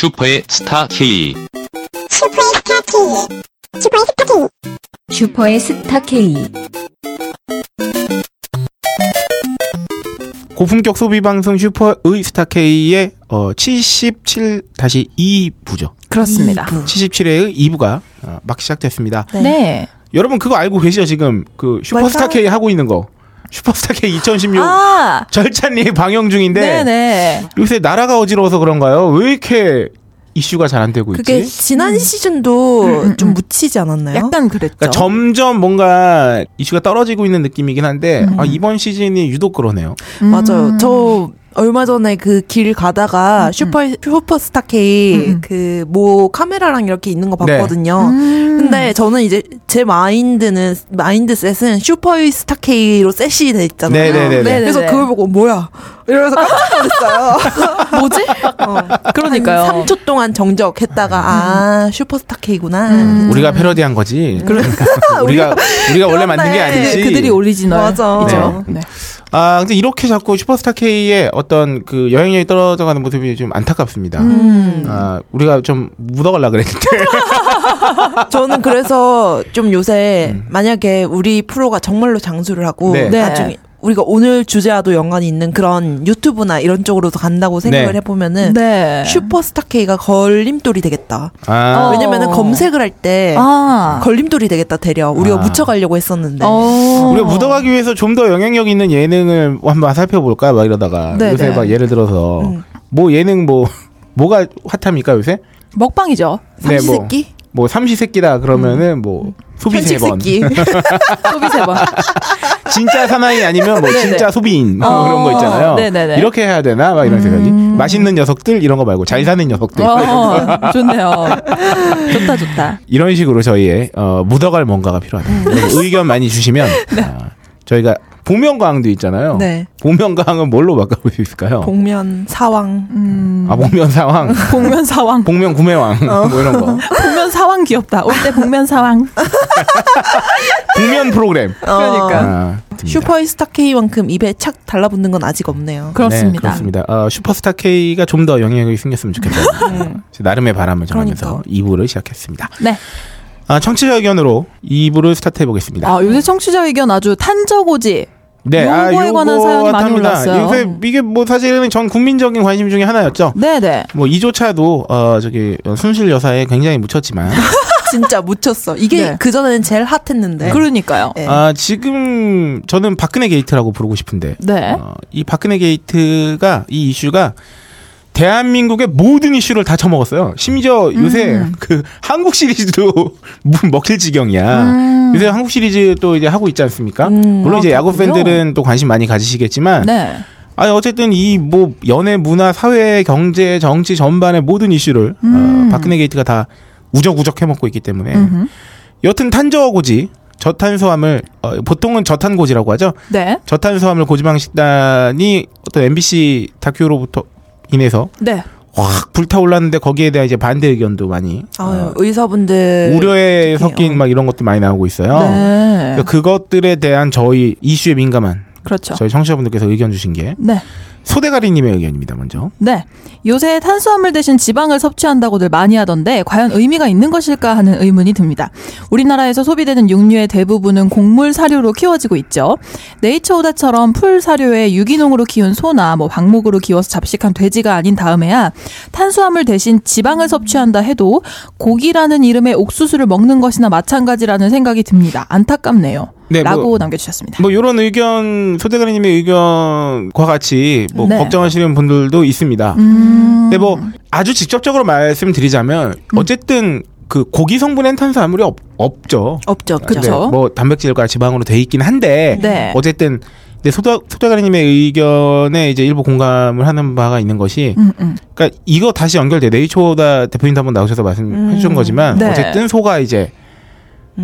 슈퍼의 스타 K. 슈퍼의 스타 K. 슈퍼의 스타 K. 슈퍼의 스타 K. 고품격 소비 방송 슈퍼의 스타 K의 어, 77-2부죠. 그렇습니다. 77회의 2부가 어, 막 시작됐습니다. 네. 여러분 그거 알고 계시죠? 지금 그 슈퍼스타? K 하고 있는 거. 슈퍼스타 K 2016 아, 절찬리 방영 중인데 네네. 요새 나라가 어지러워서 그런가요? 왜 이렇게 이슈가 잘 안 되고 있지? 그게 지난 시즌도 음, 음, 좀 음. 묻히지 않았나요? 약간 그랬죠. 그러니까 점점 뭔가 이슈가 떨어지고 있는 느낌이긴 한데 음. 아, 이번 시즌이 유독 그러네요. 음. 맞아요. 저 얼마 전에 그 길 가다가 슈퍼 슈퍼스타 K 음, 음. 그뭐 카메라랑 이렇게 있는 거 네. 봤거든요. 음. 근데 저는 이제 제 마인드는 mindset은 슈퍼스타 K로 set이 돼 있잖아요. 네네네. 그래서 그걸 보고 뭐야 이러면서 깜짝 놀랐어요. 뭐지? 어. 그러니까요. 한 3초 동안 정적했다가 아 슈퍼스타 K구나. 음. 우리가 패러디한 거지. 그러니까 우리가 우리가 원래 만든 게. 아니지. 그들이 오리지널. 맞아. 이죠. 네. 아, 근데 이렇게 자꾸 슈퍼스타 K의 어떤 그 영향력이 떨어져 가는 모습이 좀 안타깝습니다. 음. 아, 우리가 좀 묻어갈라 그랬는데. 저는 그래서 좀 요새 만약에 우리 프로가 정말로 장수를 하고 네. 네. 나중에 우리가 오늘 주제와도 연관이 있는 그런 유튜브나 이런 쪽으로도 간다고 생각을 네. 해보면은 네. 슈퍼스타 K가 걸림돌이 되겠다. 아, 어. 왜냐면은 검색을 할때 아. 걸림돌이 되겠다 대려 우리가 아. 묻혀가려고 했었는데 어. 우리가 묻어가기 위해서 좀 더 영향력 있는 예능을 한번 살펴볼까? 막 이러다가. 네, 요새 네. 막 예를 들어서 음. 뭐 예능 뭐, 뭐가 핫합니까 요새? 먹방이죠. 네, 뭐, 삼시세끼 뭐 삼시세끼다 그러면은 뭐 소비 세 번. 소비 세 번. 진짜 사나이 아니면 뭐 네네. 진짜 소비인 뭐 어, 그런 거 있잖아요. 네네네. 이렇게 해야 되나? 막 이런 생각이. 맛있는 녀석들 이런 거 말고 잘 사는 녀석들. 어, 좋네요. 좋다, 좋다. 이런 식으로 저희의 어, 묻어갈 뭔가가 필요하다. 여러분 의견 많이 주시면 아, 저희가 복면가왕도 있잖아요. 네 복면가왕은 뭘로 바꿔볼 수 있을까요? 복면 사왕 음. 아 복면 사왕, 복면 사왕. 복면 구매왕 뭐 이런 거. 복면 사왕 귀엽다. 올 때 복면 사왕. 복면 프로그램. 그러니까. 아, 됩니다. 슈퍼스타 K만큼 입에 착 달라붙는 건 아직 없네요. 네, 그렇습니다. 그렇습니다. 어, 슈퍼스타 K가 좀 더 영향력이 생겼으면 좋겠다. 음. 나름의 바람을 전하면서 그러니까. 2부를 시작했습니다. 네. 아, 청취자 의견으로 2부를 스타트해 보겠습니다. 아, 요새 청취자 의견 아주 탄저고지. 네, 요거에 관한 사연이 많이. 요새 이게 뭐 사실은 전 국민적인 관심 중에 하나였죠. 네 네. 뭐 이조차도 어 저기 순실 여사에 굉장히 묻혔지만 진짜 묻혔어. 이게 네. 그 전에는 제일 핫했는데. 그러니까요. 네. 아 지금 저는 박근혜 게이트라고 부르고 싶은데 네. 어, 이 박근혜 게이트가 이 이슈가 대한민국의 모든 이슈를 다 처먹었어요. 심지어 요새 음. 그 한국 시리즈도 무- 먹힐 지경이야. 음. 요새 한국 시리즈 또 이제 하고 있지 않습니까? 음, 물론 이제 아, 야구. 팬들은 또 관심 많이 가지시겠지만 네. 아니 어쨌든 이 뭐 연예, 문화, 사회, 경제, 정치 전반의 모든 이슈를 음. 어, 박근혜 게이트가 다 우적우적 해먹고 있기 때문에 음흠. 여튼 탄저고지 저탄수화물 어, 보통은 저탄고지라고 하죠. 네. 저탄수화물 고지방 식단이 어떤 MBC 다큐로부터 인해서 네. 확 불타올랐는데 거기에 대한 이제 반대 의견도 많이 아유, 어, 의사분들 우려에 섞인 어. 막 이런 것도 많이 나오고 있어요. 네. 그러니까 그것들에 대한 저희 이슈에 민감한 그렇죠. 저희 청취자분들께서 의견 주신 게 네. 소대가리님의 의견입니다. 먼저. 네. 요새 탄수화물 대신 지방을 섭취한다고들 많이 하던데 과연 의미가 있는 것일까 하는 의문이 듭니다. 우리나라에서 소비되는 육류의 대부분은 곡물 사료로 키워지고 있죠. 네이처 오다처럼 풀 사료에 유기농으로 키운 소나 뭐 방목으로 키워서 잡식한 돼지가 아닌 다음에야 탄수화물 대신 지방을 섭취한다 해도 고기라는 이름의 옥수수를 먹는 것이나 마찬가지라는 생각이 듭니다. 안타깝네요. 네, 라고 뭐- 남겨주셨습니다. 뭐 이런 의견 소대가리님의 의견과 같이 뭐 네. 걱정하시는 분들도 있습니다. 음. 근데 뭐 아주 직접적으로 말씀드리자면 어쨌든 그 고기 성분 엔 탄수화물이 없, 없죠. 없죠. 네, 뭐 단백질과 지방으로 돼 있긴 한데 네. 어쨌든 근데 소다 소다가리님의 의견에 이제 일부 공감을 하는 바가 있는 것이 음, 음. 그러니까 이거 다시 연결돼 네이처다 대표님도 한번 나오셔서 말씀해 주신 거지만 네. 어쨌든 소가 이제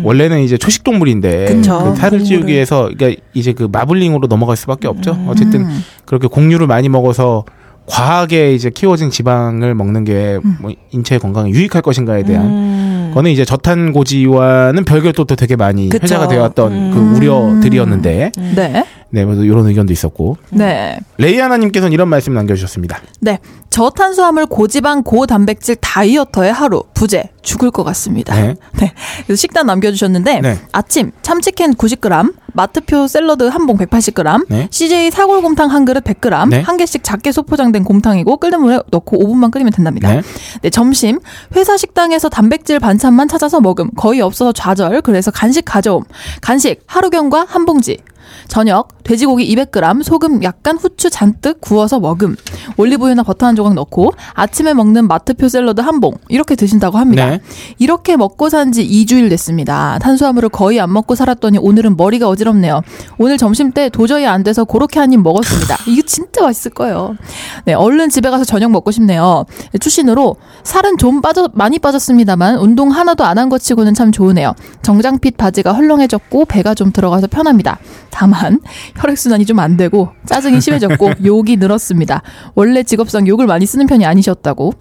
원래는 이제 초식 동물인데. 그 살을. 찌우기 위해서 그러니까 이제 그 마블링으로 넘어갈 수밖에 없죠. 어쨌든 음. 그렇게 곡류를 많이 먹어서 과하게 이제 키워진 지방을 먹는 게 뭐 인체 건강에 유익할 것인가에 대한 음. 거는 이제 저탄고지와는 별개로 또 되게 많이 그쵸. 회자가 되었던 음. 그 우려들이었는데 네. 네, 뭐 이런 의견도 있었고 네. 레이아나님께서는 이런 말씀 남겨주셨습니다. 네. 저탄수화물, 고지방, 고단백질 다이어터의 하루. 부재. 죽을 것 같습니다. 네. 네. 그래서 식단 남겨주셨는데 네. 아침 참치캔 90g, 마트표 샐러드 한 봉 180g, 네. CJ 사골곰탕 한 그릇 100g, 네. 한 개씩 작게 소포장된 곰탕이고 끓는 물에 넣고 5분만 끓이면 된답니다. 네. 네, 점심 회사 식당에서 단백질 반찬만 찾아서 먹음. 거의 없어서 좌절. 그래서 간식 가져옴. 간식 하루경과 한 봉지. 저녁 돼지고기 200g, 소금 약간 후추 잔뜩 구워서 먹음. 올리브유나 버터 한 조각 넣고 아침에 먹는 마트표 샐러드 한 봉. 이렇게 드신다고 합니다. 네. 이렇게 먹고 산 지 2주일 됐습니다. 탄수화물을 거의 안 먹고 살았더니 오늘은 머리가 어지럽네요. 오늘 점심 때 도저히 안 돼서 그렇게 한 입 먹었습니다. 이거 진짜 맛있을 거예요. 네, 얼른 집에 가서 저녁 먹고 싶네요. 네, 출신으로 살은 좀 빠져 많이 빠졌습니다만 운동 하나도 안 한 것 치고는 참 좋으네요. 정장핏 바지가 헐렁해졌고 배가 좀 들어가서 편합니다. 다만 혈액순환이 좀 안 되고 짜증이 심해졌고 욕이 늘었습니다. 원래 직업상 욕을 많이 쓰는 편이 아니셨다고.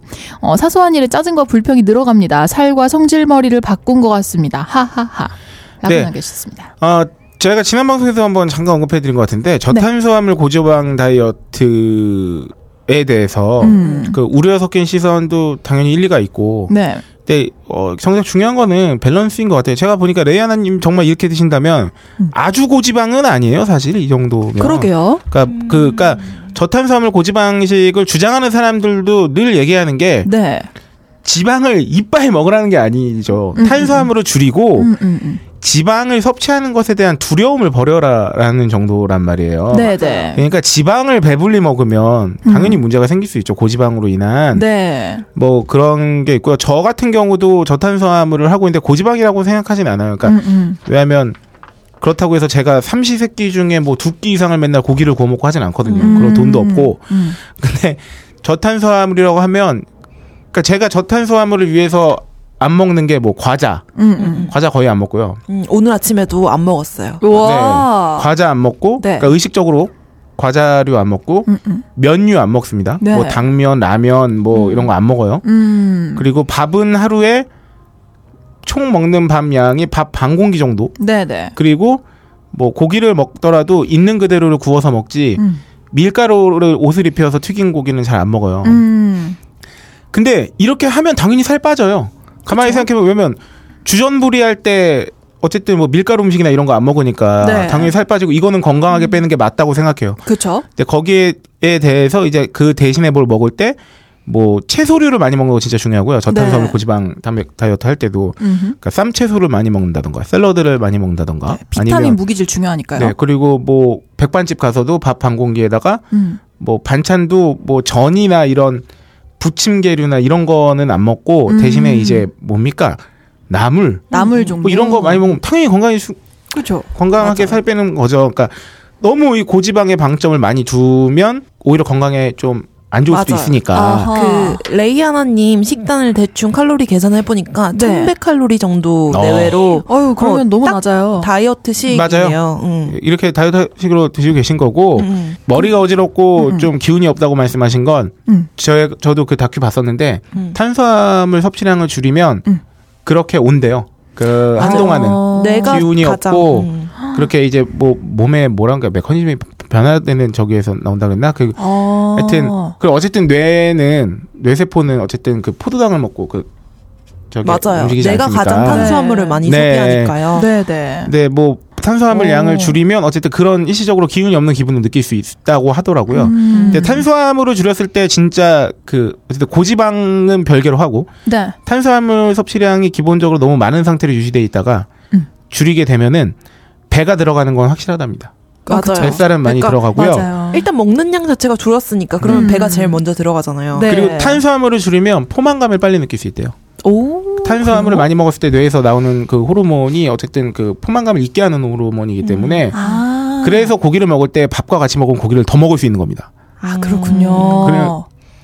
어, 사소한 일에 짜증과 불평이 늘어갑니다. 살과 성질머리를 바꾼 것 같습니다. 하하하. 라고 네. 남겨주셨습니다. 어, 저희가 지난 방송에서 한번 잠깐 언급해드린 것 같은데 저탄수화물 고지방 다이어트 에 대해서 음. 그 우려 섞인 시선도 당연히 일리가 있고 네. 근데 어, 정작 중요한 거는 밸런스인 것 같아요. 제가 보니까 레이아나님 정말 이렇게 드신다면 아주 고지방은 아니에요, 사실 이 정도면. 음. 그러게요. 그러니까 그 그러니까 저탄수화물 고지방식을 주장하는 사람들도 늘 얘기하는 게 네. 지방을 이빨 먹으라는 게 아니죠. 음, 탄수화물을 줄이고 음, 음, 음. 지방을 섭취하는 것에 대한 두려움을 버려라라는 정도란 말이에요. 네, 네. 그러니까 지방을 배불리 먹으면 당연히 문제가 생길 수 있죠. 고지방으로 인한 네. 뭐 그런 게 있고요. 저 같은 경우도 저탄수화물을 하고 있는데 고지방이라고 생각하진 않아요. 그러니까 음, 음. 왜냐하면 그렇다고 해서 제가 삼시세끼 중에 뭐 두 끼 이상을 맨날 고기를 구워 먹고 하진 않거든요. 음. 그런 돈도 없고. 음. 근데 저탄수화물이라고 하면 그러니까 제가 저탄수화물을 위해서 안 먹는 게 뭐 과자, 음, 음. 과자 거의 안 먹고요. 음, 오늘 아침에도 안 먹었어요. 우와. 과자 안 먹고, 네. 그러니까 의식적으로 과자류 안 먹고 음, 음. 면류 안 먹습니다. 네. 뭐 당면, 라면 뭐 이런 거 안 먹어요. 음. 그리고 밥은 하루에 총 먹는 밥 양이 밥 반 공기 정도. 네, 네. 그리고 뭐 고기를 먹더라도 있는 그대로를 구워서 먹지 음. 밀가루를 옷을 입혀서 튀긴 고기는 잘 안 먹어요. 음. 근데 이렇게 하면 당연히 살 빠져요. 가만히 생각해보면 왜냐면 주전부리 할 때 어쨌든 뭐 밀가루 음식이나 이런 거 안 먹으니까 네. 당연히 살 빠지고 이거는 건강하게 빼는 게 맞다고 생각해요. 그쵸? 근데 거기에 대해서 이제 그 대신에 뭘 먹을 때 뭐 채소류를 많이 먹는 거 진짜 중요하고요. 저탄수화물 네. 고지방 단백 다이어트 할 때도 음흠. 그러니까 쌈채소를 많이 먹는다던가 샐러드를 많이 먹는다던가 네, 비타민 무기질 중요하니까요. 네 그리고 뭐 백반집 가서도 밥 반 공기에다가 음. 뭐 반찬도 뭐 전이나 이런 부침개류나 이런 거는 안 먹고 음. 대신에 이제 뭡니까 나물 나물 종류. 뭐 이런 거 많이 먹으면 당연히 건강히 수- 그렇죠. 건강하게 살 빼는 거죠. 그러니까 너무 이 고지방에 방점을 많이 두면 오히려 건강에 좀 안 좋을 수도 맞아요. 있으니까. 아하. 그 레이아나님 식단을 대충 칼로리 계산해 보니까 네. 1100칼로리 정도 어. 내외로 어유 그러면 어, 너무 딱 낮아요. 다이어트식이네요. 음. 이렇게 다이어트식으로 드시고 계신 거고 음. 머리가 어지럽고 음. 좀 기운이 없다고 말씀하신 건 음. 저, 저도 그 다큐 봤었는데 음. 탄수화물 섭취량을 줄이면 음. 그렇게 온대요. 그 맞아요. 한동안은 어. 기운이 가장 없고 음. 그렇게 이제 뭐 몸에 뭐란가 메커니즘이 변화되는 저기에서 나온다 그랬나 그 어. 하여튼 그 어쨌든 뇌는 뇌세포는 어쨌든 그 포도당을 먹고 그 저기 맞아요. 움직이지 내가 않습니까? 가장 탄수화물을 네. 많이 네. 소비하니까요. 네 네. 네, 뭐 탄수화물 오. 양을 줄이면 어쨌든 그런 일시적으로 기운이 없는 기분을 느낄 수 있다고 하더라고요. 음. 근데 탄수화물을 줄였을 때 진짜 그 어쨌든 고지방은 별개로 하고 네. 탄수화물 섭취량이 기본적으로 너무 많은 상태로 유지돼 있다가 음. 줄이게 되면은 배가 들어가는 건 확실하답니다. 맞아요. 뱃살은 많이 그러니까 들어가고요. 맞아요. 일단 먹는 양 자체가 줄었으니까 그러면 음. 배가 제일 먼저 들어가잖아요. 네. 그리고 탄수화물을 줄이면 포만감을 빨리 느낄 수 있대요. 오. 탄수화물을 많이 먹었을 때 뇌에서 나오는 그 호르몬이 어쨌든 그 포만감을 잊게 하는 호르몬이기 때문에 아. 그래서 고기를 먹을 때 밥과 같이 먹으면 고기를 더 먹을 수 있는 겁니다. 아 그렇군요. 그래-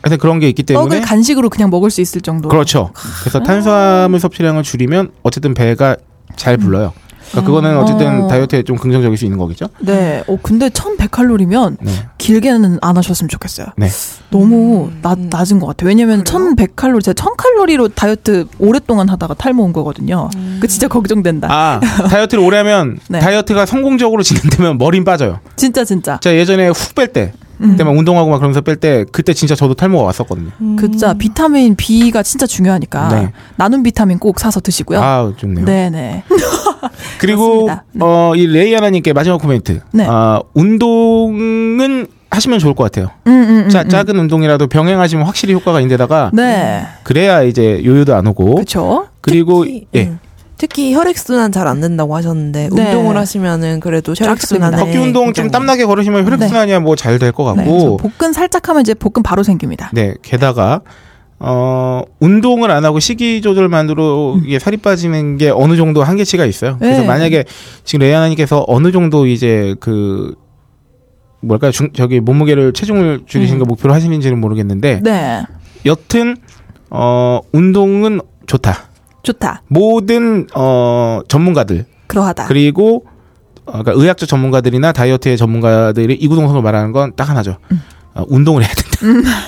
하여튼 그런 게 있기 때문에 떡을 간식으로 그냥 먹을 수 있을 정도. 그렇죠. 그래서 탄수화물 섭취량을 줄이면 어쨌든 배가 잘 불러요. 그러니까 그거는 어쨌든 어. 다이어트에 좀 긍정적일 수 있는 거겠죠. 네. 어, 근데 1100칼로리면 네. 길게는 안 하셨으면 좋겠어요. 네. 너무 음, 낮, 음. 낮은 것 같아요. 왜냐면 그래요? 1100칼로리, 제가 1000칼로리로 다이어트 오랫동안 하다가 탈모 온 거거든요. 그 진짜 걱정된다. 아 다이어트를 오래 하면 네. 다이어트가 성공적으로 진행되면 머린 빠져요. 진짜 진짜. 제가 예전에 훅 뺄 때, 음. 그때 막 운동하고 막 그러면서 뺄 때, 그때 진짜 저도 탈모가 왔었거든요. 그 진짜 비타민 B가 진짜 중요하니까 네. 나눔 비타민 꼭 사서 드시고요. 아 좋네요. 네네. 그리고. 네. 어, 이 레이아나님께 마지막 코멘트. 네. 아, 운동은 하시면 좋을 것 같아요. 음, 음, 음, 자, 음. 작은 운동이라도 병행하시면 확실히 효과가 있는데다가 네. 그래야 이제 요요도 안 오고 그렇죠. 그리고 특히, 예. 음. 특히 혈액순환 잘 안 된다고 하셨는데 네. 운동을 하시면은 그래도 혈액순환에 쫙 걷기 운동 좀 땀나게 걸으시면 혈액순환이야 뭐잘 될것 네. 같고 그래서 복근 살짝 하면 이제 복근 바로 생깁니다. 네, 게다가 어 운동을 안 하고 식이 조절만으로 이게 살이 빠지는 게 어느 정도 한계치가 있어요. 그래서 네. 만약에 지금 레이아나님께서 어느 정도 이제 그 뭘까요? 중, 저기 몸무게를 체중을 줄이신 거 목표로 하시는지는 모르겠는데 네. 여튼 어 운동은 좋다. 좋다. 모든 어 전문가들 그러하다. 그리고 어, 그러니까 의학적 전문가들이나 다이어트의 전문가들이 이구동성으로 말하는 건 딱 하나죠. 어, 운동을 해야 된다.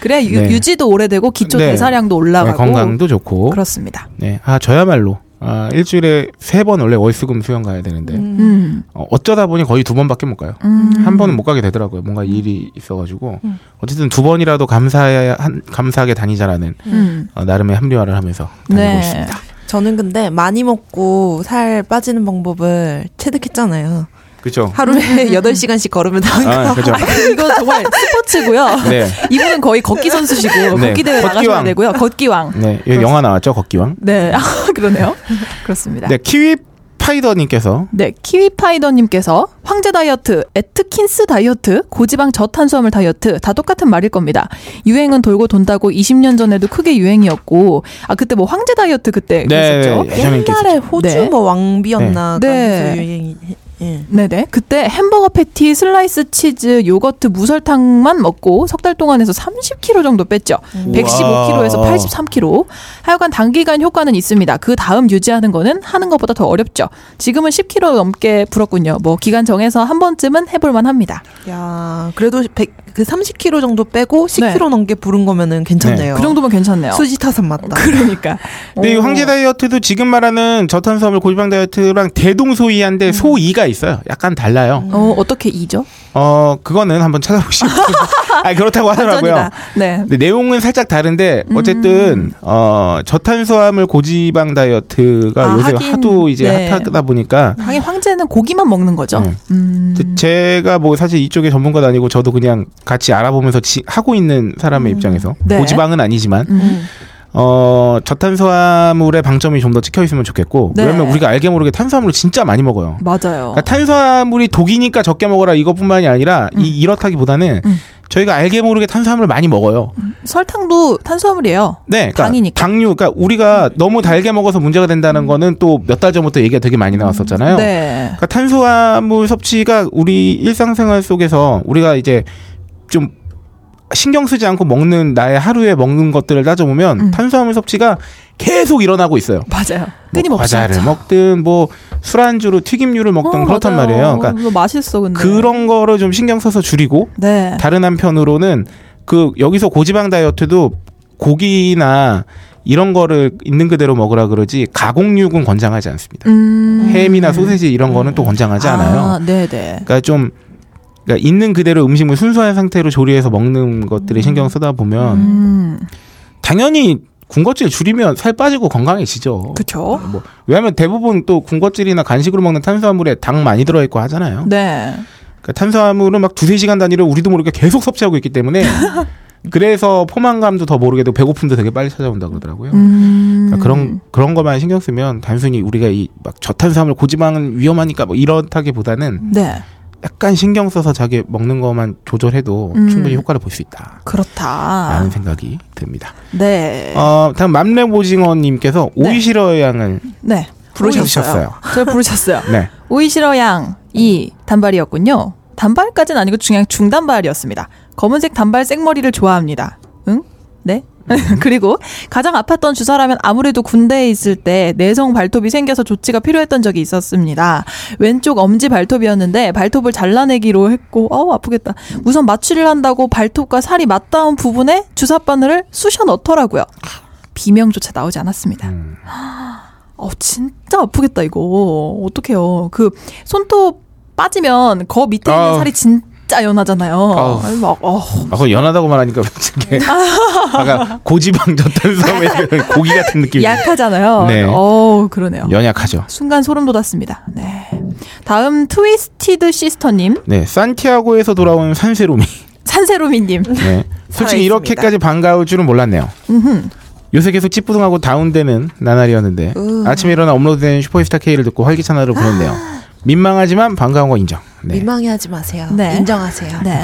그래야 유, 네. 유 지도 오래되고 기초 네. 대사량도 올라가고 네, 건강도 좋고. 그렇습니다. 네, 아 저야말로 아, 일주일에 세 번 원래 월수금 수영 가야 되는데 음. 음. 어, 어쩌다 보니 거의 두 번밖에 못 가요. 음. 한 번은 못 가게 되더라고요. 뭔가 일이 있어가지고 음. 어쨌든 두 번이라도 감사해 한, 감사하게 다니자라는 음. 어, 나름의 합리화를 하면서 다니고 네. 있습니다. 저는 근데 많이 먹고 살 빠지는 방법을 체득했잖아요. 그렇죠. 하루에 8시간씩 걸으면 나오니까. 아, 그렇죠. 이거 정말 스포츠고요. 네, 이분은 거의 걷기 선수시고 네. 걷기 대회 나가셔야 걷기왕. 되고요. 걷기왕. 네, 여기 영화 나왔죠, 걷기왕. 네, 아, 그러네요. 그렇습니다. 네, 키위 파이더님께서 네, 키위파이더님께서 황제 다이어트, 에트킨스 다이어트, 고지방 저탄수화물 다이어트 다 똑같은 말일 겁니다. 유행은 돌고 돈다고 20년 전에도 크게 유행이었고, 아 그때 뭐 황제 다이어트 그때 네, 그랬었죠. 네. 예전에 옛날에 호주 네. 뭐 왕비였나 네. 네. 유행이 예. 네네. 그때 햄버거 패티, 슬라이스 치즈, 요거트, 무설탕만 먹고 석 달 동안 해서 30kg 정도 뺐죠. 115kg에서 83kg. 하여간 단기간 효과는 있습니다. 그 다음 유지하는 거는 하는 것보다 더 어렵죠. 지금은 10kg 넘게 불었군요. 뭐 기간 정해서 한 번쯤은 해볼만 합니다. 야, 그래도 100, 그 30kg 정도 빼고 10kg 네. 넘게 부른 거면은 괜찮네요. 그 정도면 괜찮네요. 수지 타선 맞다. 그러니까. 근데 이 오. 황제 다이어트도 지금 말하는 저탄수화물 고지방 다이어트랑 대동소이한데 소이가 있어요. 약간 달라요. 어, 어떻게 이죠? 어 그거는 한번 찾아보시면 아 그렇다고 하더라고요. 네. 내용은 살짝 다른데 어쨌든 어 저탄수화물 고지방 다이어트가 아, 요새 하긴, 하도 이제 네. 핫하다 보니까 하긴 황제는 고기만 먹는 거죠. 네. 음. 그 제가 뭐 사실 이쪽에 전문가도 아니고 저도 그냥 같이 알아보면서 지- 하고 있는 사람의 입장에서 네. 고지방은 아니지만 음. 어 저탄수화물의 방점이 좀 더 찍혀 있으면 좋겠고 네. 왜냐면 우리가 알게 모르게 탄수화물을 진짜 많이 먹어요. 맞아요. 그러니까 탄수화물이 독이니까 적게 먹어라 이것뿐만이 아니라 이 이렇다기보다는 음. 저희가 알게 모르게 탄수화물을 많이 먹어요. 설탕도 탄수화물이에요. 네, 그러니까 당이니까. 당류, 그러니까 우리가 너무 달게 먹어서 문제가 된다는 거는 또 몇 달 전부터 얘기가 되게 많이 나왔었잖아요. 네. 그러니까 탄수화물 섭취가 우리 일상생활 속에서 우리가 이제 좀 신경 쓰지 않고 먹는 나의 하루에 먹는 것들을 따져보면 음. 탄수화물 섭취가 계속 일어나고 있어요. 맞아요. 뭐 끊임없이. 과자를 하죠. 먹든 뭐 술안주로 튀김류를 먹든 어, 그렇단 맞아요. 말이에요. 그러니까 맛있어 근데. 그런 거를 좀 신경 써서 줄이고 네. 다른 한편으로는 그 여기서 고지방 다이어트도 고기나 이런 거를 있는 그대로 먹으라 그러지 가공육은 권장하지 않습니다. 음. 햄이나 소세지 이런 거는 또 권장하지 않아요. 아, 네네. 그러니까 좀 그러니까 있는 그대로 음식물 순수한 상태로 조리해서 먹는 것들이 신경 쓰다 보면 음. 당연히 군것질 줄이면 살 빠지고 건강해지죠. 그쵸. 뭐 왜냐하면 대부분 또 군것질이나 간식으로 먹는 탄수화물에 당 많이 들어있고 하잖아요. 네. 그러니까 탄수화물은 막 두세 시간 단위로 우리도 모르게 계속 섭취하고 있기 때문에 그래서 포만감도 더 모르게도 배고픔도 되게 빨리 찾아온다 그러더라고요. 음. 그러니까 그런 그런 것만 신경 쓰면 단순히 우리가 이 막 저탄수화물 고지방은 위험하니까 뭐 이렇다기보다는 네. 약간 신경 써서 자기 먹는 것만 조절해도 음. 충분히 효과를 볼 수 있다라는 그렇다. 생각이 듭니다. 네. 어, 다음 맘레보징어님께서 오이 싫어 양을 네. 부르셨어요. 저 부르셨어요. 네. 오이시러 양이 단발이었군요. 단발까지는 아니고 그냥 중단발이었습니다. 검은색 단발 생머리를 좋아합니다. 응? 네? 그리고 가장 아팠던 주사라면 아무래도 군대에 있을 때 내성 발톱이 생겨서 조치가 필요했던 적이 있었습니다. 왼쪽 엄지 발톱이었는데 발톱을 잘라내기로 했고 어우 아프겠다. 우선 마취를 한다고 발톱과 살이 맞닿은 부분에 주사 바늘을 쑤셔 넣더라고요. 비명조차 나오지 않았습니다. 음. 어 진짜 아프겠다 이거 어떡해요. 그 손톱 빠지면 거 밑에 있는 아우. 살이 진 짜 연하잖아요. 아우. 막 어. 아, 연하다고 말하니까 되게 아까 고지방 젖탄섬의 그 고기 같은 느낌. 약하잖아요. 네. 어 그러네요. 연약하죠. 순간 소름 돋았습니다. 네. 다음 트위스티드 시스터님, 네, 산티아고에서 돌아온 산세로미. 산세로미님. 네. 솔직히. 이렇게까지 반가울 줄은 몰랐네요. 음흠. 요새 계속 찌뿌둥하고 다운되는 나날이었는데 으. 아침에 일어나 업로드된 슈퍼스타 K를 듣고 활기찬 하루를 보냈네요. 민망하지만 반가운 거 인정. 네. 민망해하지 마세요. 네. 인정하세요. 네.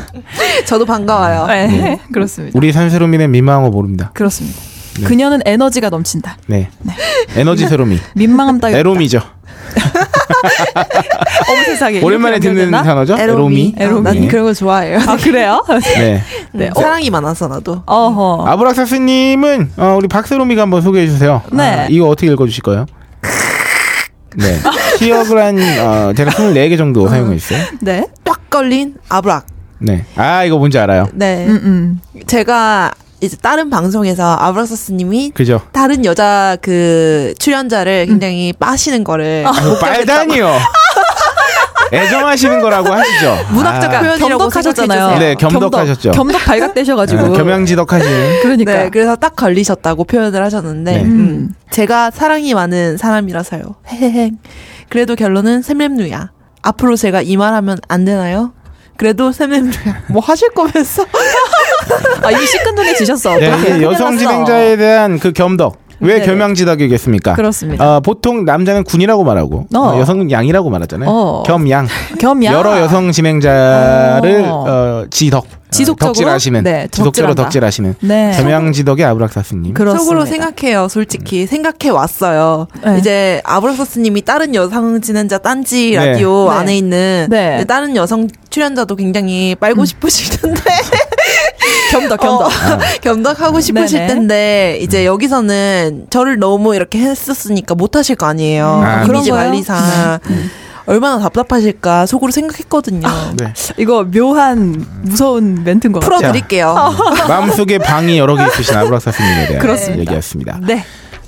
저도 반가워요. 네. 그렇습니다. 우리 산세로미는 민망한 거 모릅니다. 그렇습니다. 네. 그녀는 에너지가 넘친다. 네. 에너지 세로미. 민망함 따위. 에로미죠. 어머 세상에. 오랜만에 듣는 연결되나? 단어죠? 에로미. 에로미. 아, 난 네. 그런 거 좋아해요. 아 그래요? 네. 네. 어, 사랑이 많아서 나도. 어허. 아브락사스님은 어, 우리 박세로미가 한번 소개해 주세요. 네. 아, 이거 어떻게 읽어 주실 거예요? 네. 시역을 한 어, 제가 24개 정도 사용했어요. 네. 꽉 걸린 아브락. 네. 아 이거 뭔지 알아요. 네. 음 음. 제가 이제 다른 방송에서 아브락사스님이 그죠? 다른 여자 그 출연자를 굉장히 빠시는 거를 뭐 빨다니요. 애정하시는 거라고 하시죠. 문학적 아, 표현이라고 겸덕하셨잖아요. 생각해주세요. 네, 겸덕하셨죠. 겸덕, 겸덕 발각되셔가지고. 어, 겸양지덕하신. 그러니까. 네, 그래서 딱 걸리셨다고 표현을 하셨는데, 네. 음, 제가 사랑이 많은 사람이라서요. 헤헤헤. 그래도 결론은 샘렘루야. 앞으로 제가 이 말하면 안 되나요? 그래도 샘렘루야. 뭐 하실 거면서? 아 이미 시큰둥해지셨어. 네, 여성. 진행자에 대한 그 겸덕. 왜 네. 겸양지덕이겠습니까? 그렇습니다. 어, 보통 남자는 군이라고 말하고 어. 어, 여성은 양이라고 말하잖아요. 어. 겸양. 겸양. 여러 여성 진행자를 어. 어, 지덕. 어, 지속적으로? 덕질하시는. 네, 지속적으로. 덕질하시는. 네. 겸양지덕의 아브락사스님. 속으로 생각해요, 솔직히. 생각해 왔어요. 네. 이제 아브락사스님이 다른 여성 진행자 딴지 네. 라디오 네. 안에 있는 네. 다른 여성 출연자도 굉장히 빨고 싶으실 텐데. 겸덕 겸덕. 어, 겸덕하고 싶으실 네네. 텐데 이제 여기서는 저를 너무 이렇게 했었으니까 못 하실 거 아니에요. 아, 이미지 그런 거요? 관리상 얼마나 답답하실까 속으로 생각했거든요. 네. 이거 묘한 무서운 멘트인 것 같아요. 풀어드릴게요. 마음속에 방이 여러 개 있으신 아브락사스님에 대한 그렇습니다. 얘기였습니다. 네.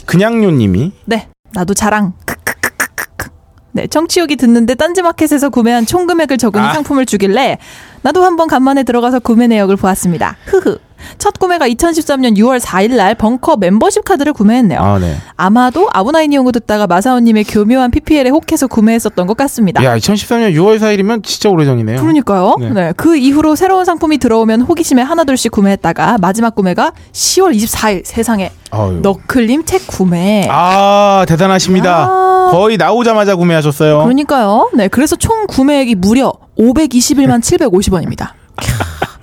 그냥요님이 네. 나도 자랑. 크크크크크크. 네, 청취욕이 듣는데 딴지마켓에서 구매한 총 금액을 적은 아. 상품을 주길래 나도 한번 간만에 들어가서 구매 내역을 보았습니다. 흐흐. 첫 구매가 2013년 6월 4일 날 벙커 멤버십 카드를 구매했네요. 아, 네. 아마도 아브나인 연구 듣다가 마사오님의 교묘한 PPL에 혹해서 구매했었던 것 같습니다. 야, 2013년 6월 4일이면 진짜 오래전이네요. 그러니까요. 네. 네. 그 이후로 새로운 상품이 들어오면 호기심에 하나둘씩 구매했다가 마지막 구매가 10월 24일 세상에 아유. 너클림 책 구매. 아, 대단하십니다. 야. 거의 나오자마자 구매하셨어요. 그러니까요. 네. 그래서 총 구매액이 무려 521만 750원입니다.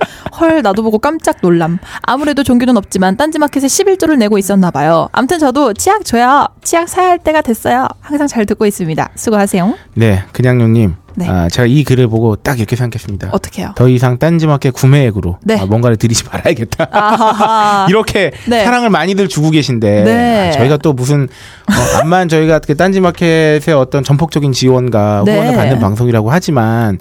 헐, 나도 보고 깜짝 놀람. 아무래도 종교는 없지만 딴지마켓에 11조를 내고 있었나 봐요. 암튼 저도 치약 줘요. 치약 사야 할 때가 됐어요. 항상 잘 듣고 있습니다. 수고하세요. 네, 그냥요님. 네. 아, 제가 이 글을 보고 딱 이렇게 생각했습니다. 어떻게요? 더 이상 딴지마켓 구매액으로 네. 아, 뭔가를 들이지 말아야겠다. 이렇게 네. 사랑을 많이들 주고 계신데 네. 아, 저희가 또 무슨 어, 암만 저희가 그 딴지마켓의 어떤 전폭적인 지원과 네. 후원을 받는 방송이라고 하지만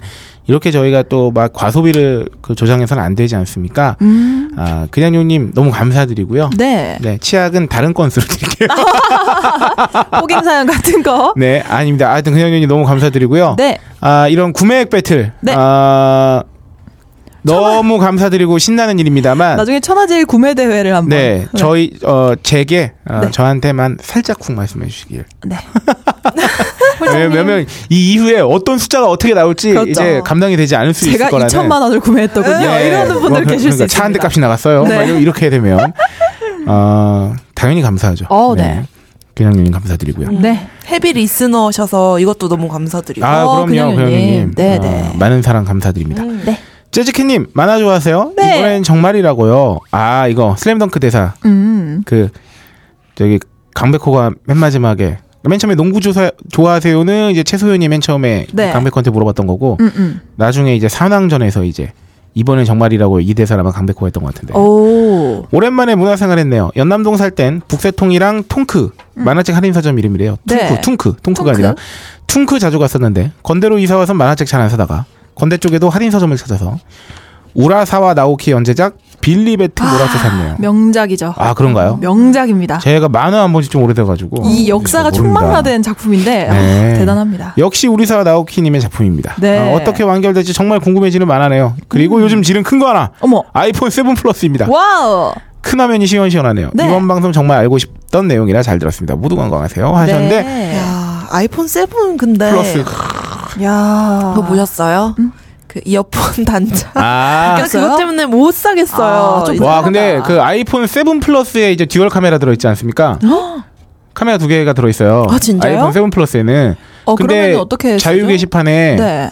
이렇게 저희가 또 막 과소비를 그 조장해서는 안 되지 않습니까? 음. 아, 그냥 요님 너무 감사드리고요. 네. 네, 치약은 다른 건수로 드릴게요. 호갱 사연 같은 거. 네, 아닙니다. 하여튼 그냥 요님 너무 감사드리고요. 네. 아, 이런 구매액 배틀. 네. 아, 너무 감사드리고 신나는 일입니다만. 나중에 천하제일 구매 대회를 한번. 네, 저희 어 제게 어, 네. 저한테만 살짝 쿵 말씀해 주시길. 네. 왜냐면 이 이후에 어떤 숫자가 어떻게 나올지 그렇죠. 이제 감당이 되지 않을 수 있을 제가 거라는. 2천만 원을 구매했더군요. 네. 이러는 분들 뭐, 계실 수 그러니까 있습니다. 차한 대 값이 나갔어요. 네. 막 이렇게 되면 어 당연히 감사하죠. 어, 네. 그냥 님 감사드리고요. 네. 헤비 리스너셔서 이것도 너무 감사드리고. 아 어, 그럼요, 그냥요님. 그냥님. 네, 어, 네. 많은 사랑 감사드립니다. 음. 네. 재즈키님 만화 좋아하세요? 네. 이번엔 정말이라고요. 아 이거 슬램덩크 대사 음. 그 저기 강백호가 맨 마지막에 맨 처음에 농구 조사 좋아하세요는 이제 최소연이 맨 처음에 네. 강백호한테 물어봤던 거고 음, 음. 나중에 이제 산왕전에서 이제 이번엔 정말이라고 이 대사를 아마 강백호가 했던 것 같은데. 오. 오랜만에 문화생활했네요. 연남동 살 땐 북새통이랑 통크 만화책 할인 서점 이름이래요. 퉁크, 음. 네. 퉁크, 퉁크가 퉁크? 아니라 퉁크 자주 갔었는데 건대로 이사 와서 만화책 잘 안 사다가 건대 쪽에도 할인 서점을 찾아서 우라사와 나오키 연재작 빌리 배트 몰아서 샀네요. 명작이죠. 아 그런가요? 명작입니다. 제가 만화 한 번씩 좀 오래돼가지고 이 역사가. 총망라된 작품인데 아, 네. 대단합니다. 역시 우라사와 나오키님의 작품입니다. 네. 아, 어떻게 완결될지 정말 궁금해지는 만화네요. 그리고 요즘 지른 큰 거 하나 어머. 아이폰 7 플러스입니다. 와우. 큰 화면이 시원시원하네요. 네. 이번 방송 정말 알고 싶던 내용이라 잘 들었습니다. 모두 건강하세요 하셨는데 네. 야, 아이폰 7 근데 플러스 야. 그거 보셨어요? 그 이어폰 단자. 아. 그러니까 그것 때문에 못 사겠어요. 아. 와. 근데 그 아이폰 7 플러스에 이제 듀얼 카메라 들어있지 않습니까? 카메라 두 개가 들어있어요. 아, 진짜요? 아이폰 7 플러스에는 어, 근데 그러면 어떻게 자유? 게시판에 네.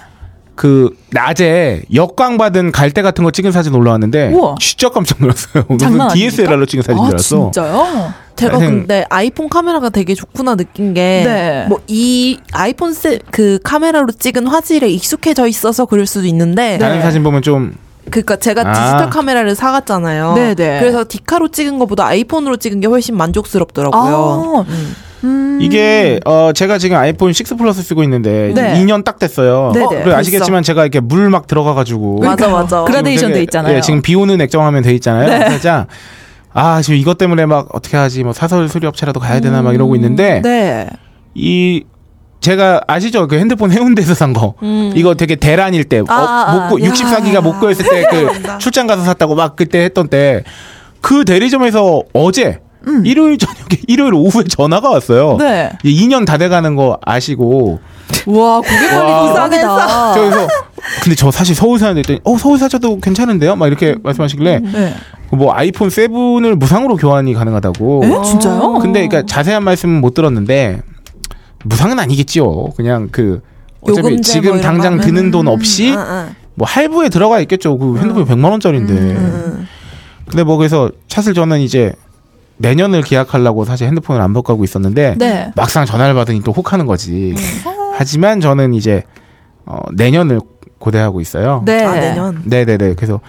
그 낮에 역광 받은 갈대 같은 거 찍은 사진 올라왔는데 우와. 진짜 깜짝 놀랐어요. 장난 무슨 아닙니까? DSLR로 찍은 사진 줄 아, 알았어. 진짜요? 제가 하여튼- 근데 아이폰 카메라가 되게 좋구나 느낀 네. 게뭐이 아이폰 세, 그 카메라로 찍은 화질에 익숙해져 있어서 그럴 수도 있는데 네. 다른 사진 보면 좀 그러니까 제가 아. 디지털 카메라를 사갔잖아요. 네네. 그래서 디카로 찍은 것보다 아이폰으로 찍은 게 훨씬 만족스럽더라고요. 아, 음. 음. 이게 어 제가 지금 아이폰 6 플러스 쓰고 있는데 네. 2년 딱 됐어요. 네 네. 어, 그리고 아시겠지만 제가 이렇게 물 막 들어가 가지고 맞아 맞아. 그라데이션 지금 돼 되게- 있잖아요. 예, 지금 비 오는 액정화면 돼 있잖아요. 네. 살짝 아 지금 이것 때문에 막 어떻게 하지 뭐 사설 수리 업체라도 가야 되나 막 이러고 있는데 네. 이 제가 아시죠 그 핸드폰 해운대에서 산 거 음. 이거 되게 대란일 때 아, 아, 어, 목고 야. 64기가 목고였을 때 그 출장 가서 샀다고 막 그때 했던 때 그 대리점에서 어제 일요일 저녁에 일요일 오후에 전화가 왔어요. 음. 네. 이제 2년 다 돼가는 거 아시고 와, 고객 관리 와. 비싸다. 저기서 근데 저 사실 서울 사는데 했더니 어 서울 사셔도 괜찮은데요? 막 이렇게 말씀하시길래 네. 뭐 아이폰 7을 무상으로 교환이 가능하다고. 에? 진짜요? 근데 그러니까 자세한 말씀은 못 들었는데 무상은 아니겠지요. 그냥 그 어차피 지금 뭐 당장 거 드는 돈 없이 아, 아. 뭐 할부에 들어가 있겠죠. 그 핸드폰이 100만 원짜리인데. 음. 근데 뭐 그래서 사실 저는 이제 내년을 기약하려고 사실 핸드폰을 안 바꾸고 있었는데 네. 막상 전화를 받으니 또 혹하는 거지. 하지만 저는 이제 어, 내년을 고대하고 있어요. 네. 아 내년. 네 네 네. 그래서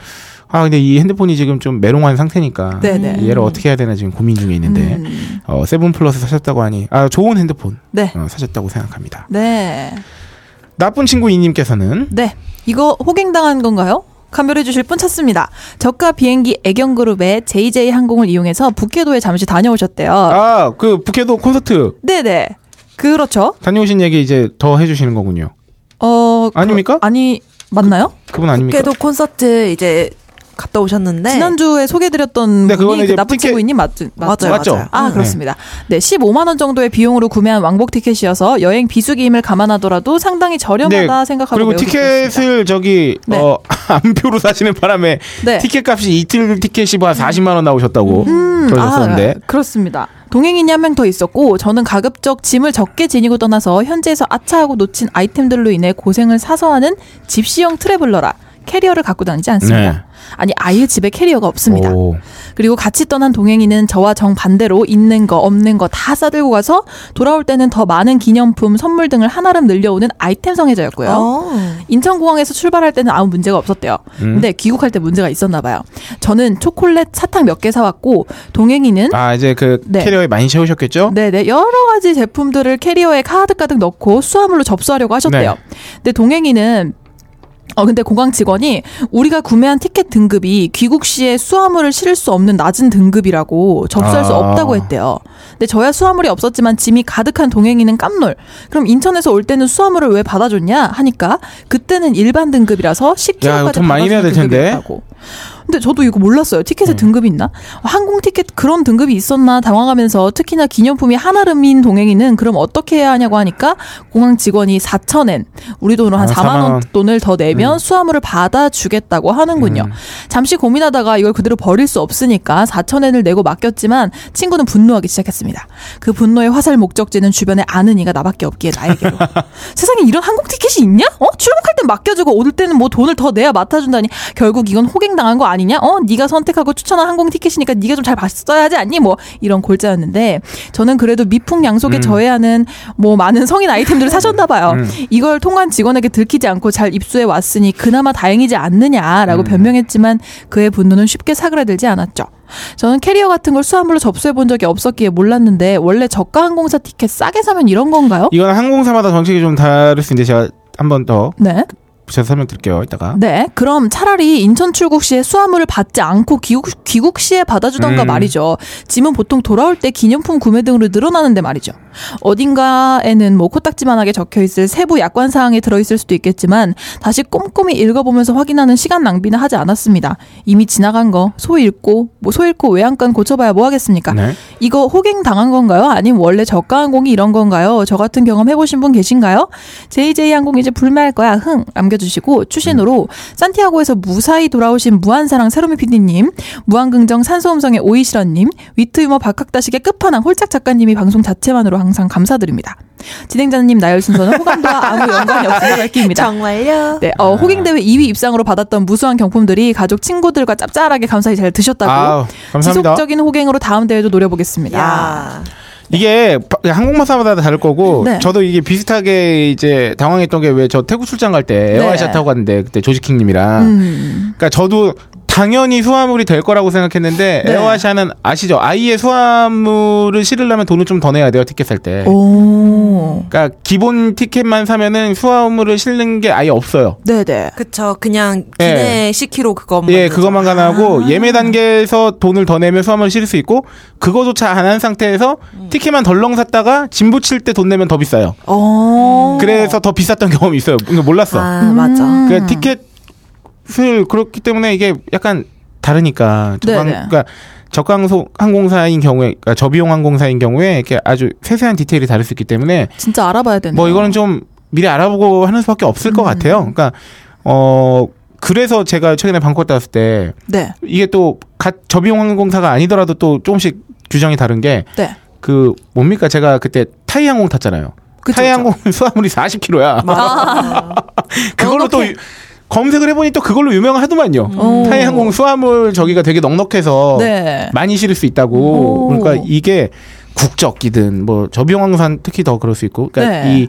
아 근데 이 핸드폰이 지금 좀 메롱한 상태니까 네네. 얘를 어떻게 해야 되나 지금 고민 중에 있는데 음. 어, Seven Plus 사셨다고 하니 아 좋은 핸드폰 네. 어, 사셨다고 생각합니다. 네. 나쁜 친구 이님께서는 네. 이거 호갱당한 건가요? 감별해 주실 분 찾습니다. 저가 비행기 애경그룹의 JJ 항공을 이용해서 북해도에 잠시 다녀오셨대요. 아 그 북해도 콘서트 네네. 그렇죠. 다녀오신 얘기 이제 더 해주시는 거군요. 어. 아닙니까? 그, 아니, 맞나요? 그 분 아닙니까? 국회도 콘서트 이제 갔다 오셨는데 지난주에 소개해드렸던 네, 분이 그 나쁜 티켓- 친구이님 맞, 맞죠? 맞아요, 맞죠? 맞아요. 아, 음. 그렇습니다. 네, 15만 원 정도의 비용으로 구매한 왕복 티켓이어서 여행 비수기임을 감안하더라도 상당히 저렴하다 생각하고 네, 그리고 매우 티켓을 기뻤습니다. 저기 네. 어 암표로 사시는 바람에 네. 티켓 값이 이틀 티켓이 뭐 한 40만 원 나오셨다고 음, 그러셨었는데 아, 그렇습니다. 동행인이 한 명 더 있었고 저는 가급적 짐을 적게 지니고 떠나서 현지에서 아차하고 놓친 아이템들로 인해 고생을 사서 하는 집시형 traveler라 캐리어를 갖고 다니지 않습니다. 네. 아니 아예 집에 캐리어가 없습니다. 오. 그리고 같이 떠난 동행이는 저와 정 반대로 있는 거 없는 거 다 싸들고 가서 돌아올 때는 더 많은 기념품 선물 등을 한아름 늘려오는 아이템 성애자였고요. 어. 인천공항에서 출발할 때는 아무 문제가 없었대요. 음. 근데 귀국할 때 문제가 있었나 봐요. 저는 초콜릿 사탕 몇 개 사왔고 동행이는 아 이제 그 네. 캐리어에 많이 채우셨겠죠? 네네 여러 가지 제품들을 캐리어에 가득 가득 넣고 수화물로 접수하려고 하셨대요. 네. 근데 동행이는 어 근데 공항 직원이 우리가 구매한 티켓 등급이 귀국 시에 수화물을 실을 수 없는 낮은 등급이라고 접수할 수 아. 없다고 했대요. 근데 저야 수화물이 없었지만 짐이 가득한 동행이는 깜놀. 그럼 인천에서 올 때는 수화물을 왜 받아줬냐 하니까 그때는 일반 등급이라서 야, 10kg까지 이거 돈 많이 내야 될 텐데. 근데 저도 이거 몰랐어요. 티켓에 음. 등급이 있나? 항공 티켓 그런 등급이 있었나 당황하면서 특히나 기념품이 하나름인 동행이는 그럼 어떻게 해야 하냐고 하니까 공항 직원이 4천엔 우리 돈으로 한 아, 4만 4만 원 원. 돈을 더 내면 수화물을 받아주겠다고 하는군요. 음. 잠시 고민하다가 이걸 그대로 버릴 수 없으니까 4천엔을 내고 맡겼지만 친구는 분노하기 시작했습니다. 그 분노의 화살 목적지는 주변에 아는 이가 나밖에 없기에 나에게로. 세상에 이런 항공 티켓이 있냐? 어? 출국할 땐 맡겨주고 올 때는 뭐 돈을 더 내야 맡아준다니 결국 이건 호갱 당한 거 아니냐? 아니냐? 어, 네가 선택하고 추천한 항공 티켓이니까 네가 좀 잘 봤어야 하지 않니? 뭐 이런 골자였는데 저는 그래도 미풍양속에 음. 저해하는 뭐 많은 성인 아이템들을 사셨나 봐요. 음. 이걸 통관 직원에게 들키지 않고 잘 입수해 왔으니 그나마 다행이지 않느냐라고 음. 변명했지만 그의 분노는 쉽게 사그라들지 않았죠. 저는 캐리어 같은 걸 수화물로 접수해 본 적이 없었기에 몰랐는데 원래 저가 항공사 티켓 싸게 사면 이런 건가요? 이건 항공사마다 정책이 좀 다를 수 있는데 제가 한 번 더 네. 붙여서 설명드릴게요. 이따가. 네. 그럼 차라리 인천 출국 시에 수화물을 받지 않고 귀국, 귀국 시에 받아주던가 음. 말이죠. 짐은 보통 돌아올 때 기념품 구매 등으로 늘어나는데 말이죠. 어딘가에는 뭐 코딱지만하게 적혀 있을 세부 약관 사항이 들어 있을 수도 있겠지만 다시 꼼꼼히 읽어보면서 확인하는 시간 낭비는 하지 않았습니다. 이미 지나간 거 소 읽고 뭐 소 읽고 외양간 고쳐봐야 뭐 하겠습니까? 네. 이거 호갱 당한 건가요? 아니면 원래 저가 항공이 이런 건가요? 저 같은 경험 해보신 분 계신가요? JJ 항공 이제 불매할 거야. 흥 남겨주시고 추신으로 산티아고에서 무사히 돌아오신 무한사랑 세로미 PD님, 무한긍정 산소음성의 오이시런님, 위트유머 박학다식의 끝판왕 홀짝 작가님이 방송 자체만으로 항상 감사드립니다. 진행자님 나열 순서는 호감도와 아무 연관이 없음을 밝힙니다. 정말요? 네, 어, 호갱 대회 2위 입상으로 받았던 무수한 경품들이 가족 친구들과 짭짤하게 감사히 잘 드셨다고. 아우, 감사합니다. 지속적인 호갱으로 다음 대회도 노려보겠습니다. 야. 이게 바- 항공사마다 다를 거고 네. 저도 이게 비슷하게 이제 당황했던 게 왜 저 태국 출장 갈 때 에어아시아 네. 타고 갔는데 그때 조지킹님이랑 음. 그러니까 저도 당연히 수화물이 될 거라고 생각했는데 네. 에어아시아는 아시죠? 아예 수화물을 실으려면 돈을 좀 더 내야 돼요 티켓 살 때. 오. 그러니까 기본 티켓만 사면은 수화물을 실는 게 아예 없어요. 네네. 그쵸. 그냥 예. 기내 10kg 그것만. 예. 그것만 가능하고 아. 예매 단계에서 돈을 더 내면 수화물을 실을 수 있고 그거조차 안 한 상태에서 음. 티켓만 덜렁 샀다가 짐 붙일 때 돈 내면 더 비싸요. 어. 그래서 더 비쌌던 경험이 있어요. 몰랐어. 아, 맞아. 음. 그 티켓 을 그렇기 때문에 이게 약간 다르니까. 저강, 네네. 그러니까 저강소 항공사인 경우에, 그러니까 저비용 항공사인 경우에 이렇게 아주 세세한 디테일이 다를 수 있기 때문에 진짜 알아봐야 되네. 뭐 이거는 좀 미리 알아보고 하는 수밖에 없을 음. 것 같아요. 그러니까 어 그래서 제가 최근에 방콕 갔을 때 네. 이게 또 가, 저비용 항공사가 아니더라도 또 조금씩 규정이 다른 게그 네. 뭡니까 제가 그때 타이 항공 탔잖아요. 타이. 항공 수화물이 40kg야. 맞아. 그걸로 또 유- 검색을 해보니 또 그걸로 유명하더만요. 오. 타이 항공 수화물 저기가 되게 넉넉해서 네. 많이 실을 수 있다고. 오. 그러니까 이게 국적기든 뭐 저비용 항공사 특히 더 그럴 수 있고. 그러니까 네. 이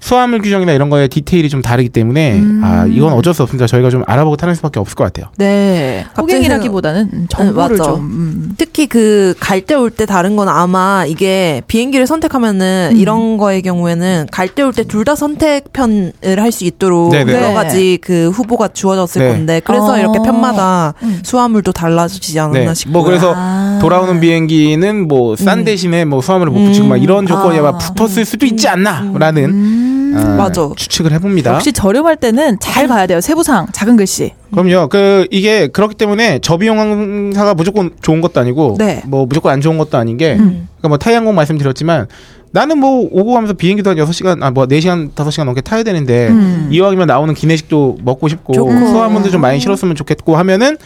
수화물 규정이나 이런 거에 디테일이 좀 다르기 때문에 음. 아 이건 어쩔 수 없습니다. 저희가 좀 알아보고 타는 수밖에 없을 것 같아요. 네. 호갱이라기보다는 정보를 네, 맞아. 좀. 음. 특히 그 갈 때 올 때 다른 건 아마 이게 비행기를 선택하면은 음. 이런 거의 경우에는 갈 때 올 때 둘 다 선택편을 할 수 있도록 네네. 여러 네. 가지 그 후보가 주어졌을 네. 건데 그래서 어. 이렇게 편마다 음. 수화물도 달라지지 않았나 네. 싶고요. 뭐 그래서 아. 돌아오는 비행기는 뭐싼 음. 대신에 뭐 수화물을 못 붙이고 음. 막 이런 조건이 아. 붙었을 수도 있지 않나라는 음. 아, 맞아. 추측을 해봅니다. 역시 저렴할 때는 잘 봐야 돼요. 세부상 작은 글씨. 그럼요. 그 이게 그렇기 때문에 저비용 항공사가 무조건 좋은 것도 아니고 네. 뭐 무조건 안 좋은 것도 아닌 게 음. 그러니까 뭐 타이 항공 말씀드렸지만 나는 뭐 오고 가면서 비행기도 한 6시간 아 뭐 4시간 5시간 넘게 타야 되는데 음. 이왕이면 나오는 기내식도 먹고 싶고 좋고. 소화물도 좀 많이 실었으면 좋겠고 하면은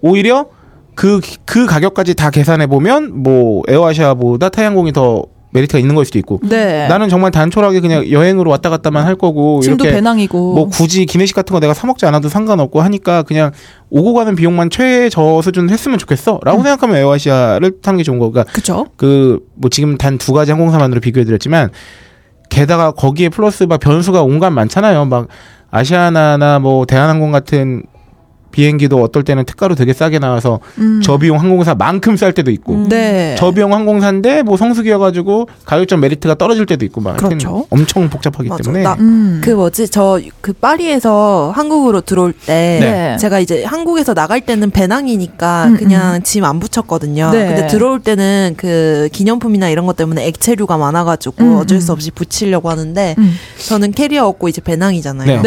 오히려 그 그 가격까지 다 계산해 보면 뭐 에어아시아보다 타이항공이 더 메리트가 있는 걸 수도 있고 네. 나는 정말 단촐하게 그냥 여행으로 왔다 갔다만 할 거고 짐도 이렇게 배낭이고. 뭐 굳이 기내식 같은 거 내가 사 먹지 않아도 상관없고 하니까 그냥 오고 가는 비용만 최저 수준 했으면 좋겠어라고 음. 생각하면 에어아시아를 타는 게 좋은 거. 그러니까 그쵸? 그뭐 지금 단 두 가지 항공사만으로 비교해 드렸지만 게다가 거기에 플러스 막 변수가 온갖 많잖아요. 막 아시아나나 뭐 대한항공 같은 비행기도 어떨 때는 특가로 되게 싸게 나와서 음. 저비용 항공사만큼 쌀 때도 있고 음. 네. 저비용 항공사인데 뭐 성수기여가지고 가격적 메리트가 떨어질 때도 있고 막 그렇죠. 엄청 복잡하기 맞아. 때문에 나- 음. 그 뭐지 저 그 파리에서 한국으로 들어올 때 네. 제가 이제 한국에서 나갈 때는 배낭이니까 음, 그냥 짐 안 붙였거든요. 네. 근데 들어올 때는 그 기념품이나 이런 것 때문에 액체류가 많아가지고 음, 어쩔 수 음. 없이 붙이려고 하는데 음. 저는 캐리어 없고 이제 배낭이잖아요.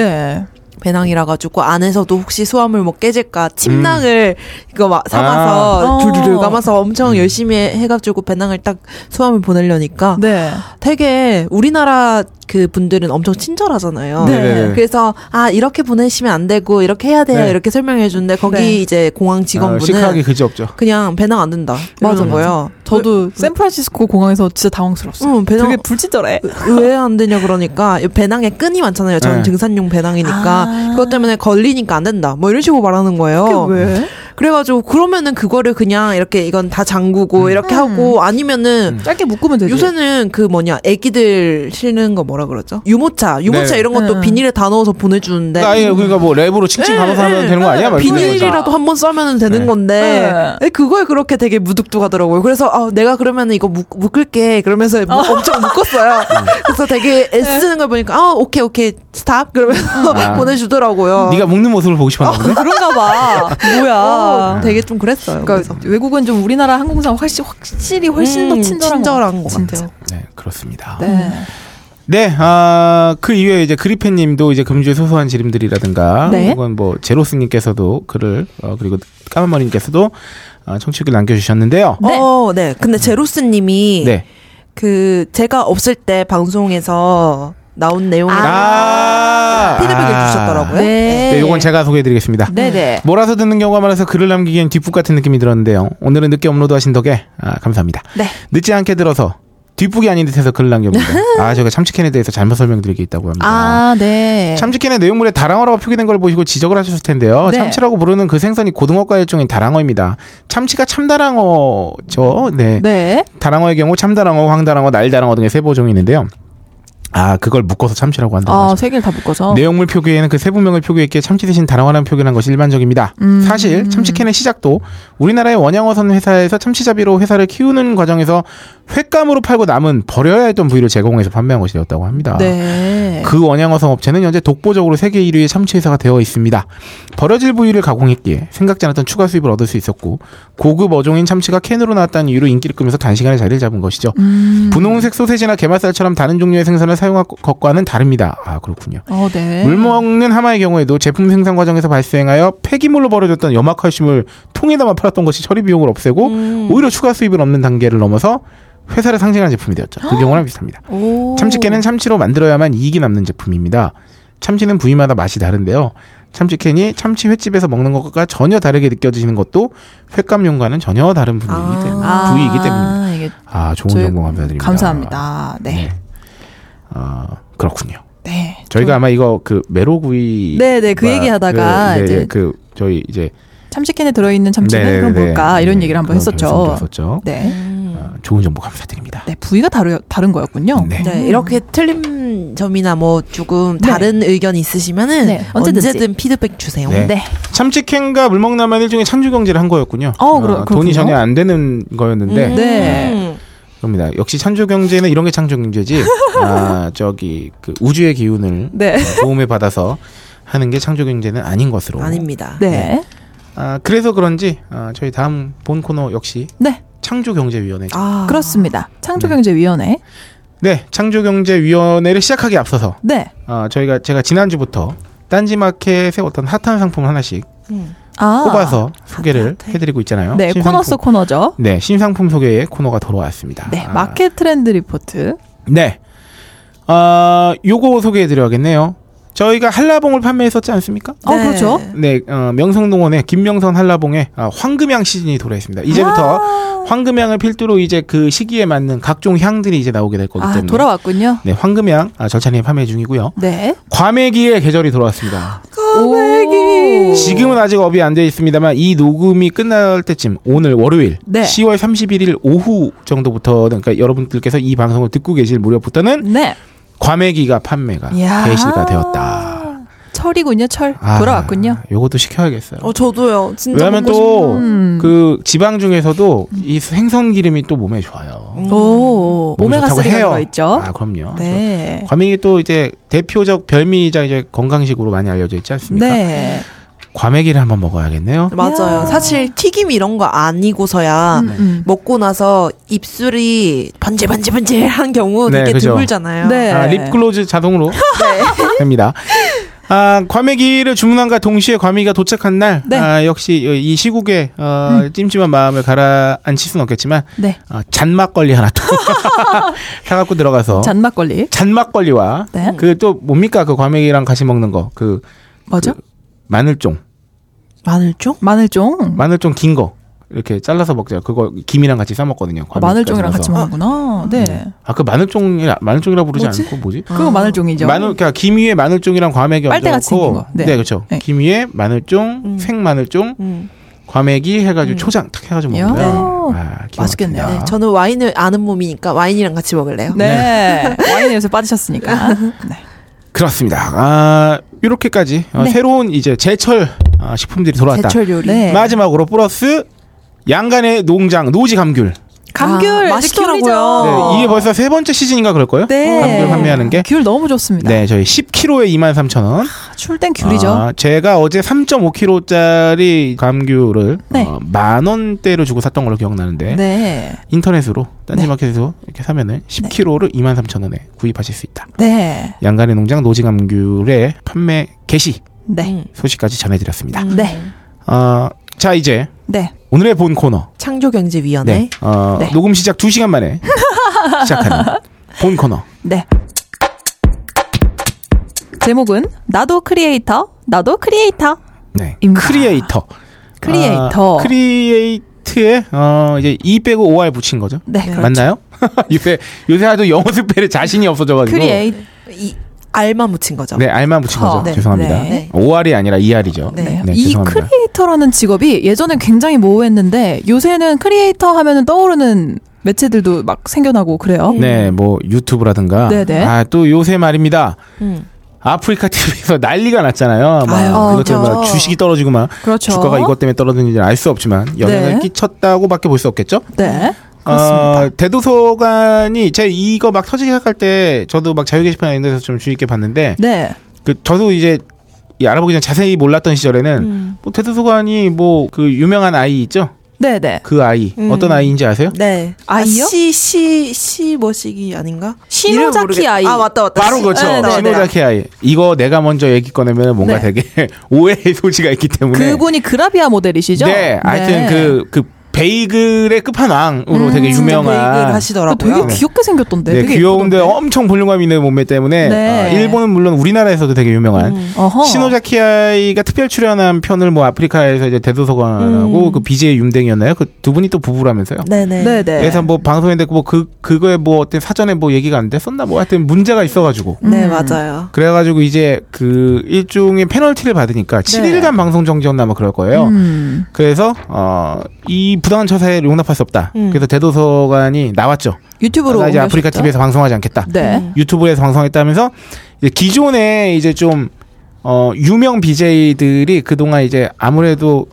배낭이라 가지고 안에서도 혹시 수화물 뭐 깨질까 침낭을 이거 막 사가서 아. 두루루 어. 감아서 엄청 음. 열심히 해가지고 배낭을 딱 수화물 보내려니까 네. 되게 우리나라 그 분들은 엄청 친절하잖아요. 네. 네네네. 그래서 아 이렇게 보내시면 안 되고 이렇게 해야 돼요 네. 이렇게 설명해 주는데 거기 네. 이제 공항 어, 직원분은 시크하게 그지 없죠. 그냥 배낭 안 된다 맞아, 거예요. 저도 샌프란시스코 공항에서 진짜 당황스러웠어요. 응, 배낭 되게 불친절해. 왜 안 되냐 그러니까 이 배낭에 끈이 많잖아요. 저는 네. 등산용 배낭이니까 아. 그것 때문에 걸리니까 안 된다. 뭐 이런 식으로 말하는 거예요. 그게 왜? 그래가지고 그러면은 그거를 그냥 이렇게 이건 다 잠그고 이렇게 하고 아니면은 짧게 묶으면 되죠. 요새는 그 뭐냐 애기들 실는 거 뭐라 그러죠? 유모차 유모차 네. 이런 것도 음. 비닐에 다 넣어서 보내주는데 그러니까 아예 그러니까 뭐 랩으로 칭칭 감아서 하면 되는 거 아니야? 막 이런 비닐이라도 한번 써면 되는 네. 건데 에, 그거에 그렇게 되게 무뚝뚝하더라고요. 그래서 아, 내가 그러면 이거 묶, 묶을게 그러면서 묶- 엄청 묶었어요. 그래서 되게 애쓰는 걸 보니까 아 오케이 오케이 stop 그러면서 아. 보내주더라고요. 네가 묶는 모습을 보고 싶었나 보네. 그런가 봐. 뭐야. 어, 되게 좀 그랬어요. 그러니까 그래서 외국은 좀 우리나라 항공사 확실히 확실히 훨씬 더 음, 친절한, 친절한 것 진짜. 같아요. 네, 그렇습니다. 네. 네, 아, 그 이외에 이제 그리펜 님도 이제 금주의 소소한 지름들이라든가, 네. 혹은 뭐 제로스 님께서도 글을, 어, 그리고 까만머리 님께서도 어, 청취글 남겨주셨는데요. 네. 어, 네. 근데 제로스 님이 네. 그 제가 없을 때 방송에서 나온 내용을 아, 피드백을 아. 주셨더라고요. 네. 네, 요건 제가 소개해드리겠습니다. 네네. 몰아서 듣는 경우가 많아서 글을 남기기엔 뒷북 같은 느낌이 들었는데요. 오늘은 늦게 업로드하신 덕에 아, 감사합니다. 네. 늦지 않게 들어서 뒷북이 아닌 듯해서 글을 남겨봅니다. 아, 제가 참치캔에 대해서 잘못 설명드릴 게 있다고 합니다. 아, 네. 참치캔의 내용물에 다랑어라고 표기된 걸 보시고 지적을 하셨을 텐데요. 네. 참치라고 부르는 그 생선이 고등어과 일종인 다랑어입니다. 참치가 참다랑어죠. 네. 네. 다랑어의 경우 참다랑어, 황다랑어, 날다랑어 등의 세 보종이 있는데요. 아, 그걸 묶어서 참치라고 한다고 아. 세 개를 다 묶어서. 내용물 표기에는 그 세 부명을 표기했기에 참치 대신 표기를 한 것이 일반적입니다. 음. 사실 참치캔의 시작도 우리나라의 원양어선 회사에서 참치잡이로 회사를 키우는 과정에서 횟감으로 팔고 남은 버려야 했던 부위를 제공해서 판매한 것이었다고 합니다. 네. 그 원양어성 업체는 현재 독보적으로 세계 1위의 참치 회사가 되어 있습니다. 버려질 부위를 가공했기에 생각지 않았던 추가 수입을 얻을 수 있었고 고급 어종인 참치가 캔으로 나왔다는 이유로 인기를 끄면서 단시간에 자리를 잡은 것이죠. 음. 분홍색 소세지나 게맛살처럼 다른 종류의 생선을 사용할 것과는 다릅니다. 아 그렇군요. 어, 네. 물 먹는 하마의 경우에도 제품 생산 과정에서 발생하여 폐기물로 버려졌던 염화칼슘을 통에 담아 팔았던 것이 처리 비용을 없애고 음. 오히려 추가 수입을 얻는 단계를 넘어서 회사를 상징하는 제품이 되었죠. 그 경우랑 비슷합니다. 오. 참치캔은 참치로 만들어야만 이익이 남는 제품입니다. 참치는 부위마다 맛이 다른데요. 참치캔이 참치 횟집에서 먹는 것과 전혀 다르게 느껴지는 것도 횟감용과는 전혀 다른 부위이기, 아. 아, 부위이기 때문입니다. 이게 아, 좋은 정보 감사드립니다. 감사합니다. 네. 어, 그렇군요. 네. 저희가 아마 이거 그 메로구이 네, 네, 그 얘기 하다가 그, 네, 이제 네, 그 저희 이제 참치캔에 들어있는 참치는 네, 그럼 네, 뭘까? 네, 이런 네, 얘기를 한번 했었죠. 네. 음. 어, 좋은 정보 감사드립니다. 네, 부위가 다르, 다른 거였군요. 네. 네, 이렇게 틀린 점이나 뭐 조금 네. 다른 의견 있으시면은 네, 언제든지. 언제든 피드백 주세요. 네. 네. 참치캔과 물먹나만 일종의 찬주 경제를 한 거였군요. 어, 그렇- 돈이 그렇군요. 전혀 안 되는 거였는데 음. 네. 그럽니다. 역시 찬조 경제는 이런 게 창조 경제지. 아 저기 그 우주의 기운을 네. 도움을 받아서 하는 게 창조 경제는 아닌 것으로. 아닙니다. 네. 아 그래서 그런지 아, 저희 다음 본 코너 역시 네. 창조경제위원회. 아. 그렇습니다. 창조경제위원회. 네, 창조경제위원회를 시작하기 앞서서 네. 아, 저희가 제가 지난주부터 딴지마켓에 어떤 핫한 상품 하나씩 음. 아. 뽑아서 소개를 핫핫해. 해드리고 있잖아요. 네, 신상품. 코너 속 코너죠. 네, 신상품 소개의 코너가 돌아왔습니다. 네, 아, 마켓 트렌드 리포트. 네. 아, 요거 소개해드려야겠네요. 저희가 한라봉을 판매했었지 않습니까? 어, 그렇죠. 네, 어, 명성농원의 김명선 한라봉의 아, 황금향 시즌이 돌아왔습니다. 이제부터 아, 황금향을 필두로 이제 그 시기에 맞는 각종 향들이 이제 나오게 될 거기 아, 때문에. 돌아왔군요. 네, 황금향 아, 절찬리 판매 중이고요. 네. 과메기의 계절이 돌아왔습니다. 오. 지금은 아직 업이 안 돼 있습니다만 이 녹음이 끝날 때쯤 오늘 월요일 네. 10월 31일 오후 정도부터 그러니까 여러분들께서 이 방송을 듣고 계실 무렵부터는 네. 과메기가 판매가. 개시가 되었다. 철이군요, 철. 아, 돌아왔군요. 요것도 시켜야겠어요. 어 저도요. 진짜 왜냐하면 먹고 또 음. 그 지방 중에서도 이 생선 기름이 또 몸에 좋아요. 싶- 음. 오, 몸에 오메가 좋다고 3가 해요. 들어있죠. 아 그럼요. 네. 과메기 또 이제 대표적 별미이자 이제 건강식으로 많이 알려져 있지 않습니까? 네. 과메기를 한번 먹어야겠네요. 맞아요. 야. 사실 튀김 이런 거 아니고서야 음, 음. 먹고 나서 입술이 번질번질번질한 경우 네, 되게 그죠. 드물잖아요. 네. 아, 립글로즈 자동으로 됩니다. 아, 과메기를 주문한과 동시에 과메기가 도착한 날, 네. 아, 역시 이 시국에 어, 찜찜한 마음을 가라앉힐 수는 없겠지만 네. 어, 잔막걸리 하나 또 사갖고 들어가서 잔막걸리. 잔막걸리와 네. 그또 뭡니까 그 과메기랑 같이 먹는 거 그 뭐죠? 마늘종 마늘종? 마늘종. 마늘종 긴거 이렇게 잘라서 먹자 그거 김이랑 같이 싸 먹거든요. 아, 마늘종이랑 같이 먹. 먹는구나. 네. 아 그 마늘종이 마늘종이라 부르지 뭐지? 않고 뭐지? 그거 마늘종이죠. 마늘 그러니까 김 위에 마늘종이랑 과메기 빨대같이 얹어놓고. 네. 네, 그렇죠. 네. 김 위에 마늘종, 음. 생 마늘종, 음. 과메기 해가지고 초장 탁 해가지고 야. 먹으면 네. 아, 맛있겠네요. 네, 저는 와인을 아는 몸이니까 와인이랑 같이 먹을래요. 네. 와인에 요새 빠지셨으니까. 네. 그렇습니다. 아, 이렇게까지 어, 네. 새로운 이제 제철 아, 식품들이 돌아왔다. 제철 요리. 네. 마지막으로 플러스 양간의 농장 노지 감귤. 감귤 아, 맛있더라고요. 네, 이게 벌써 세 번째 시즌인가 그럴 거예요. 네. 감귤 판매하는 게. 귤 너무 좋습니다. 네, 저희 10kg에 23,000원. 출땐 귤이죠. 아, 제가 어제 3.5kg짜리 감귤을 네. 어, 만 원대로 주고 샀던 걸로 기억나는데 네. 인터넷으로 딴지마켓에서 이렇게 사면은 10kg를 23,000원에 구입하실 수 있다. 네. 양간의 농장 노지 감귤의 판매 개시 네. 음. 소식까지 전해드렸습니다. 음. 네. 어, 자 이제 네. 오늘의 본 코너. 창조경제위원회. 네. 어, 네. 녹음 시작 2시간 만에 시작하는 본 코너. 네. 제목은 나도 크리에이터, 나도 크리에이터. 네. 입니다. creator. creator. 아, create에 어, 이제 E 빼고 OR 붙인 거죠. 네, 그렇죠. 맞나요? 요새 요새 하도 영어 spell에 자신이 없어져가지고. 크리에이 E R만 붙인 거죠. 네, R만 붙인 터. 거죠. 네. 죄송합니다. 네. OR이 아니라 ER이죠. 네. 네, 이 죄송합니다. creator라는 직업이 예전엔 굉장히 모호했는데 요새는 크리에이터 하면은 떠오르는 매체들도 막 생겨나고 그래요. 네, 뭐 유튜브라든가. 네네. 아, 또 요새 말입니다. 음. 아프리카 TV에서 난리가 났잖아요. 막 아유, 그것 그렇죠. 때문에 막 주식이 떨어지고 막 그렇죠. 주가가 이것 때문에 떨어지는지 알 수 없지만 영향을 네. 끼쳤다고밖에 볼 수 없겠죠. 네. 그렇습니다. 어, 대도서관이 제 이거 막 터지기 시작할 때 저도 막 자유 게시판에 있는 데서 좀 주의 있게 봤는데 네. 그 저도 이제 이 알아보기 전 자세히 몰랐던 시절에는 음. 뭐 대도서관이 뭐 그 유명한 아이 있죠? 네, 네. 그 아이 음. 어떤 아이인지 아세요? 네. 아이요? 시, 시, 시 뭐시기 아닌가? 시노자키 모르겠- 아이. 아, 맞다, 맞다. 바로 시- 그렇죠. 네, 네, 네. 시노자키 아이. 이거 내가 먼저 얘기 꺼내면 뭔가 네. 되게 오해의 소지가 있기 때문에. 그분이 그라비아 모델이시죠? 네, 하여튼 네. 그, 그 베이글의 끝판왕으로 음, 되게 유명한. 하시더라고요. 되게 네. 귀엽게 생겼던데. 네, 되게 귀여운데 예쁘던데. 엄청 볼륨감 있는 몸매 때문에 네. 어, 일본은 물론 우리나라에서도 되게 유명한 음. 어허. 시노자키 아이가 특별 출연한 편을 뭐 아프리카에서 이제 대도서관하고 음. 그 BJ 윤댕이었나요? 그 두 분이 또 부부라면서요. 네네. 네, 네. 그래서 뭐 방송인데 뭐그 그거에 뭐 어떤 사전에 뭐 얘기가 안 됐었나 뭐 하여튼 문제가 있어가지고 네, 음. 맞아요. 그래가지고 이제 그 일종의 페널티를 받으니까 7일간 방송 정지였나 뭐 그럴 거예요. 음. 그래서 어이 부당한 처사에 용납할 수 없다. 음. 그래서 대도서관이 나왔죠. 유튜브로 나 이제? 아프리카 TV에서 방송하지 않겠다. 네. 음. 유튜브에서 방송했다면서 이제 기존에 이제 좀 어, 유명 BJ들이 그동안 이제 아무래도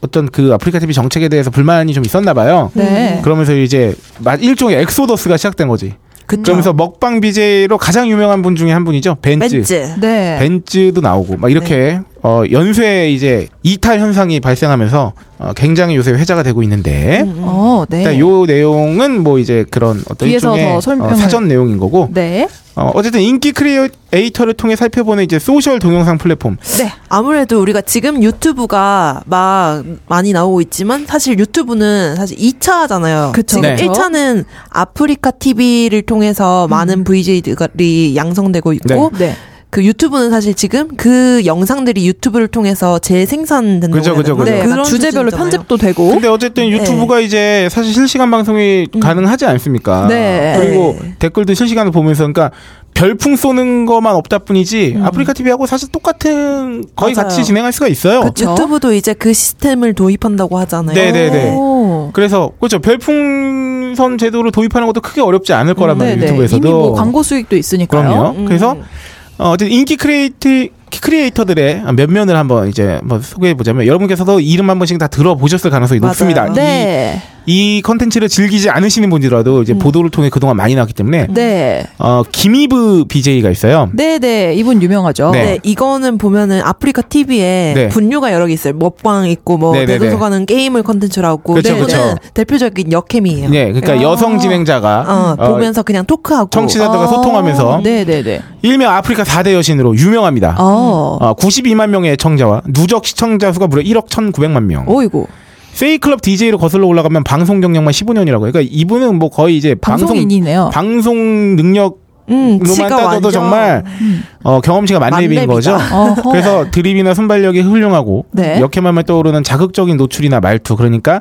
어떤 그 아프리카 TV 정책에 대해서 불만이 좀 있었나 봐요. 네. 그러면서 이제 마- 일종의 엑소더스가 시작된 거지. 그쵸. 그러면서 먹방 BJ로 가장 유명한 분 중에 한 분이죠. 밴쯔. 밴쯔. 네. 밴쯔도 나오고 막 이렇게 어 연쇄 이제 이탈 현상이 발생하면서 어 굉장히 요새 회자가 되고 있는데 음, 음. 어, 네. 일단 요 내용은 뭐 이제 그런 어떤 뒤에서 일종의 더 설명을- 어, 사전 내용인 거고 네. 어 어쨌든 인기 creator를 통해 살펴보는 이제 social 동영상 플랫폼 네. 아무래도 우리가 지금 유튜브가 막 많이 나오고 있지만 사실 유튜브는 사실 2차잖아요. 그쵸, 지금 네. 1차는 아프리카 TV를 통해서 많은 VJ들이 양성되고 있고 네. 그 유튜브는 사실 지금 그 영상들이 유튜브를 통해서 재생산된다고 그죠, 그죠? 그죠. 네. 그런 주제별로 수준이잖아요. 편집도 되고. 근데 어쨌든 유튜브가 이제 사실 실시간 방송이 음. 가능하지 않습니까? 네. 그리고 네. 댓글도 실시간으로 보면서 그러니까 별풍 쏘는 것만 없다 뿐이지 아프리카 TV하고 사실 똑같은 거의 맞아요. 같이 진행할 수가 있어요. 그쵸. 유튜브도 이제 그 시스템을 도입한다고 하잖아요. 네, 네, 네. 오. 그래서 그렇죠 별풍선 제도를 도입하는 것도 크게 어렵지 않을 거란 말이에요 네네. 유튜브에서도. 이미 뭐 광고 수익도 있으니까요. 그럼요. 음. 그래서 어, 어쨌든 인기 creati creator들의 면면을 한번 이제 한번 소개해 보자면 여러분께서도 이름 한 번씩 다 들어보셨을 가능성이 맞아요. 높습니다. 네. 이, 이 컨텐츠를 즐기지 않으시는 분들이라도 이제 음. 보도를 통해 그동안 많이 나왔기 때문에 네. 어, 김이브 BJ가 있어요. 네, 네. 이분 유명하죠. 네. 네. 이거는 보면은 아프리카 TV에 네. 분류가 여러 개 있어요. 먹방 있고 뭐 네, 네, 대도서관은 게임을 컨텐츠로 하고 그쵸, 이거는 그쵸. 대표적인 역캠이에요. 네, 그러니까 아. 여성 진행자가 어, 어, 보면서 그냥 토크하고 청취자들과 아. 소통하면서 네, 네, 네. 일명 아프리카 4대 여신으로 유명합니다. 어. 어, 92만 명의 애청자와 누적 시청자 수가 무려 1억 1,900만 명. 오이고. 세이클럽 DJ로 거슬러 올라가면 방송 경력만 15년이라고. 그러니까 이분은 뭐 거의 이제 방송 방송인이네요. 방송 능력으로만 음, 치가 따져도 완전 정말 어, 경험치가 만렙인. 거죠. 그래서 드립이나 순발력이 훌륭하고 네. 역해만만 떠오르는 자극적인 노출이나 말투 그러니까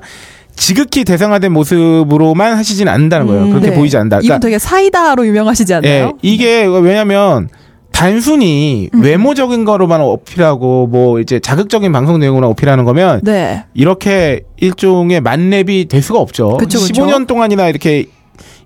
지극히 대상화된 모습으로만 하시진 않는다는 거예요. 음, 그렇게 네. 보이지 않는다. 이분 그러니까 되게 사이다로 유명하시지 않나요? 예, 이게 왜냐면 단순히 음. 외모적인 거로만 어필하고 뭐 이제 자극적인 방송 내용으로 어필하는 거면 네. 이렇게 일종의 만렙이 될 수가 없죠. 그쵸, 그쵸. 15년 동안이나 이렇게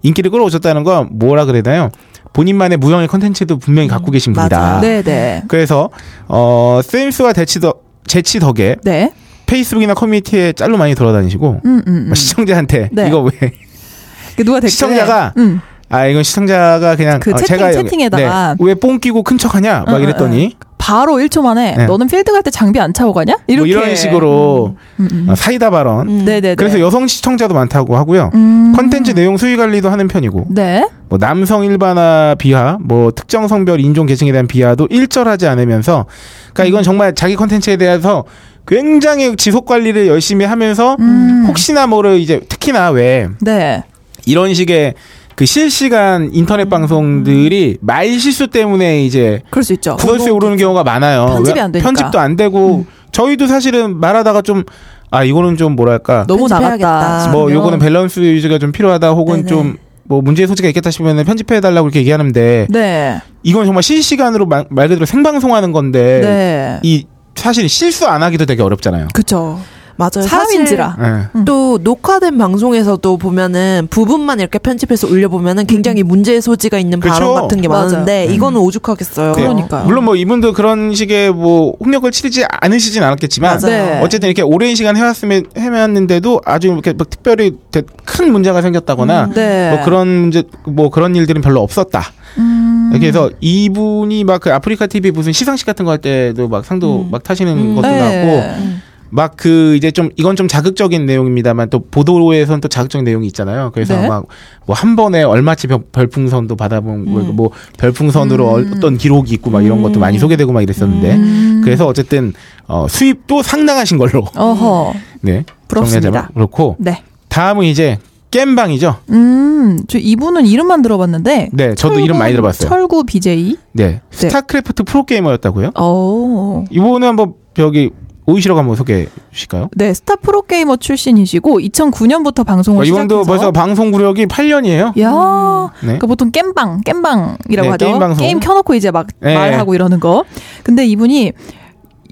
인기를 끌어오셨다는 건 뭐라 그래야 되나요? 본인만의 무형의 컨텐츠도 분명히 갖고 계신 분이다. 맞아요. 네, 네. 그래서 어 센스와 대치 덕 재치 덕에 네. 페이스북이나 커뮤니티에 짤로 많이 돌아다니시고 음, 음, 음. 시청자한테 네. 이거 왜그 누가 댓글에 시청자가 음. 아 이건 시청자가 그냥 그 어, 채팅, 제가 채팅에다가 네, 왜뽕 끼고 큰 척하냐 막 응, 이랬더니 바로 1초 만에 네. 너는 필드 갈 때 장비 안 차고 가냐? 이렇게 뭐 이런 식으로 음, 음. 어, 사이다 발언 음. 네, 네, 네. 그래서 여성 시청자도 많다고 하고요 음. 컨텐츠 내용 수위 관리도 하는 편이고 네. 뭐 남성 일반화 비하 뭐 특정 성별 인종 계층에 대한 비하도 일절하지 않으면서 그러니까 이건 정말 자기 컨텐츠에 대해서 굉장히 지속 관리를 열심히 하면서 음. 혹시나 모를 이제 특히나 왜 네. 이런 식의 그 실시간 인터넷 방송들이 말 실수 때문에 이제 그럴 수 있죠. 구설수에 오르는 경우가 많아요. 편집이 왜? 안 되니까. 음. 편집도 안 되고 저희도 사실은 말하다가 좀 아 이거는 좀 뭐랄까 너무. 나갔다. 뭐 요거는 밸런스 유지가 좀 필요하다 혹은 네네. 좀뭐 문제의 소지가 있겠다 싶으면 편집해 달라고 이렇게 얘기하는데 네. 이건 정말 실시간으로 말, 말 그대로 생방송하는 건데 네. 이 사실 실수 안 하기도 되게 어렵잖아요. 그쵸. 맞아요. 사람인지라. 예. 음. 또 녹화된 방송에서도 보면은 부분만 이렇게 편집해서 올려보면은 굉장히 문제의 소지가 있는 그쵸. 발언 같은 게 맞아요. 많은데 음. 이거는 오죽하겠어요. 네. 그러니까요. 물론 뭐 이분도 그런 식의 뭐 폭력을 치르지 않으시진 않았겠지만 맞아요. 네. 어쨌든 이렇게 오랜 시간 해왔으면 해왔는데도 아주 이렇게 뭐 특별히 대- 큰 문제가 생겼다거나 네. 뭐 그런 문제 뭐 그런 일들은 별로 없었다. 음. 이렇게 해서 이분이 막 그 아프리카 TV 무슨 시상식 같은 거 할 때도 막 상도 음. 막 타시는 음. 것도 네. 나왔고 막 그 이제 좀 이건 좀 자극적인 내용입니다만 또 보도에선 또 자극적인 내용이 있잖아요. 그래서 네. 막뭐 한 번에 얼마치 별- 별풍선도 받아본 뭐 음. 뭐 별풍선으로 음. 어떤 기록이 있고 막 이런 것도 많이 소개되고 막 이랬었는데 음. 그래서 어쨌든 어 수입도 상당하신 걸로 어허. 네 부럽습니다. 그렇고 네. 다음은 이제 겜방이죠. 음, 저 이분은 이름만 들어봤는데. 네, 저도 이름 많이 들어봤어요. 철구 BJ. 네, 스타크래프트 프로게이머였다고요? 어. 이분은 한번 여기 오이시라고 한번 소개해 주실까요? 네, 스타 프로게이머 출신이시고 2009년부터 방송을 어, 이분도 시작해서 벌써 방송 구력이 8년이에요. 야, 네. 그 보통 겜방, 겜방이라고 네, 하죠. 게임 방송. 켜놓고 이제 막 네. 말하고 이러는 거. 근데 이분이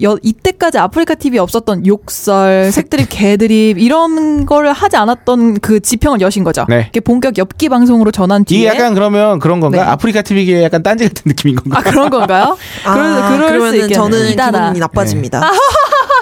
여, 이때까지 아프리카 TV 에 없었던 욕설, 색드립, 개드립 이런 거를 하지 않았던 그 지평을 여신 거죠. 네. 이게 본격 엽기 방송으로 전환 뒤에 이게 약간 그러면 그런 건가? 네. 아프리카 TV계 약간 딴지 같은 느낌인 건가? 아 그런 건가요? 그럴, 아, 그럴 수 그러면은. 저는. 기분이 나빠집니다.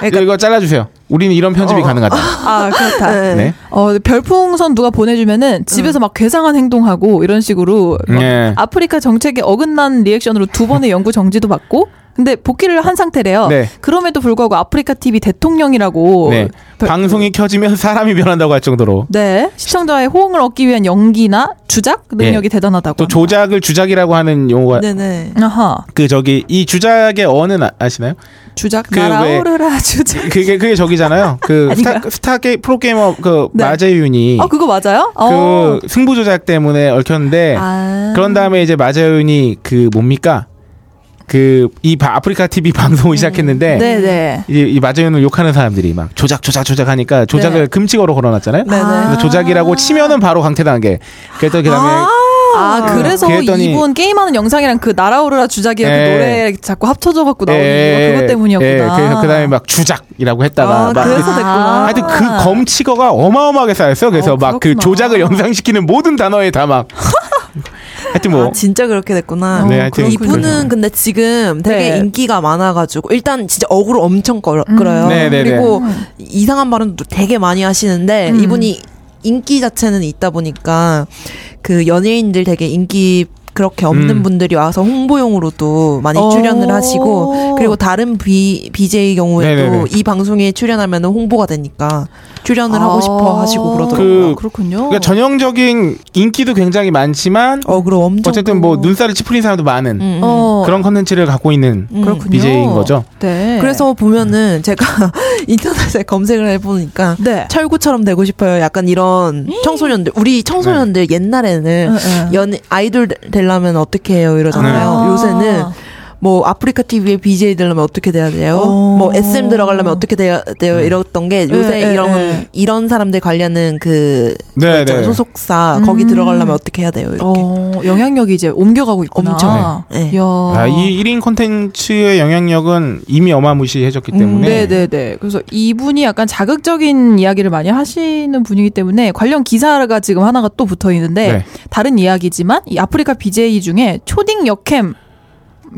이거, 이거 잘라주세요. 우리는 이런 편집이 어. 가능하다. 아 그렇다. 네. 네. 어, 별풍선 누가 보내주면은 집에서 막 괴상한 행동하고 이런 식으로 막 네. 아프리카 정책에 어긋난 리액션으로 두 번의 연구 정지도 받고 근데 복귀를 한 상태래요. 네. 그럼에도 불구하고 아프리카 TV 대통령이라고 네. 별- 방송이 켜지면 사람이 변한다고 할 정도로. 네 시청자의 호응을 얻기 위한 연기나 주작 능력이 대단하다고. 네. 또 조작을 주작이라고 하는 용어가 네네. 아하 그 저기 이 주작의 어원은 아- 아시나요? 주작 그 왜- 날아오르라 주작. 그게 그게 저기잖아요. 그? 스타 스타 게 프로 게이머 그 네. 마재윤이 아 그거 맞아요? 어. 그 승부 조작 때문에 얽혔는데 아. 그런 다음에 이제 마재윤이 그 뭡니까? 그이 아프리카 TV 방송을 시작했는데 네네. 이, 이 마재윤을 욕하는 사람들이 막 조작 조작 조작 하니까 조작을 네. 금지어로 걸어놨잖아요. 네네. 그래서 조작이라고 치면은 바로 강퇴당하게. 그랬더니 그다음에 아, 그래서 그랬더니- 이분 게임하는 영상이랑 그 날아오르라 주작이랑 그 예. 노래 자꾸 합쳐져 갖고 나오는 예, 거 그것 때문이었구나. 예, 그래서 그다음에 막 주작이라고 했다가 아, 막 그래서 그- 됐구나. 하여튼 그 검치거가 어마어마하게 쌓였어. 그래서 어, 막그 그렇구나. 조작을 연상시키는 모든 단어에 다 막. 하여튼 뭐 아, 진짜 그렇게 됐구나. 네, 하여튼 이분은 근데 지금 되게 네. 인기가 많아가지고 일단 진짜 어그로 엄청 끌- 끌어요. 네, 네, 그리고 이상한 발언도 되게 많이 하시는데 음. 이분이 인기 자체는 있다 보니까 그 연예인들 되게 인기 그렇게 없는 음. 분들이 와서 홍보용으로도 많이 어. 출연을 하시고 그리고 다른 비, BJ 경우에도 네네네. 이 방송에 출연하면 홍보가 되니까 출연을 하고 싶어 하시고 그러더라고요. 그- 그렇군요. 그러니까 전형적인 인기도 굉장히 많지만 어그로 엄청 어쨌든 뭐 눈살을 찌푸린 사람도 많은 음, 음. 어, 그런 컨텐츠를 갖고 있는 음. BJ인 거죠. 네. 그래서 보면은 제가 인터넷에 검색을 해보니까 네. 철구처럼 되고 싶어요. 약간 이런 청소년들 우리 청소년들 옛날에는 응, 응. 연 아이돌 되려면 어떻게 해요 이러잖아요. 아. 요새는 뭐 아프리카 TV에 BJ 되려면 어떻게 돼야 돼요? 어. 뭐 SM 들어가려면 어떻게 돼야 돼요? 네. 이랬던 게 요새 네, 네, 이런 네. 이런 사람들 관련은 그 네. 네. 소속사 음. 거기 들어가려면 어떻게 해야 돼요? 이렇게. 어, 영향력이 이제 옮겨가고 있구나. 엄청. 네. 네. 아, 이 1인 콘텐츠의 영향력은 이미 어마무시해졌기 음, 때문에 네네 네. 그래서 이분이 약간 자극적인 이야기를 많이 하시는 분이기 때문에 관련 기사가 지금 하나가 또 붙어 있는데 네. 다른 이야기지만 이 아프리카 BJ 중에 초딩 역캠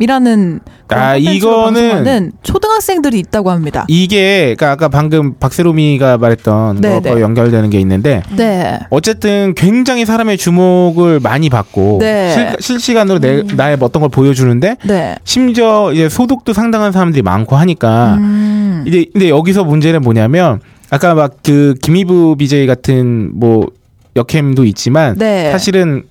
이라는 그런 아, 이거는 초등학생들이 있다고 합니다. 이게 그러니까 아까 방금 박세롬이가 말했던 네, 거와 네. 연결되는 게 있는데 네. 어쨌든 굉장히 사람의 주목을 많이 받고 네. 실, 시간으로 내, 나의 어떤 걸 보여주는데 네. 심지어 이제 소득도 상당한 사람들이 많고 하니까 음. 이제 근데 여기서 문제는 뭐냐면 아까 막 그 김희부 BJ 같은 뭐 역캠도 있지만 네. 사실은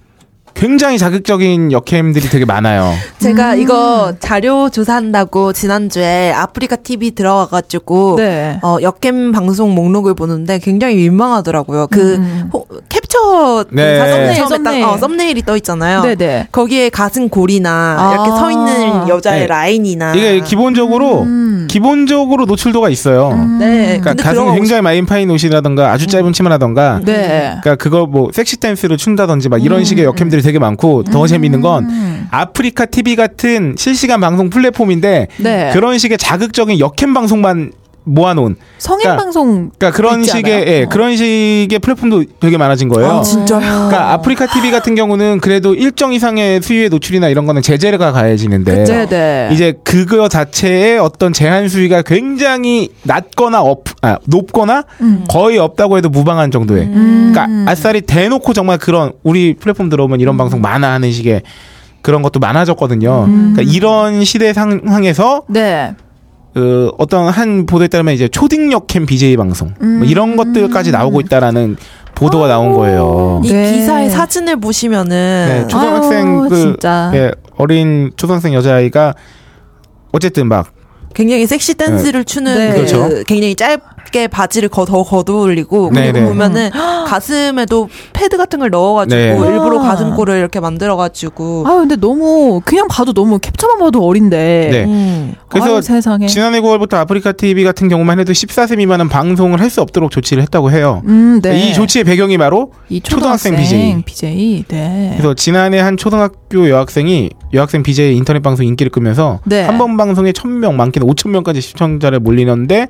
굉장히 자극적인 역캠들이 되게 많아요. 제가 음. 이거 자료 조사한다고 지난주에 아프리카 TV 들어가가지고 네. 어, 역캠 방송 목록을 보는데 굉장히 민망하더라고요. 그 음. 호- 캡처 네. 사진에 썸네일, 처음에 딱, 썸네일. 어, 썸네일이 떠 있잖아요. 네네. 거기에 가슴 골이나 아. 이렇게 서 있는 여자의 네. 라인이나 이게 기본적으로 음. 기본적으로 노출도가 있어요. 네. 그러니까 가슴 굉장히 많이 파인 옷이라던가 아주 짧은 치마라던가 네. 그러니까 그거 뭐 섹시 댄스를 춘다든지 막 음. 이런 식의 여캠들이 되게 많고 더 재밌는 건 아프리카 TV 같은 실시간 방송 플랫폼인데 네. 그런 식의 자극적인 여캠 방송만 모아놓은 성인 그러니까- 방송 그러니까 그런 있지 식의 않아요? 예, 어. 그런 식의 플랫폼도 되게 많아진 거예요. 아, 진짜요? 그러니까 아프리카 TV 같은 경우는 그래도 일정 이상의 수위의 노출이나 이런 거는 제재가 가해지는데 네네. 이제 그거 자체의 어떤 제한 수위가 굉장히 낮거나 업, 아, 높거나 음. 거의 없다고 해도 무방한 정도의. 음. 그러니까 아싸리 대놓고 정말 그런 우리 플랫폼 들어오면 이런 방송 많아 하는 식의 그런 것도 많아졌거든요. 음. 그러니까 이런 시대 상황에서 네. 그 어떤 한 보도에 따르면 이제 초딩역 캠 BJ 방송 음. 뭐 이런 것들까지 나오고 있다라는 보도가 나온 거예요. 이 네. 기사의 사진을 보시면은 네, 초등학생 아유, 그 진짜. 예, 어린 초등학생 여자아이가 어쨌든 막 굉장히 섹시 댄스를 추는 네. 그 그렇죠. 굉장히 짧 게 바지를 거, 더 걷어올리고 네, 그리고 네. 보면은 가슴에도 패드 같은 걸 넣어가지고 네. 일부러 아. 가슴골을 이렇게 만들어가지고 아 근데 너무 그냥 봐도 너무 캡처만 봐도 어린데. 네. 음. 그래서 아유, 세상에. 지난해 9월부터 아프리카 TV 같은 경우만 해도 14세 미만은 방송을 할 수 없도록 조치를 했다고 해요. 음, 네. 이 조치의 배경이 바로 이 초등학생 초등학생, BJ. 네. 그래서 지난해 한 초등학교 여학생이 여학생 BJ 인터넷 방송 인기를 끄면서 네. 한번 방송에 1000명, 많게는 5000명까지 시청자를 몰리는데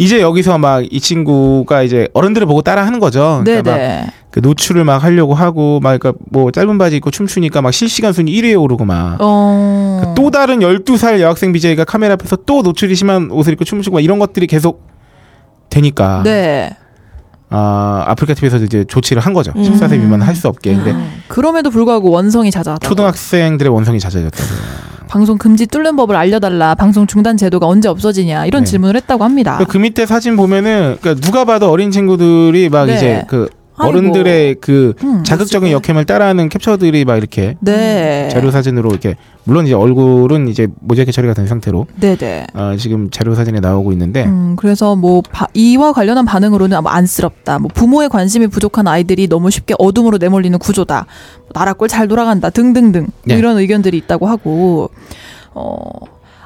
이제 여기서 막 이 친구가 이제 어른들을 보고 따라 하는 거죠. 네, 그러니까 막 네. 그 노출을 막 하려고 하고 막 그러니까 뭐 짧은 바지 입고 춤추니까 막 실시간 순위 1위에 오르고 막 어. 또 다른 12살 여학생 BJ가 카메라 앞에서 또 노출이 심한 옷을 입고 춤추고 막 이런 것들이 계속 되니까 네. 아, 아프리카 TV에서도 이제 조치를 한 거죠. 음. 14세 미만 할 수 없게. 근데 그럼에도 불구하고 원성이 잦아다. 초등학생들의 원성이 잦아졌다고. 방송 금지 뚫는 법을 알려달라. 방송 중단 제도가 언제 없어지냐. 이런 네. 질문을 했다고 합니다. 그 밑에 사진 보면은 그러니까 누가 봐도 어린 친구들이 막 네. 이제 그. 어른들의 그 음, 자극적인 역행을 따라하는 캡처들이 막 이렇게 네. 자료 사진으로 이렇게 물론 이제 얼굴은 이제 모자이크 처리가 된 상태로 네네. 어, 지금 자료 사진에 나오고 있는데 음, 그래서 뭐 바- 이와 관련한 반응으로는 아마 안쓰럽다. 뭐 부모의 관심이 부족한 아이들이 너무 쉽게 어둠으로 내몰리는 구조다. 뭐 나라 꼴 잘 돌아간다. 등등등 뭐 네. 이런 의견들이 있다고 하고 어.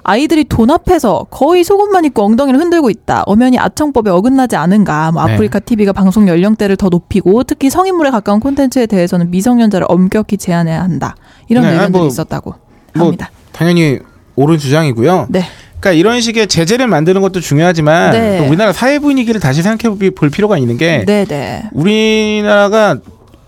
아이들이 돈 앞에서 거의 속옷만 입고 엉덩이를 흔들고 있다. 엄연히 아청법에 어긋나지 않은가. 뭐 네. 아프리카 TV가 방송 연령대를 더 높이고 특히 성인물에 가까운 콘텐츠에 대해서는 미성년자를 엄격히 제한해야 한다. 이런 네, 의견들이 뭐, 있었다고 뭐 합니다. 당연히 옳은 주장이고요. 네. 그러니까 이런 식의 제재를 만드는 것도 중요하지만 네. 또 우리나라 사회 분위기를 다시 생각해 볼 필요가 있는 게 네네. 우리나라가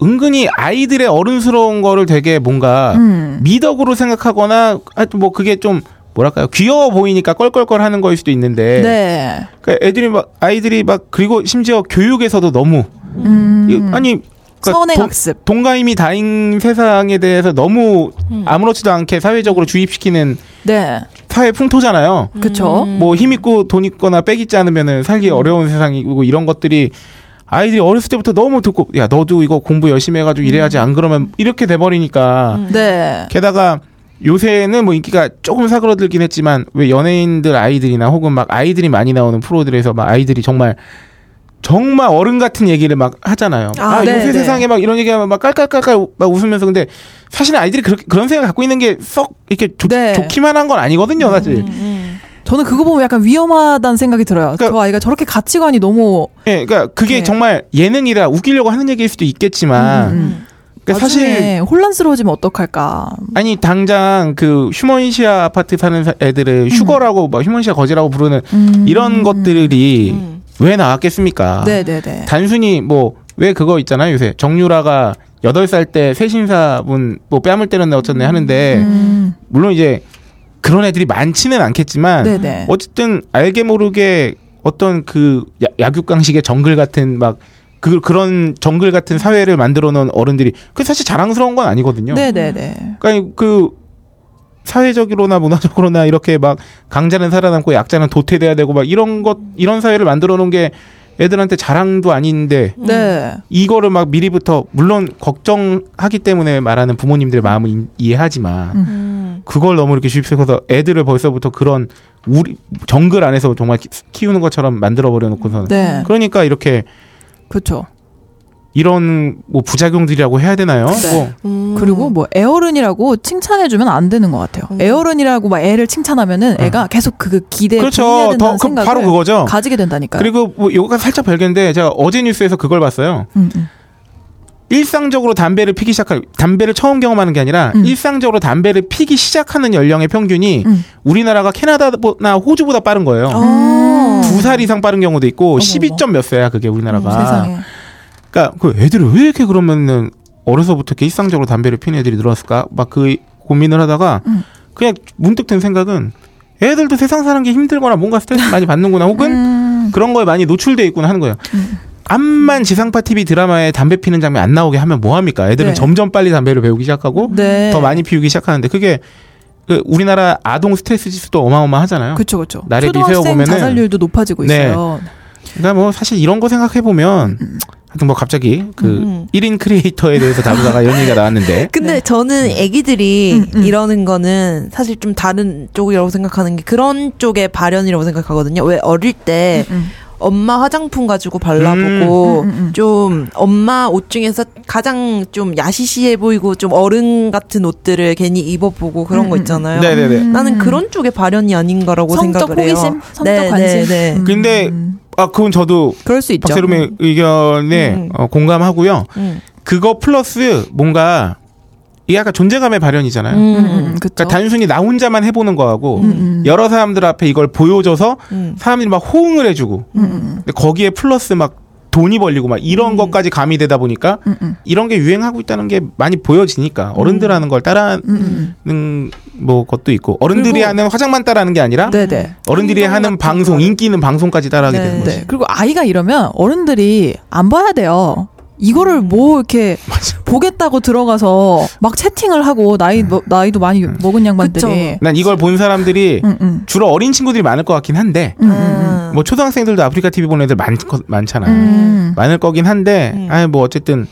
은근히 아이들의 어른스러운 거를 되게 뭔가 음. 미덕으로 생각하거나 하여튼 뭐 그게 좀 뭐랄까요 귀여워 보이니까 껄껄껄 하는 거일 수도 있는데 네. 그러니까 애들이 막 아이들이 막 그리고 심지어 교육에서도 너무 음. 이- 아니 그러니까 학습. 동가임이 다인 세상에 대해서 너무 아무렇지도 않게 사회적으로 주입시키는 네. 사회 풍토잖아요. 그쵸. 뭐힘 있고 돈 있거나 빽 있지 않으면은 살기 어려운 세상이고 이런 것들이 아이들이 어렸을 때부터 너무 듣고 야 너도 이거 공부 열심히 해가지고 이래야지 안 그러면 이렇게 돼버리니까 네. 게다가 요새는 뭐 인기가 조금 사그러들긴 했지만 왜 연예인들 아이들이나 혹은 막 아이들이 많이 나오는 프로들에서 막 아이들이 정말 정말 어른 같은 얘기를 막 하잖아요. 아, 아, 요새 네, 네. 세상에 막 이런 얘기하면 막 깔깔깔깔 막 웃으면서 근데 사실 아이들이 그렇게 그런 생각 갖고 있는 게 썩 이렇게 좋, 네. 좋기만 한 건 아니거든요, 사실. 음. 저는 그거 보면 약간 위험하다는 생각이 들어요. 그러니까- 저 아이가 저렇게 가치관이 너무 예, 그러니까 그게 네. 정말 예능이라 웃기려고 하는 얘기일 수도 있겠지만 음, 그러니까 사실 혼란스러워지면 어떡할까. 아니 당장 그 휴먼시아 아파트 사는 사- 애들을 휴거라고 뭐 휴먼시아 거지라고 부르는 음. 이런 것들이 음. 왜 나왔겠습니까? 네네네. 단순히 뭐 왜 그거 있잖아요 요새 정유라가 여덟 살 때 새신사분 뭐 뺨을 때렸네 어쩌네 하는데 음, 물론 이제 그런 애들이 많지는 않겠지만 네네. 어쨌든 알게 모르게 어떤 그 야- 약육강식의 정글 같은 막 그, 그런 정글 같은 사회를 만들어 놓은 어른들이 그 사실 자랑스러운 건 아니거든요. 네네네. 그러니까 그 사회적으로나 문화적으로나 이렇게 막 강자는 살아남고 약자는 도태돼야 되고 막 이런 것 이런 사회를 만들어 놓은 게 애들한테 자랑도 아닌데 네. 이거를 막 미리부터 물론 걱정하기 때문에 말하는 부모님들의 마음을 이- 이해하지만 음. 음. 그걸 너무 이렇게 쉽해서 애들을 벌써부터 그런 우리 정글 안에서 정말 키- 키우는 것처럼 만들어 버려 놓고서 네. 그러니까 이렇게 그렇죠. 이런 뭐 부작용들이라고 해야 되나요? 네. 뭐 음. 그리고 뭐 애어른이라고 칭찬해주면 안 되는 것 같아요. 음. 애어른이라고 막 애를 칭찬하면은 애가 계속 그 기대에 그렇죠. 부응해야 된다는 더 그, 생각을 바로 그거죠. 가지게 된다니까요. 그리고 뭐 요거가 살짝 별개인데 제가 어제 뉴스에서 그걸 봤어요. 음, 음. 일상적으로 담배를 피기 시작할 담배를 처음 경험하는 게 아니라 음. 일상적으로 담배를 피기 시작하는 연령의 평균이 음. 우리나라가 캐나다나 호주보다 빠른 거예요. 어. 두살 이상 빠른 경우도 있고 어머, 12점 몇 세야 그게 우리나라가. 음. 그러니까 그 애들을 왜 이렇게 그러면은 어려서부터 이렇게 일상적으로 담배를 피는 애들이 늘었을까? 막 그 고민을 하다가 음. 그냥 문득 든 생각은 애들도 세상 사는 게 힘들거나 뭔가 스트레스 많이 받는구나 혹은 음. 그런 거에 많이 노출돼 있구나 하는 거예요. 음. 암만 지상파 TV 드라마에 담배 피는 장면 안 나오게 하면 뭐 합니까? 애들은 네. 점점 빨리 담배를 배우기 시작하고 네. 더 많이 피우기 시작하는데 그게 그 우리나라 아동 스트레스 지수도 어마어마하잖아요. 그쵸 그쵸. 나래비 초등학생 세워보면은- 자살률도 높아지고 네. 있어요. 그러니까 뭐 사실 이런 거 생각해 보면 하여튼 뭐 갑자기 그 음. 1인 크리에이터에 대해서 다루다가 이런 얘기가 나왔는데 근데 네. 저는 애기들이 음, 음. 이러는 거는 사실 좀 다른 쪽이라고 생각하는 게 그런 쪽의 발현이라고 생각하거든요. 왜 어릴 때 음, 엄마 화장품 가지고 발라보고 음, 음, 음. 좀 엄마 옷 중에서 가장 좀 야시시해 보이고 좀 어른 같은 옷들을 괜히 입어보고 그런 음, 거 음. 있잖아요. 네네네. 나는 그런 쪽의 발현이 아닌가라고 성적 생각을 해요. 호기심, 성적 네, 관심. 네, 네. 음. 근데 아 그건 저도 그럴 수 있죠. 박세롬의 의견에 음. 어, 공감하고요. 음. 그거 플러스 뭔가 이게 약간 존재감의 발현이잖아요. 음, 음, 음, 음, 그쵸. 그러니까 단순히 나 혼자만 해보는 거하고 음, 음. 여러 사람들 앞에 이걸 보여줘서 음. 사람들이 막 호응을 해주고 근데 거기에 플러스 막 돈이 벌리고 막 이런 음. 것까지 가미되다 보니까 음, 음, 이런 게 유행하고 있다는 게 많이 보여지니까 어른들 하는 걸 따라하는 음, 음. 뭐 것도 있고 어른들이 그리고- 하는 화장만 따라하는 게 아니라 네네. 어른들이 행동 하는 방송 거. 인기 있는 방송까지 따라하게 네. 되는 거지. 네. 그리고 아이가 이러면 어른들이 안 봐야 돼요. 이거를 뭐 이렇게 보겠다고 들어가서 막 채팅을 하고 나이 뭐- 나이도 많이 먹은 양반들이. 난 이걸 본 사람들이 음, 음. 주로 어린 친구들이 많을 것 같긴 한데 음, 음, 음. 뭐 초등학생들도 아프리카 TV 보는 애들 많, 많잖아요. 음. 많을 거긴 한데 음. 아예 뭐 어쨌든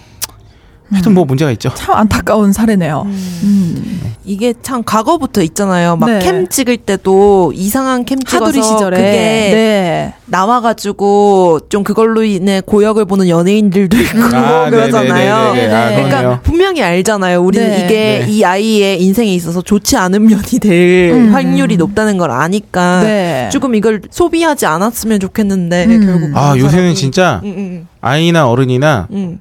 하여튼 뭐 문제가 있죠. 참 안타까운 사례네요. 음. 음. 이게 참 과거부터 있잖아요. 막 네. 캠 찍을 때도 이상한 캠 찍어서 하두리 시절에 그게 네. 나와가지고 좀 그걸로 인해 고역을 보는 연예인들도 있고 아, 그러잖아요. 네네네네. 아, 네. 그러니까 분명히 알잖아요. 우리는 네. 이게 네. 이 아이의 인생에 있어서 좋지 않은 면이 될 음. 확률이 높다는 걸 아니까 네. 조금 이걸 소비하지 않았으면 좋겠는데 음. 결국 아 요새는 사람이- 진짜 음, 음, 아이나 어른이나 음.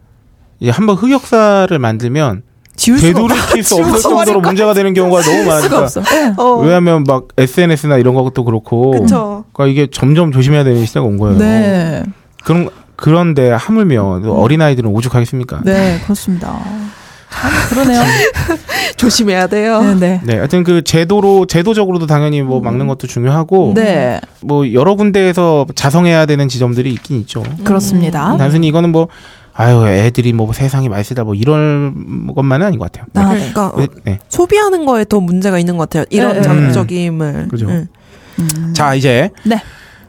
이제 한번 흑역사를 만들면 되돌이킬 수 없을 정도로 문제가 되는 경우가 너무 많으니까. 네. 어, 왜냐하면 막 SNS나 이런 것도 그렇고, 그쵸. 그러니까 이게 점점 조심해야 되는 시대가 온 거예요. 네. 그런 그런데 하물며 어린 아이들은 오죽하겠습니까? 네, 그렇습니다. 참 그러네요. 조심해야 돼요. 네, 네. 네, 하여튼 그 제도로 제도적으로도 당연히 뭐 막는 것도 중요하고, 네, 뭐 여러 군데에서 자성해야 되는 지점들이 있긴 있죠. 그렇습니다. 단순히 이거는 뭐 아유 애들이 뭐 세상이 말쓰다 뭐 이런 것만은 아닌 것 같아요. 아, 네. 그러니까 네, 네. 소비하는 거에 더 문제가 있는 것 같아요. 이런 네, 네. 자극적임을. 그죠. 음. 음. 자 이제 네.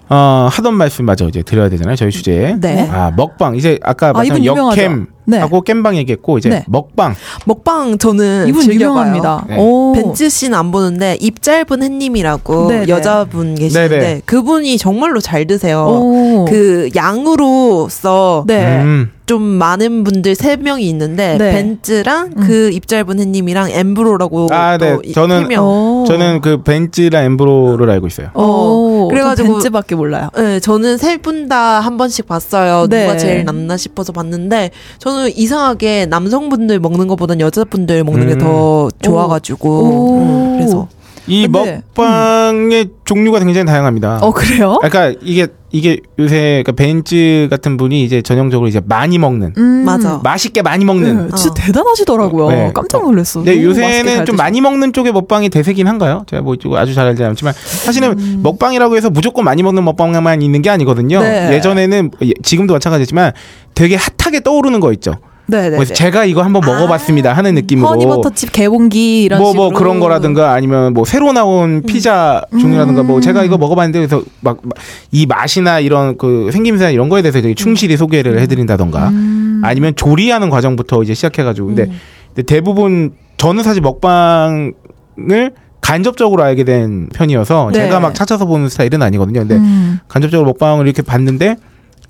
어, 하던 말씀 마저 이제 드려야 되잖아요 저희 주제. 네. 아 먹방 이제 아까 아, 말씀. 역캠 네. 하고 겜방 얘기했고 이제 네. 먹방. 먹방 저는 이분 즐겨봐요. 유명합니다. 네. 오. 벤츠 씨는 안 보는데 입 짧은 햇님이라고 네네. 여자분 계시는데 네네. 그분이 정말로 잘 드세요. 오. 그 양으로서 네. 음. 좀 많은 분들 세 명이 있는데 네. 벤츠랑 음. 그입 짧은 햇님이랑 엠브로라고 아, 또 네. 이- 저는- 명. 저는 그 벤츠랑 엠브로를 알고 있어요. 오. 그래가지고- 벤츠밖에 몰라요. 네, 저는 세 분 다 한 번씩 봤어요. 네. 누가 제일 낫나 싶어서 봤는데 저는 이상하게 남성분들 먹는 것보단 여자분들 먹는 음. 게더 좋아가지고 오. 음, 그래서 이 근데- 먹방의 종류가 굉장히 다양합니다. 어 그래요? 그러니까 이게 이게 요새 그러니까 벤츠 같은 분이 이제 전형적으로 이제 많이 먹는 음. 맞아. 맛있게 많이 먹는. 네, 진짜 어. 대단하시더라고요. 네. 깜짝 놀랐어. 네, 맛있게 요새는 잘 좀. 많이 먹는 쪽의 먹방이 대세긴 한가요? 제가 뭐 이쪽 아주 잘 알지 않지만 사실은 음. 먹방이라고 해서 무조건 많이 먹는 먹방만 있는 게 아니거든요. 네. 예전에는 예, 지금도 마찬가지지만 되게 핫하게 떠오르는 거 있죠. 네네. 그래서 제가 이거 한번 먹어봤습니다 하는 느낌으로 허니버터칩 개봉기 이런 뭐. 뭐 그런 거라든가 아니면 뭐 새로 나온 피자 종류라든가 뭐 제가 이거 먹어봤는데 그래서 막 이 맛이나 이런 그 생김새나 이런 거에 대해서 되게 충실히 소개를 해드린다던가 음. 아니면 조리하는 과정부터 이제 시작해가지고 근데, 근데 대부분 저는 사실 먹방을 간접적으로 알게 된 편이어서 네. 제가 막 찾아서 보는 스타일은 아니거든요. 근데 음. 간접적으로 먹방을 이렇게 봤는데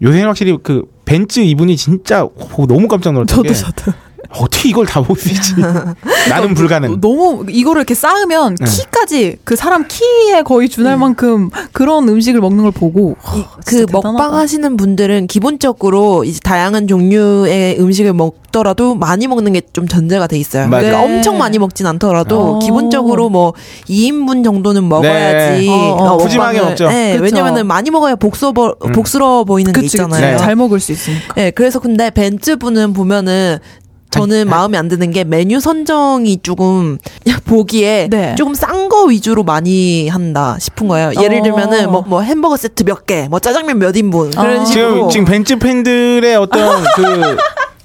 요새는 확실히 그 벤츠 이분이 진짜 보고 너무 깜짝 놀랐던 저도 게 저도 어떻게 이걸 다 먹을 수 있지? 나는 불가능. 너무 이거를 이렇게 쌓으면 네. 키까지 그 사람 키에 거의 준할 만큼 그런 음식을 먹는 걸 보고 이- 와, 그 먹방. 하시는 분들은 기본적으로 이제 다양한 종류의 음식을 먹더라도 많이 먹는 게 좀 전제가 돼 있어요. 그러니까 네. 엄청 많이 먹진 않더라도 어. 기본적으로 뭐 2인분 정도는 먹어야지. 네. 어, 어. 푸짐하게 먹죠. 네, 그쵸. 왜냐면은 많이 먹어야 복스러 음. 복스러워 보이는 게 그치, 그치. 있잖아요. 네. 잘 먹을 수 있으니까. 네, 그래서 근데 벤츠 분은 보면은 저는 마음에 안 드는 게 메뉴 선정이 조금 보기에 네. 조금 싼 거 위주로 많이 한다 싶은 거예요. 예를 어. 들면은 뭐, 뭐 햄버거 세트 몇 개, 뭐 짜장면 몇 인분 그런 어. 식으로 지금 지금 벤츠 팬들의 어떤 그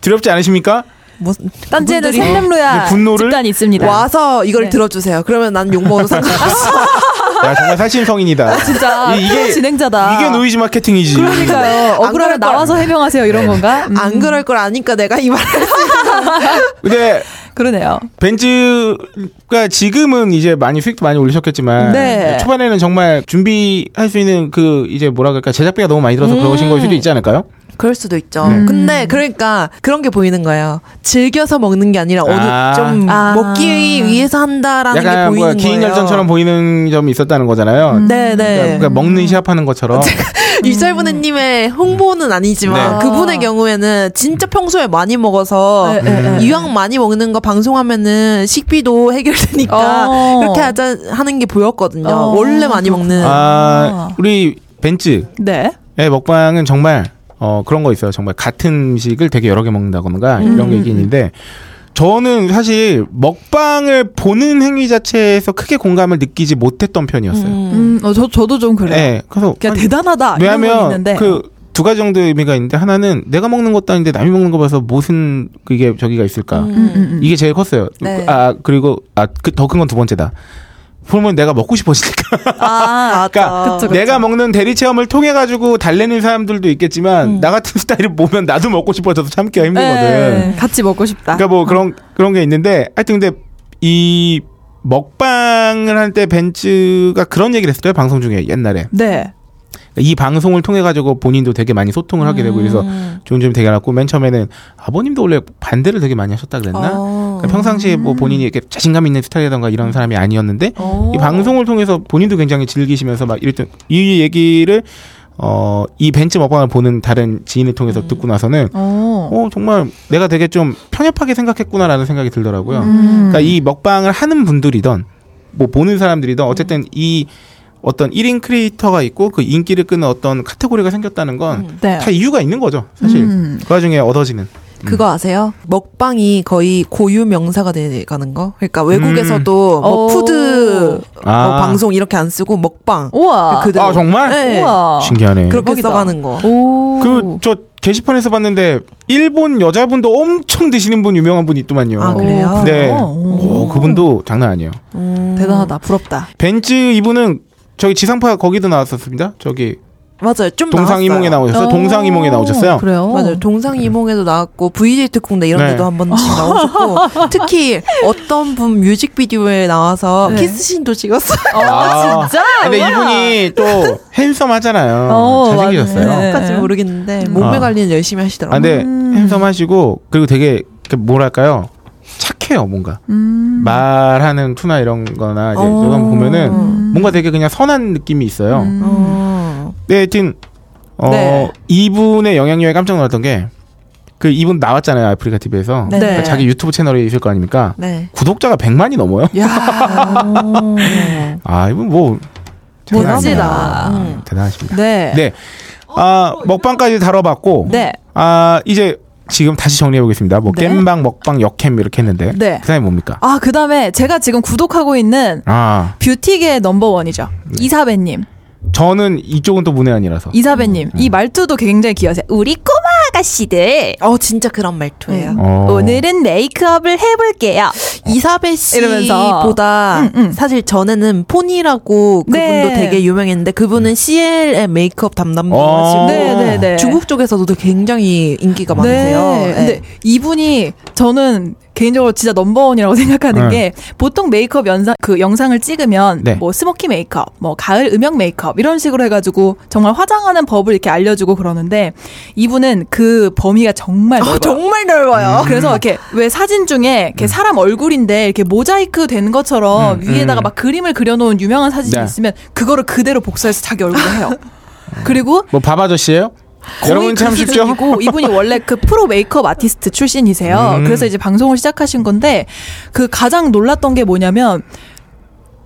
두렵지 않으십니까? 뭐 딴지에는 생렘로야 그 분노를 집단이 있습니다. 와서 이걸 네. 들어주세요. 그러면 난 욕 먹어도 상관없어. 야 정말 살신 성인이다. 진짜 이- 이게- 프로 진행자다. 이게 노이즈 마케팅이지. 그러니까요. 안 그럴 억울하면. 나와서 해명하세요 이런 건가? 음, 안 그럴 걸 아니까 내가 이 말을 근데 그러네요. 벤쯔가 지금은 이제 많이 수익도 많이 올리셨겠지만 네. 초반에는 정말 준비할 수 있는 그 이제 뭐라 그럴까 제작비가 너무 많이 들어서 그러신 걸 수도 있지 않을까요? 그럴 수도 있죠. 네. 근데 그러니까 그런 게 보이는 거예요. 즐겨서 먹는 게 아니라 어느 아. 좀 아. 먹기 위해서 한다라는 게 약간 보이는 거예요. 열전처럼 보이는 점이 있었다는 거잖아요. 음. 네, 그러니까, 네. 그러니까 먹는 시합하는 것처럼 유철분해님의 홍보는 아니지만 네. 그분의 경우에는 진짜 평소에 많이 먹어서 네, 네, 네. 이왕 많이 먹는 거 방송하면은 식비도 해결되니까 어. 그렇게 하자 하는 게 보였거든요. 어, 원래 많이 먹는. 아 우리 벤츠의 네. 먹방은 정말 어 그런 거 있어요. 정말 같은 음식을 되게 여러 개 먹는다거나 이런 음. 게 있긴 있는데 저는 사실 먹방을 보는 행위 자체에서 크게 공감을 느끼지 못했던 편이었어요. 음, 어, 저 저도 좀 그래요. 네, 그래서 그냥 아니, 대단하다 이런 있는데 그두 가지 정도의 의미가 있는데 하나는 내가 먹는 것도 아닌데 남이 먹는 거 봐서 무슨 그게 저기가 있을까 음, 음, 음. 이게 제일 컸어요. 네. 아 그리고 아더 큰 건 두 번째다. 그러면 내가 먹고 싶어지니까. 아, 그러니까 그쵸, 그쵸. 내가 먹는 대리 체험을 통해 가지고 달래는 사람들도 있겠지만 나 같은 스타일을 보면 나도 먹고 싶어져서 참기가 힘들거든. 네, 같이 먹고 싶다. 그러니까 뭐 그런 그런 게 있는데 하여튼 근데 이 먹방을 할 때 벤츠가 그런 얘기를 했어요 방송 중에 옛날에 네. 이 방송을 통해 가지고 본인도 되게 많이 소통을 하게 되고 그래서 좋은 점이 되게 많았고 맨 처음에는 아버님도 원래 반대를 되게 많이 하셨다 그랬나? 어. 그러니까 평상시에 뭐 본인이 이렇게 자신감 있는 스타일이라던가 이런 사람이 아니었는데 어. 이 방송을 통해서 본인도 굉장히 즐기시면서 막 이랬던 이 얘기를 어 이 벤츠 먹방을 보는 다른 지인을 통해서 듣고 나서는 어. 어 정말 내가 되게 좀 편협하게 생각했구나라는 생각이 들더라고요. 음. 그러니까 이 먹방을 하는 분들이던 뭐 보는 사람들이던 어쨌든 이 어떤 1인 크리에이터가 있고 그 인기를 끄는 어떤 카테고리가 생겼다는 건다 네. 이유가 있는 거죠. 사실 음. 그 와중에 얻어지는. 그거 아세요? 먹방이 거의 고유 명사가 돼가는 거. 그러니까 외국에서도 뭐 오. 푸드 아. 어, 방송 이렇게 안 쓰고 먹방 우와. 그대로. 아 정말 네. 우와. 신기하네. 그렇게 대박이다. 써가는 거. 오. 그 저 게시판에서 봤는데 일본 여자분도 엄청 드시는 분 유명한 분 있더만요. 아, 그래요? 네. 오. 오, 그분도 장난 아니에요. 음. 대단하다. 부럽다. 벤츠 이분은 저기 지상파 거기도 나왔었습니다. 저기 맞아요. 좀 동상이몽에. 나오셨어요. 동상이몽에 나오셨어요. 그래요? 맞아요. 동상이몽에도 나왔고 VJ 특공대 이런 네. 데도 한 번씩 나오셨고 특히 어떤 분 뮤직비디오에 나와서 네. 키스신도 찍었어요. 아, 진짜? 근데 뭐야? 이분이 또 핸섬하잖아요. 어, 잘생기셨어요. 맞네. 까지 모르겠는데 몸매 어. 관리는 열심히 아, 하시더라고요. 근데 음. 핸섬하시고 그리고 되게 그 뭐랄까요 착해요 뭔가 음. 말하는 투나 이런 거나 이제 어. 이런 거 보면은 음. 뭔가 되게 그냥 선한 느낌이 있어요. 음. 어. 네, 하여튼 어 네. 이분의 영향력에 깜짝 놀랐던 게 그 이분 나왔잖아요 아프리카 TV에서 네. 그러니까 자기 유튜브 채널에 있을 거 아닙니까? 네. 구독자가 100만이 넘어요. 야. 아 이분 뭐 아니에요. 멋지다. 음. 대단하십니다. 네. 네. 아 먹방까지 다뤄봤고 네. 아 이제 지금 다시 정리해 보겠습니다. 뭐 네. 겜방, 먹방, 역캠 이렇게 했는데 네. 그다음에 뭡니까? 아, 그 다음에 제가 지금 구독하고 있는 아 뷰티계 넘버 원이죠. 이사배님. 저는 이쪽은 또 문외한이라서 이사배님. 이 말투도 굉장히 귀여우세요. 우리 꼬마 아가씨들. 어 진짜 그런 말투예요. 어. 오늘은 메이크업을 해볼게요. 이사벨 이러면서. 씨보다 음, 음. 사실 전에는 폰이라고 그분도 네. 되게 유명했는데 그분은 CL의 메이크업 담당도 어. 하시고 네, 네, 네. 중국 쪽에서도 굉장히 인기가 많으세요. 네. 근데 이분이 저는 개인적으로 진짜 넘버원이라고 생각하는 네. 게 보통 메이크업 영상 그 영상을 찍으면 네. 뭐 스모키 메이크업, 뭐 가을 음영 메이크업 이런 식으로 해가지고 정말 화장하는 법을 이렇게 알려주고 그러는데 이분은 그 범위가 정말 넓어요. 아, 정말 넓어요. 그래서 이렇게 왜 사진 중에 이렇게 사람 얼굴인데 이렇게 모자이크 된 것처럼 음, 위에다가 음. 막 그림을 그려놓은 유명한 사진이 네. 있으면 그거를 그대로 복사해서 자기 얼굴에 해요. 그리고 뭐 밥 아저씨예요? 여러분 참 쉽죠? 고 이분이 원래 그 프로 메이크업 아티스트 출신이세요. 음. 그래서 이제 방송을 시작하신 건데 그 가장 놀랐던 게 뭐냐면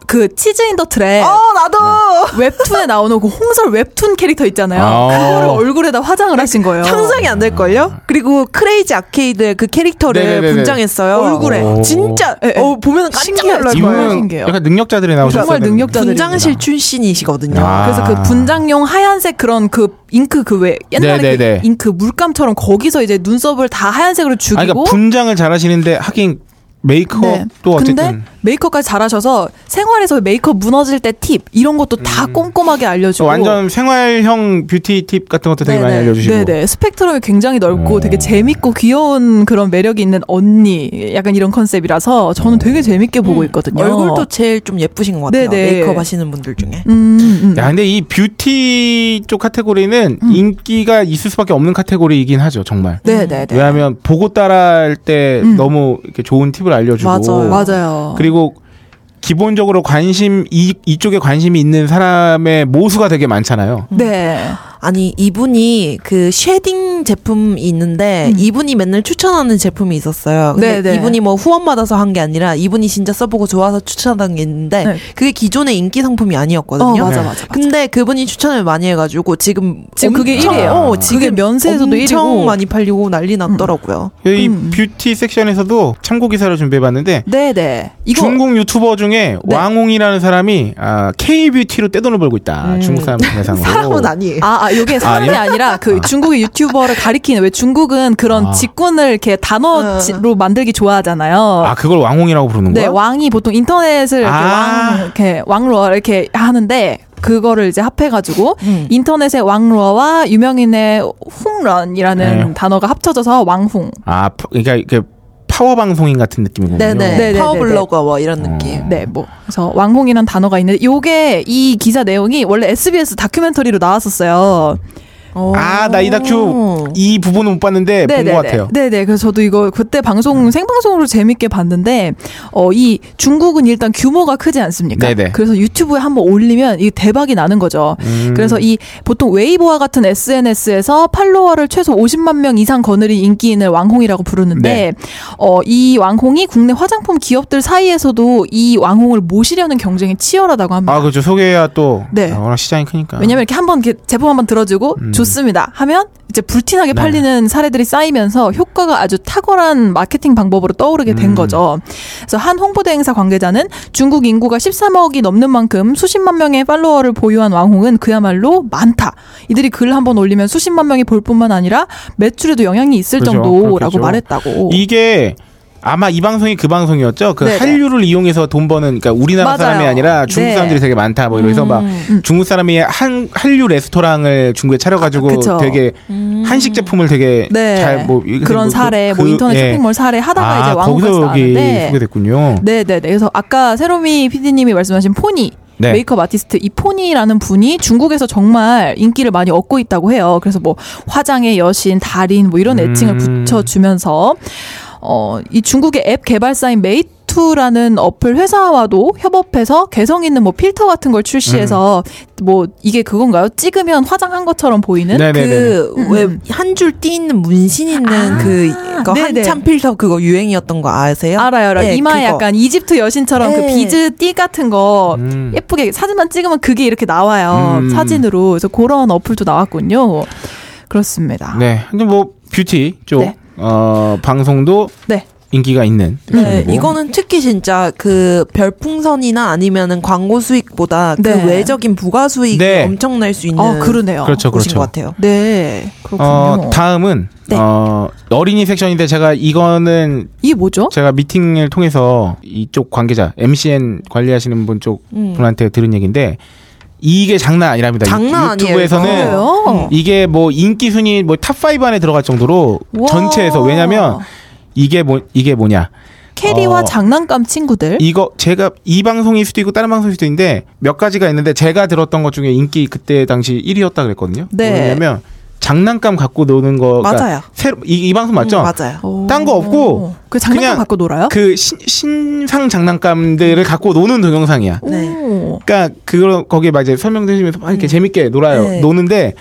그 치즈 인더 트랩 어 나도 웹툰에 나오는 그 홍설 웹툰 캐릭터 있잖아요. 아. 그거를 얼굴에다 화장을 하신 거예요. 상상이 안 될 걸요? 그리고 크레이지 아케이드의 그 캐릭터를 네네네네. 분장했어요. 얼굴에. 오. 진짜 예, 예. 어, 보면 깜짝. 놀랄 거예요. 신기해요. 약간 능력자들이 나오셨어요. 정말 능력자들이 분장실 출신이시거든요. 아. 그래서 그 분장용 하얀색 그런 그 잉크 그 왜 옛날에. 그 잉크 물감처럼 거기서 이제 눈썹을 다 하얀색으로 아, 죽이고 그러니까 분장을 잘하시는데 하긴 메이크업도 네. 어쨌든 근데 메이크업까지 잘하셔서 생활에서 메이크업 무너질 때 팁 이런 것도 다 꼼꼼하게 알려주고 음. 완전 생활형 뷰티 팁 같은 것도 되게 많이 네네. 알려주시고 네네 스펙트럼이 굉장히 넓고 어. 되게 재밌고 귀여운 그런 매력이 있는 언니 약간 이런 컨셉이라서 저는 되게 재밌게 보고 있거든요. 얼굴도 제일 좀 예쁘신 것 같아요. 네네. 메이크업 하시는 분들 중에. 음, 음. 야, 근데 이 뷰티 쪽 카테고리는 음. 인기가 있을 수밖에 없는 카테고리이긴 하죠, 정말. 네네네 왜냐하면 보고 따라할 때 음. 너무 이렇게 좋은 팁을 알려주고 맞아요. 맞아요. 그리고 기본적으로 관심 이 이쪽에 관심이 있는 사람의 모수가 되게 많잖아요. 네. 아니 이분이 그 쉐딩 제품이 있는데 음. 이분이 맨날 추천하는 제품이 있었어요. 근데 네네. 이분이 뭐 후원 받아서 한 게 아니라 이분이 진짜 써보고 좋아서 추천한 게 있는데 네. 그게 기존의 인기 상품이 어 아니었거든요. 맞아 네. 맞아. 맞아. 근데 그분이 추천을 많이 해가지고 지금 지금 그게 엄청- 1위예요. 어, 그게 지금 면세에서도 엄청 1위고. 많이 팔리고 난리 났더라고요. 이 음. 뷰티 섹션에서도 참고 기사를 준비해봤는데 네네. 이거 중국 유튜버 중에 네. 왕홍이라는 사람이 아, K 뷰티로 떼돈을 벌고 있다. 음. 중국 사람 대상으로. 사람은 아니에요. 아, 아 이게 사람이 아니요? 아니라 그 중국의 유튜버를 가리키는 왜 중국은 그런 아. 직군을 이렇게 단어로 만들기 좋아하잖아요. 아 그걸 왕홍이라고 부르는 거야? 네, 왕이 보통 인터넷을 이렇게 아. 왕 이렇게 왕루어 이렇게 하는데 그거를 이제 합해가지고 음. 인터넷의 왕루어와 유명인의 홍런이라는 네. 단어가 합쳐져서 왕홍. 아 파- 그러니까 이게 파워 방송인 같은 느낌이군요. 네네. 네네 네네. 파워 블로거 뭐 이런 어. 느낌. 네, 뭐 그래서 왕홍이라는 단어가 있는데 요게 이 기사 내용이 원래 SBS 다큐멘터리로 나왔었어요. 아 나 이 다큐 이 부분은 못 봤는데 본 것 같아요. 네네. 그래서 저도 이거 그때 방송 생방송으로 재밌게 봤는데 어 이 중국은 일단 규모가 크지 않습니까? 네네. 그래서 유튜브에 한번 올리면 이 대박이 나는 거죠. 음. 그래서 이 보통 웨이보와 같은 SNS에서 팔로워를 최소 50만 명 이상 거느린 인기인을 왕홍이라고 부르는데 네. 어 이 왕홍이 국내 화장품 기업들 사이에서도 이 왕홍을 모시려는 경쟁이 치열하다고 합니다. 아 그렇죠 소개해야 또 네. 아, 워낙 시장이 크니까. 왜냐면 이렇게 한번 제품 한번 들어주고 음. 좋습니다 하면 이제 불티나게 네. 팔리는 사례들이 쌓이면서 효과가 아주 탁월한 마케팅 방법으로 떠오르게 된 음. 거죠. 그래서 한 홍보대 행사 관계자는 중국 인구가 13억이 넘는 만큼 수십만 명의 팔로워를 보유한 왕홍은 그야말로 많다. 이들이 글 한 번 올리면 수십만 명이 볼 뿐만 아니라 매출에도 영향이 있을 그죠, 정도라고 그렇겠죠. 말했다고. 이게 아마 이 방송이 그 방송이었죠. 그 네네. 한류를 이용해서 돈 버는 그러니까 우리나라 맞아요. 사람이 아니라 중국 네. 사람들이 되게 많다. 뭐 이러면서 막 음. 중국 사람이 한 한류 레스토랑을 중국에 차려가지고 아. 되게 한식 제품을 되게 네. 잘뭐 그런 사례, 뭐 인터넷 쇼핑몰 사례 하다가 아, 이제 왕국에서 거기서 여기 나왔는데 소개됐군요. 네 네 네. 그래서 아까 세로미 PD님이 말씀하신 포니 네. 메이크업 아티스트 이 포니라는 분이 중국에서 정말 인기를 많이 얻고 있다고 해요. 그래서 뭐 화장의 여신, 달인 뭐 이런 애칭을 음. 붙여주면서 어, 이 중국의 앱 개발사인 메이투라는 어플 회사와도 협업해서 개성 있는 뭐 필터 같은 걸 출시해서 뭐 이게 그건가요? 찍으면 화장한 것처럼 보이는. 그 음. 왜 한 줄 띠 있는 문신 있는 아, 그 그거 네네. 한참 필터 그거 유행이었던 거 아세요? 알아요, 알아요. 네, 이마에 그거. 약간 이집트 여신처럼 그 네. 비즈 띠 같은 거 음. 예쁘게 사진만 찍으면 그게 이렇게 나와요. 음. 사진으로. 그래서 그런 어플도 나왔군요. 그렇습니다. 네. 근데 뭐 뷰티 쪽 네. 어, 방송도 네. 인기가 있는. 네, 제품이고. 이거는 특히 진짜 그 별풍선이나 아니면은 광고 수익보다 네. 그 외적인 부가 수익이 네. 엄청 날 수 있는 아, 그러네요. 그렇죠, 그렇죠. 것 같아요. 네. 그렇군요. 어, 다음은 네. 어, 어린이 섹션인데 제가 이거는 이게 뭐죠? 제가 미팅을 통해서 이쪽 관계자 MCN 관리하시는 분쪽 음. 분한테 들은 얘기인데 이게 장난 아니랍니다. 장난 유튜브에서는 이거. 그래요? 이게 뭐 인기 순위 뭐탑 5 안에 들어갈 정도로 와. 전체에서 왜냐면 이게 뭐 이게 뭐냐 캐리와 어, 장난감 친구들. 이거 제가 이 방송일 수도 있고 다른 방송일 수도 있는데 몇 가지가 있는데 제가 들었던 것 중에 인기 그때 당시 1위였다 그랬거든요. 네. 왜냐면 장난감 갖고 노는 거 그러니까 맞아요. 새로 이, 이 방송 맞죠? 음, 맞아요. 딴 거 없고 그 장난감 그냥 갖고 놀아요? 그 신, 신상 장난감들을 갖고 노는 동영상이야. 네. 오. 그러니까 그걸 거기에 막 이제 설명드리면서 막 이렇게 재밌게 놀아요. 네. 노는데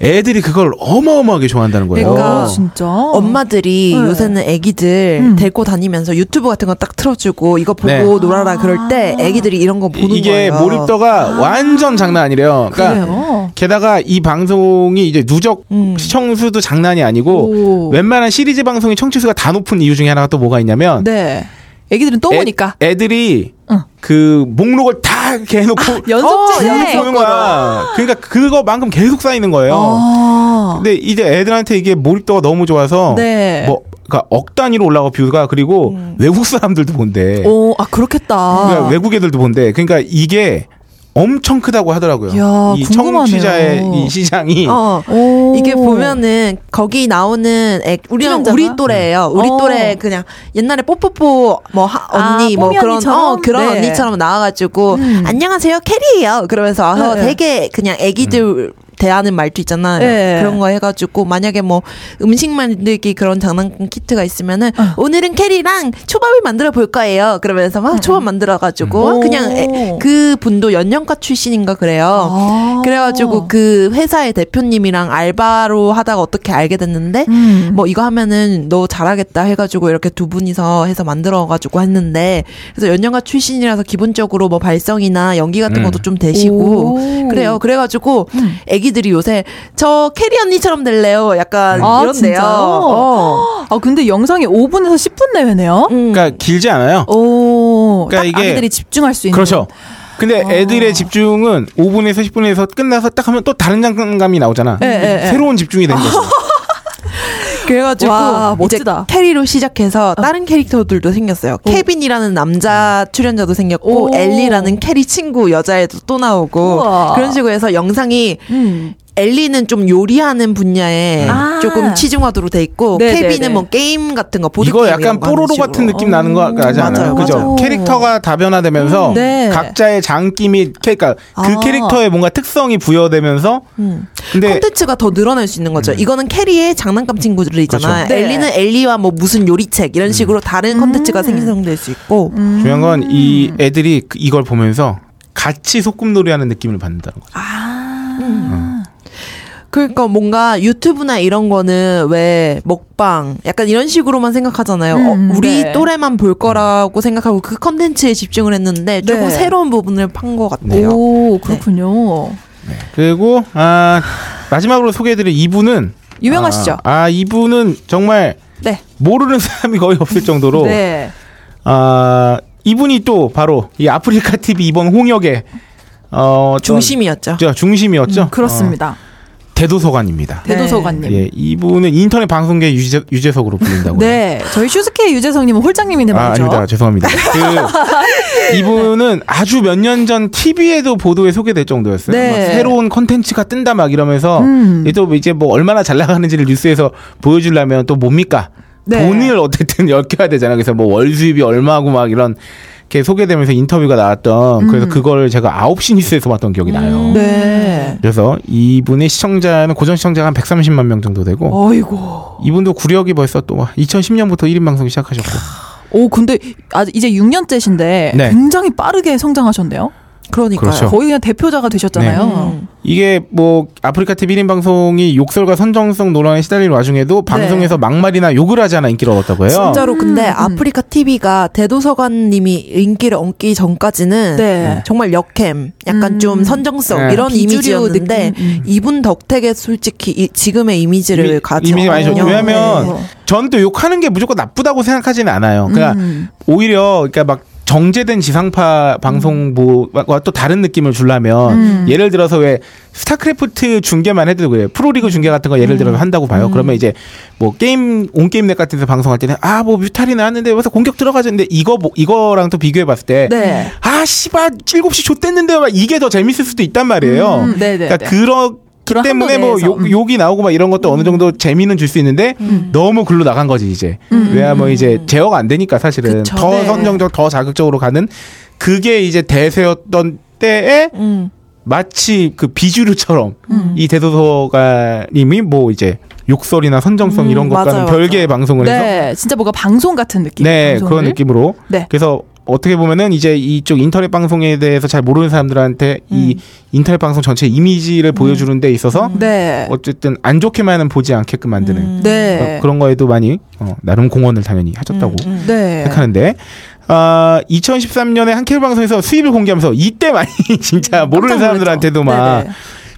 애들이 그걸 어마어마하게 좋아한다는 거예요. 그러니까 아, 진짜. 엄마들이 네. 요새는 애기들 음. 데리고 다니면서 유튜브 같은 거 딱 틀어주고 이거 보고 네. 놀아라 그럴 때 애기들이 이런 거 보는 이게 거예요. 몰입도가 완전 장난 아니래요. 그러니까 그래요. 게다가 이 방송이 이제 누적 음. 시청 수도 장난이 아니고 오. 웬만한 시리즈 방송의 청취 수가 다 높은 이유 중에 하나가 또 뭐가 있냐면 네. 애기들은 또 애- 보니까. 애들이 응. 그 목록을 다 이렇게 해놓고 연속 어, 찍네. 연속 보는 거야. 그러니까 그거만큼 계속 쌓이는 거예요. 아. 근데 이제 애들한테 이게 몰입도가 너무 좋아서 네. 뭐 그러니까 억 단위로 올라가 뷰가 그리고 음. 외국 사람들도 본대. 오, 아 그렇겠다. 그러니까 외국 애들도 본대. 그러니까 이게 엄청 크다고 하더라고요. 이야, 이 궁금하네요. 청취자의 이 시장이 어. 오. 이게 보면은 거기 나오는 애, 우리랑? 우리 또래예요. 우리 어. 또래 그냥 옛날에 뽀뽀뽀 뭐 하- 아, 언니 뭐 뽀미 그런 언니처럼? 어 그런 네. 언니처럼 나와가지고 음. 안녕하세요 캐리예요. 그러면서 와서 네. 되게 그냥 애기들 대하는 말도 있잖아요. 네. 그런 거 해가지고 만약에 뭐 음식 만들기 그런 장난감 키트가 있으면은 어. 오늘은 캐리랑 초밥을 만들어 볼 거예요. 그러면서 막 초밥 만들어가지고 음. 그냥 애- 오. 그 분도 연령과 출신인가 그래요. 아. 그래가지고 그 회사의 대표님이랑 알바로 하다가 어떻게 알게 됐는데 음. 뭐 이거 하면은 너 잘하겠다 해가지고 이렇게 두 분이서 해서 만들어가지고 했는데 그래서 연령가 출신이라서 기본적으로 뭐 발성이나 연기 같은 음. 것도 좀 되시고 오. 그래요. 그래가지고 음. 애기 들이 요새 저 캐리 언니처럼 될래요. 약간 아, 이런데요. 어. 아 근데 영상이 5분에서 10분 내외네요. 음. 그러니까 길지 않아요. 오. 그러니까 딱 이게- 아기들이 집중할 수 있는. 그렇죠. 근데 어. 애들의 집중은 5분에서 10분에서 끝나서 딱 하면 또 다른 장난감이 나오잖아. 예, 예, 예. 새로운 집중이 되는 거죠. 그래가지고 와, 멋지다. 캐리로 시작해서 다른 캐릭터들도 생겼어요. 케빈이라는 남자 출연자도 생겼고 오. 엘리라는 캐리 친구 여자애도 또 나오고 우와. 그런 식으로 해서 영상이 음. 엘리는 좀 요리하는 분야에 아. 조금 치중하도록 돼 있고 네, 케빈은 네, 네. 뭐 게임 같은 거 보드 이거 게임 약간 이런 거 하는 뽀로로. 같은 느낌 나는 거 나지 맞아요, 않아요? 그죠? 맞아요. 캐릭터가 다변화되면서 음, 네. 각자의 장기미 그러니까 그 아. 캐릭터에 뭔가 특성이 부여되면서 음. 근데 콘텐츠가 더 늘어날 수 있는 거죠. 이거는 캐리의 장난감 친구들이잖아요. 그렇죠. 네. 엘리는 엘리와 뭐 무슨 요리책 이런 식으로 다른 콘텐츠가 생성될 수 있고 음. 중요한 건 이 애들이 그- 이걸 보면서 같이 소꿉놀이하는 느낌을 받는다는 거죠. 아. 그러니까 뭔가 유튜브나 이런 거는 왜 먹방 약간 이런 식으로만 생각하잖아요. 음, 어, 우리 네. 또래만 볼 거라고 생각하고 그 컨텐츠에 집중을 했는데 조금 네. 새로운 부분을 판 것 같아요. 오 그렇군요. 그리고 아 마지막으로 소개해드릴 이분은 유명하시죠? 아, 아 이분은 정말 네. 모르는 사람이 거의 없을 정도로 네. 아 이분이 또 바로 이 아프리카 TV 이번 홍역의 어 중심이었죠. 저 중심이었죠. 음, 그렇습니다. 어, 대도서관입니다. 대도서관님. 예, 이분은 인터넷 방송계 유재, 유재석으로 불린다고. 네, 저희 슈스케 유재석님은 홀장님인데 아, 말이죠. 아닙니다. 죄송합니다. 그 이분은 아주 몇 년 전 TV에도 보도에 소개될 정도였어요. 네. 막 새로운 컨텐츠가 뜬다 막 이러면서 음. 또 이제 뭐 얼마나 잘 나가는지를 뉴스에서 보여주려면 또 뭡니까? 네. 돈을 어쨌든 엮여야 되잖아요. 그래서 뭐 월 수입이 얼마고 막 이런 게 소개되면서 인터뷰가 나왔던 그래서 그걸 제가 9시 뉴스에서 봤던 기억이 나요. 음. 네. 그래서 이분의 시청자는 고정 시청자가 한 130만 명 정도 되고 어이고. 이분도 구력이 벌써 또 2010년부터 1인 방송 시작하셨고 오, 근데 아, 이제 6년째신데 네. 굉장히 빠르게 성장하셨네요. 그러니까요. 그렇죠. 거의 그냥 대표자가 되셨잖아요. 음. 이게 뭐 아프리카 TV 1인 방송이 욕설과 선정성 논란에 시달리는 와중에도 방송에서 막말이나 욕을 하지 않아 인기를 얻었다고 해요. 진짜로 근데 음, 음. 아프리카 TV가 대도서관님이 인기를 얻기 전까지는 네. 정말 역캠, 약간 음. 좀 선정성 네. 이런 이미지였는데 음. 이분 덕택에 솔직히 이- 지금의 이미지를 이미- 가져. 이미지 많이. 왜냐면 네. 전또 욕하는 게 무조건 나쁘다고 생각하지는 않아요. 그러니까 음. 오히려 그러니까 막 정제된 지상파 방송부와 또 다른 느낌을 주려면 음. 예를 들어서 왜 스타크래프트 중계만 해도 그래요. 프로리그 중계 같은 거 예를 들어서 한다고 봐요. 그러면 이제 뭐 게임 온게임넷 같은 데서 방송할 때는 아 뭐 뮤탈이 나왔는데 여기서 공격 들어가줬는데 이거 뭐- 이거랑 또 비교해 봤을 때 네. 아, 씨발, 7시 좆됐는데 막 이게 더 재밌을 수도 있단 말이에요. 음, 네네. 그러니까 그렇기 그런 때문에 뭐. 욕, 음. 욕이 나오고 막 이런 것도 어느 정도 재미는 줄 수 있는데 너무 글로 나간 거지 이제. 음. 왜냐면 이제 제어가 안 되니까 사실은 그쵸. 더 네. 선정적, 더 자극적으로 가는 그게 이제 대세였던 때에 음. 마치 그 비주류처럼 음. 이 대도서관님이 뭐 이제 욕설이나 선정성 음, 이런 것과는 맞아요, 별개의 방송을 해서 네, 진짜 뭔가 방송 같은 느낌. 네, 방송을. 그런 느낌으로. 네. 그래서 어떻게 보면은 이제 이쪽 인터넷 방송에 대해서 잘 모르는 사람들한테 이 인터넷 방송 전체 이미지를 보여주는 데 있어서 네. 어쨌든 안 좋게만은 보지 않게끔 만드는 음. 네. 어, 그런 거에도 많이 어, 나름 공헌을 당연히 하셨다고 음, 음. 네. 생각하는데 아 2013년에 한 케이블 방송에서 수입을 공개하면서 이때 많이 진짜 모르는 사람들한테도. 막 네네.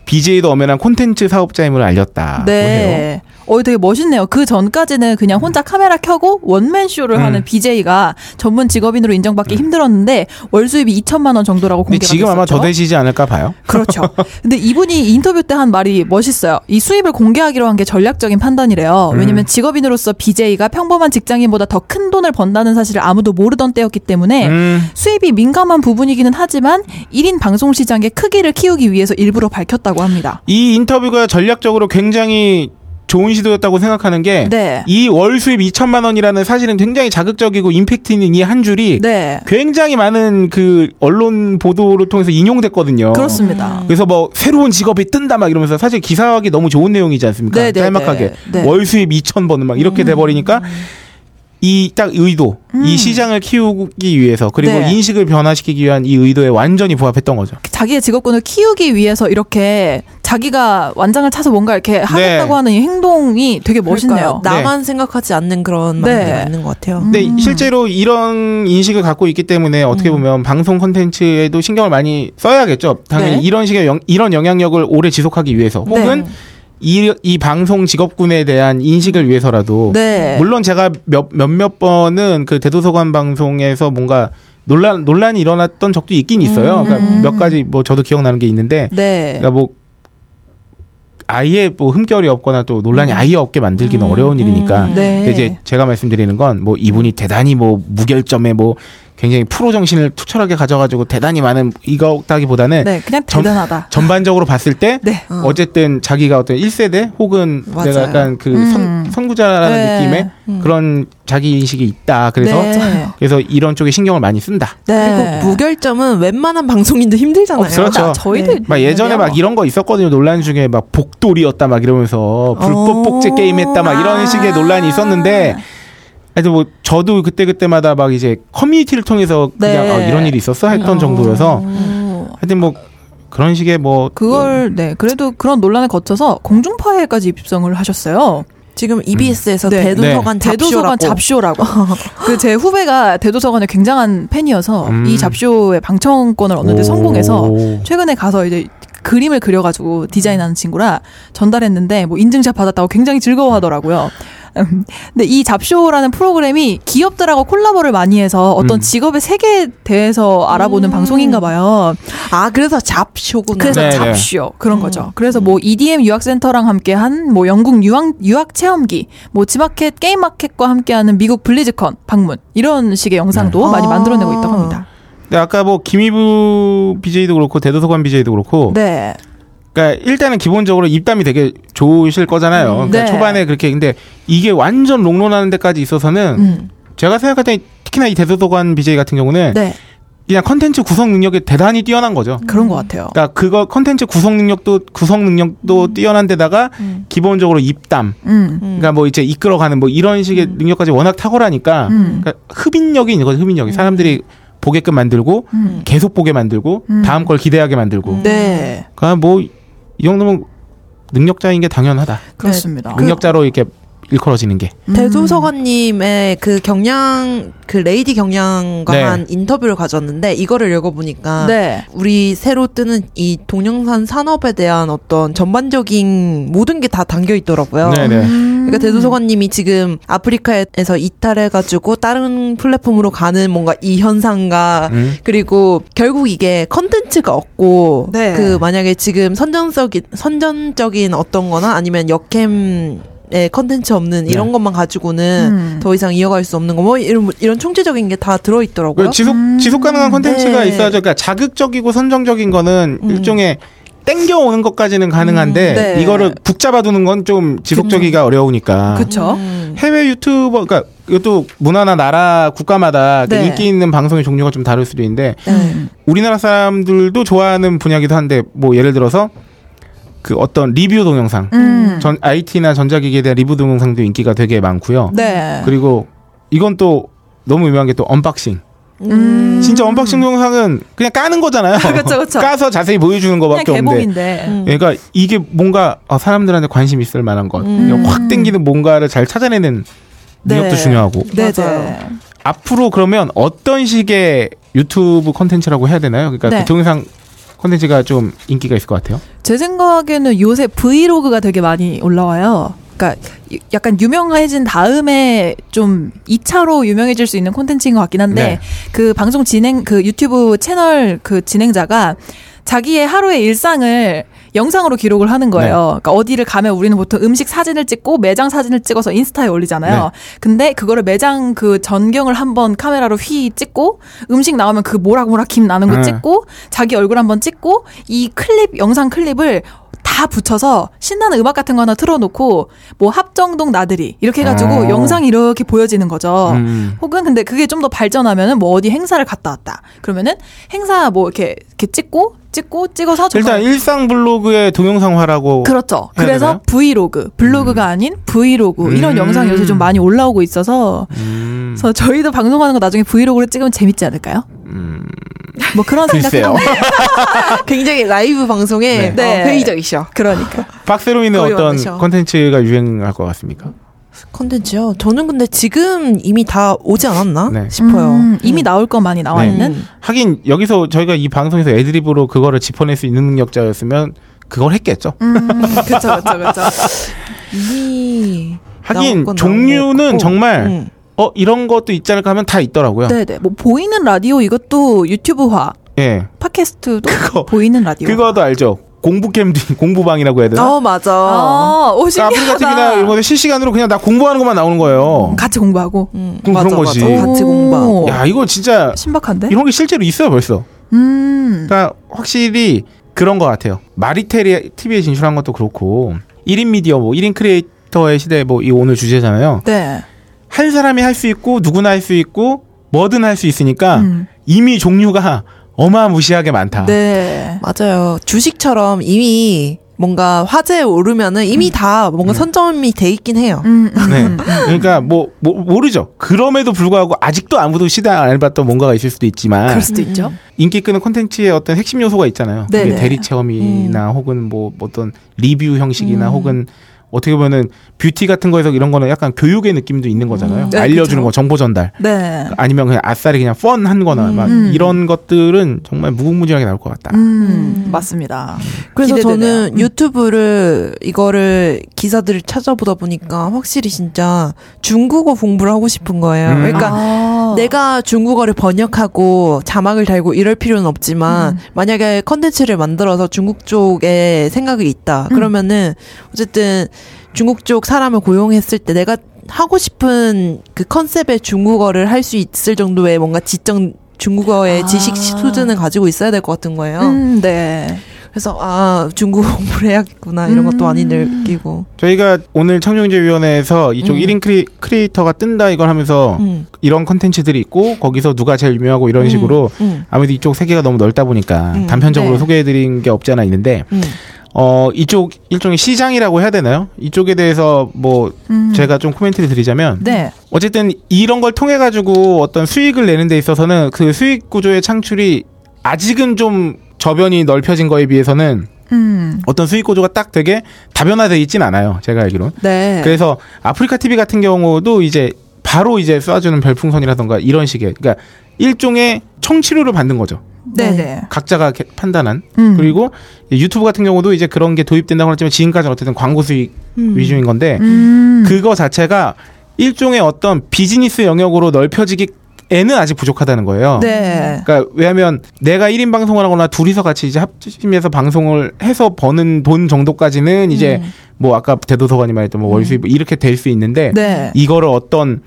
BJ도 엄연한 콘텐츠 사업자임을 알렸다고 해요. 네. 어, 되게 멋있네요. 그 전까지는 그냥 혼자 카메라 켜고 원맨 쇼를 음. 하는 BJ가 전문 직업인으로 인정받기 힘들었는데 월 수입이 2천만 원 정도라고 공개가 지금 아마 됐었죠. 더 되시지 않을까 봐요. 그렇죠. 근데 이분이 인터뷰 때 한 말이 멋있어요. 이 수입을 공개하기로 한 게 전략적인 판단이래요. 음. 왜냐면 직업인으로서 BJ가 평범한 직장인보다 더 큰 돈을 번다는 사실을 아무도 모르던 때였기 때문에 음. 수입이 민감한 부분이기는 하지만 1인 방송 시장의 크기를 키우기 위해서 일부러 밝혔다고 합니다. 이 인터뷰가 전략적으로 굉장히 좋은 시도였다고 생각하는 게 네. 이월 수입 2천만 원이라는 사실은 굉장히 자극적이고 임팩트 있는 이 한 줄이 네. 굉장히 많은 그 언론 보도를 통해서 인용됐거든요. 그렇습니다. 그래서 뭐 새로운 직업이 뜬다 막 이러면서 사실 기사하기 너무 좋은 내용이지 않습니까? 네, 네, 짤막하게 네. 네. 월 수입 2천 번은 막 이렇게 돼 버리니까 이딱 의도, 이 시장을 키우기 위해서 그리고 음. 네. 인식을 변화시키기 위한 이 의도에 완전히 부합했던 거죠. 자기의 직업군을 키우기 위해서 이렇게 자기가 완장을 차서 뭔가 이렇게 하겠다고 하는 이 행동이 되게 멋있네요. 그러니까요. 나만 생각하지 않는 그런 네. 마인드가 있는 것 같아요. 근데 음. 실제로 이런 인식을 갖고 있기 때문에 어떻게 보면 방송 콘텐츠에도 신경을 많이 써야겠죠. 당연히 네. 이런 식의 영- 이런 영향력을 오래 지속하기 위해서 혹은 네. 이, 이 방송 직업군에 대한 인식을 위해서라도 네. 물론 제가 몇 몇몇 번은 그 대도서관 방송에서 뭔가 논란 논란이 일어났던 적도 있긴 있어요. 그러니까 음. 몇 가지 뭐 저도 기억나는 게 있는데 네. 그러니까 뭐 아예 뭐 흠결이 없거나 또 논란이 아예 없게 만들기는 어려운 일이니까 음. 네. 이제 제가 말씀드리는 건 뭐 이분이 대단히 뭐 무결점에 뭐 굉장히 프로 정신을 투철하게 가져가지고 대단히 많은 이거다기보다는 네, 그냥 전- 대단하다. 전 반적으로 봤을 때 네. 어. 어쨌든 자기가 어떤 1세대 혹은 맞아요. 내가 약간 그 음. 선, 선구자라는 네. 느낌의 음. 그런 자기 인식이 있다. 그래서 네. 그래서 이런 쪽에 신경을 많이 쓴다. 네. 그리고 무결점은 웬만한 방송인도 힘들잖아요. 어, 그렇죠. 나- 저희도 네. 막 예전에 막 이런 거 있었거든요. 논란 중에 막 복돌이었다 막 이러면서 불법 어. 복제 게임했다 막 이런 아. 식의 논란이 있었는데 하여튼 뭐 저도 그때 그때마다 막 이제 커뮤니티를 통해서 그냥 네. 어, 이런 일이 있었어 했던 정도여서 오. 하여튼 뭐 그런 식의 뭐 그걸 네 그래도 그런 논란을 거쳐서 공중파에까지 입성을 하셨어요. 지금 EBS에서 네. 대도서관 대도서관 잡쇼라고. 잡쇼라고. 그 제 후배가 대도서관의 굉장한 팬이어서 음. 이 잡쇼의 방청권을 얻는데 오. 성공해서 최근에 가서 이제 그림을 그려가지고 디자인하는 친구라 전달했는데 뭐 인증샷 받았다고 굉장히 즐거워하더라고요. 근데 이 잡쇼라는 프로그램이 기업들하고 콜라보를 많이 해서 어떤 음. 직업의 세계에 대해서 알아보는 음. 방송인가 봐요. 아 그래서 잡쇼구나. 그래서 네, 네. 잡쇼 그런 거죠. 그래서 뭐 EDM 유학센터랑 함께 한 뭐 영국 유학 유학 체험기, 뭐 지마켓 게임 마켓과 함께 하는 미국 블리즈컨 방문 이런 식의 영상도 네. 많이 아. 만들어내고 있다고 합니다. 근데 아까 뭐 김희부 BJ도 그렇고 대도서관 BJ도 그렇고 네, 그러니까 일단은 기본적으로 입담이 되게 좋으실 거잖아요. 음, 그러니까 네. 초반에 그렇게 근데 이게 완전 롱런하는 데까지 있어서는 음, 제가 생각할 때 특히나 이 대도서관 BJ 같은 경우는 네 그냥 컨텐츠 구성 능력이 대단히 뛰어난 거죠. 그런 것 같아요. 그러니까 그거 컨텐츠 구성 능력도 구성 능력도 뛰어난 데다가 음. 기본적으로 입담, 음, 그러니까 뭐 이제 이끌어가는 뭐 이런 식의 능력까지 워낙 탁월하니까 음. 그러니까 흡인력이 있는 거죠. 흡인력이 사람들이 보게끔 만들고 음. 계속 보게 만들고 음. 다음 걸 기대하게 만들고. 네, 그러니까 뭐 이 정도면 능력자인 게 당연하다. 그렇습니다. 능력자로 이렇게 일컬어지는 게. 음. 대도서관님의 그 경향 그 레이디 경향과 네. 한 인터뷰를 가졌는데 이거를 읽어보니까 네. 우리 새로 뜨는 이 동영상 산업에 대한 어떤 전반적인 모든 게 다 담겨 있더라고요. 네네. 음. 그러니까 대도서관님이 지금 아프리카에서 이탈해가지고 다른 플랫폼으로 가는 뭔가 이 현상과 음. 그리고 결국 이게 컨텐츠가 없고 네. 그 만약에 지금 선정적인 선정적인 어떤 거나 아니면 역캠 의 컨텐츠 없는 이런 네. 것만 가지고는 음. 더 이상 이어갈 수 없는 거 뭐 이런 이런 총체적인 게 다 들어 있더라고요. 그 지속 음. 지속 가능한 콘텐츠가 네. 있어야죠. 그러니까 자극적이고 선정적인 거는 음. 일종의 땡겨 오는 것까지는 가능한데 음, 네. 이거를 붙잡아두는 건 좀 지속적이가 어려우니까. 그쵸. 음. 해외 유튜버 그러니까 이것도 문화나 나라 국가마다 그 네. 인기 있는 방송의 종류가 좀 다를 수도 있는데 네. 우리나라 사람들도 좋아하는 분야기도 한데 뭐 예를 들어서 그 어떤 리뷰 동영상 음. 전 IT나 전자기기에 대한 리뷰 동영상도 인기가 되게 많고요. 네. 그리고 이건 또 너무 유명한 게 또 언박싱. 음. 진짜 언박싱 동영상은 그냥 까는 거잖아요. 그쵸, 그쵸. 까서 자세히 보여주는 거밖에 없는데. 음. 그러니까 이게 뭔가 어, 사람들한테 관심 있을 만한 것, 음. 그냥 확 땡기는 뭔가를 잘 찾아내는 능력도 네. 중요하고. 네, 맞아요. 네. 앞으로 그러면 어떤 식의 유튜브 콘텐츠라고 해야 되나요? 그러니까 네. 그 동영상 콘텐츠가 좀 인기가 있을 것 같아요. 제 생각에는 요새 브이로그가 되게 많이 올라와요. 그러니까 유- 약간 유명해진 다음에 좀 2차로 유명해질 수 있는 콘텐츠인 것 같긴 한데 네. 그 방송 진행 그 유튜브 채널 그 진행자가 자기의 하루의 일상을 영상으로 기록을 하는 거예요. 네. 그러니까 어디를 가면 우리는 보통 음식 사진을 찍고 매장 사진을 찍어서 인스타에 올리잖아요. 네. 근데 그거를 매장 그 전경을 한번 카메라로 휘 찍고 음식 나오면 그 모락모락 김 나는 거 네. 찍고 자기 얼굴 한번 찍고 이 클립 영상 클립을 다 붙여서 신나는 음악 같은 거 하나 틀어놓고 뭐 합정동 나들이 이렇게 해가지고 어. 영상이 이렇게 보여지는 거죠. 음. 혹은 근데 그게 좀 더 발전하면은 뭐 어디 행사를 갔다 왔다. 그러면은 행사 뭐 이렇게 이렇게 찍고 찍고 찍어서 일단 일상 블로그의 동영상화라고. 그렇죠. 해야 그래서 되나요? 브이로그, 블로그가 아닌 브이로그 이런 음. 영상이 요새 좀 많이 올라오고 있어서 음. 그래서 저희도 방송하는 거 나중에 브이로그를 찍으면 재밌지 않을까요? 음. 뭐 그런. 생각해요. 굉장히 라이브 방송에 네. 어, 회의적이셔. 그러니까. 박세롬이는 어떤. 콘텐츠가 유행할 것 같습니까? 컨텐츠요. 저는 근데 지금 이미 다 오지 않았나 네. 싶어요. 음, 이미 나올 거 많이 나와 네. 있는. 하긴 여기서 저희가 이 방송에서 애드립으로 그거를 짚어낼 수 있는 능력자였으면 그걸 했겠죠. 음, 그쵸, 그쵸, 그쵸. 이미 하긴 종류는. 정말 음. 어 이런 것도 있지 않을까 하면 다 있더라고요. 네네. 뭐 보이는 라디오 이것도 유튜브화, 예. 팟캐스트도 그거- 보이는 라디오. 그거도 알죠. 공부캠 공부방이라고 해야 되나? 어 맞아. 아, 오 그러니까 아프리카 TV나 신기하다. 이런 거에 실시간으로 그냥 나 공부하는 것만 나오는 거예요. 같이 공부하고. 음, 그럼 그런 거지. 같이 오. 공부하고. 야 이거 진짜 신박한데? 이런 게 실제로 있어요 벌써. 음. 그러니까 확실히 그런 것 같아요. 마리텔이 TV에 진출한 것도 그렇고 1인 미디어 뭐 1인 크리에이터의 시대 뭐 이 오늘 주제잖아요. 네. 한 사람이 할 수 있고 누구나 할 수 있고 뭐든 할 수 있으니까 음. 이미 종류가 어마무시하게 많다. 네. 맞아요. 주식처럼 이미 뭔가 화제에 오르면은 이미 다 뭔가 선점이 돼 있긴 해요. 음, 음. 네. 그러니까 뭐, 뭐 모르죠. 그럼에도 불구하고 아직도 아무도 시도 안 해봤던 뭔가가 있을 수도 있지만 그럴 수도 있죠. 인기 끄는 콘텐츠의 어떤 핵심 요소가 있잖아요. 네네. 그게 대리 체험이나 혹은 뭐 어떤 리뷰 형식이나 음. 혹은 어떻게 보면은 뷰티 같은 거에서 이런 거는 약간 교육의 느낌도 있는 거잖아요. 네, 알려주는 그쵸. 거, 정보 전달. 네. 아니면 그냥 아싸리 그냥 fun한 거나 막 음. 이런 것들은 정말 무궁무진하게 나올 것 같다. 음, 맞습니다. 그래서 기대되네요. 저는 음. 유튜브를 이거를 기사들을 찾아보다 보니까 확실히 진짜 중국어 공부를 하고 싶은 거예요. 음. 그러니까 아. 내가 중국어를 번역하고 자막을 달고 이럴 필요는 없지만 음. 만약에 컨텐츠를 만들어서 중국 쪽에 생각이 있다. 음. 그러면은 어쨌든 중국 쪽 사람을 고용했을 때 내가 하고 싶은 그 컨셉의 중국어를 할 수 있을 정도의 뭔가 지적 중국어의 아. 지식 수준을 가지고 있어야 될 것 같은 거예요. 음, 네. 그래서 아 중국어 공부를 해야겠구나 이런 것도 많이 음. 느끼고. 저희가 오늘 청정제위원회에서 이쪽 음. 1인 크리, 크리에이터가 뜬다 이걸 하면서 음. 이런 컨텐츠들이 있고 거기서 누가 제일 유명하고 이런 음. 식으로 음. 아무래도 이쪽 세계가 너무 넓다 보니까 음. 단편적으로 네. 소개해드린 게 없지 않아 있는데 음. 어 이쪽 일종의 시장이라고 해야 되나요? 이쪽에 대해서 뭐 음. 제가 좀 코멘트를 드리자면 네. 어쨌든 이런 걸 통해 가지고 어떤 수익을 내는 데 있어서는 그 수익 구조의 창출이 아직은 좀 저변이 넓혀진 거에 비해서는 음. 어떤 수익 구조가 딱 되게 다변화돼 있진 않아요. 제가 알기로는. 네. 그래서 아프리카 TV 같은 경우도 이제 바로 이제 쏴주는 별풍선이라던가 이런 식의 그러니까 일종의 청취료를 받는 거죠. 네, 네. 각자가 개- 판단한 음. 그리고 유튜브 같은 경우도 이제 그런 게 도입된다고 했지만 지금까지는 어쨌든 광고 수익 음. 위주인 건데 음. 그거 자체가 일종의 어떤 비즈니스 영역으로 넓혀지기 에는 아직 부족하다는 거예요. 네. 그러니까 왜냐하면 내가 1인 방송을 하거나 둘이서 같이 이제 합심해서 방송을 해서 버는 돈 정도까지는 이제 음. 뭐 아까 대도서관이 말했던 뭐 월수입 이렇게 될 수 있는데 네. 이거를 어떤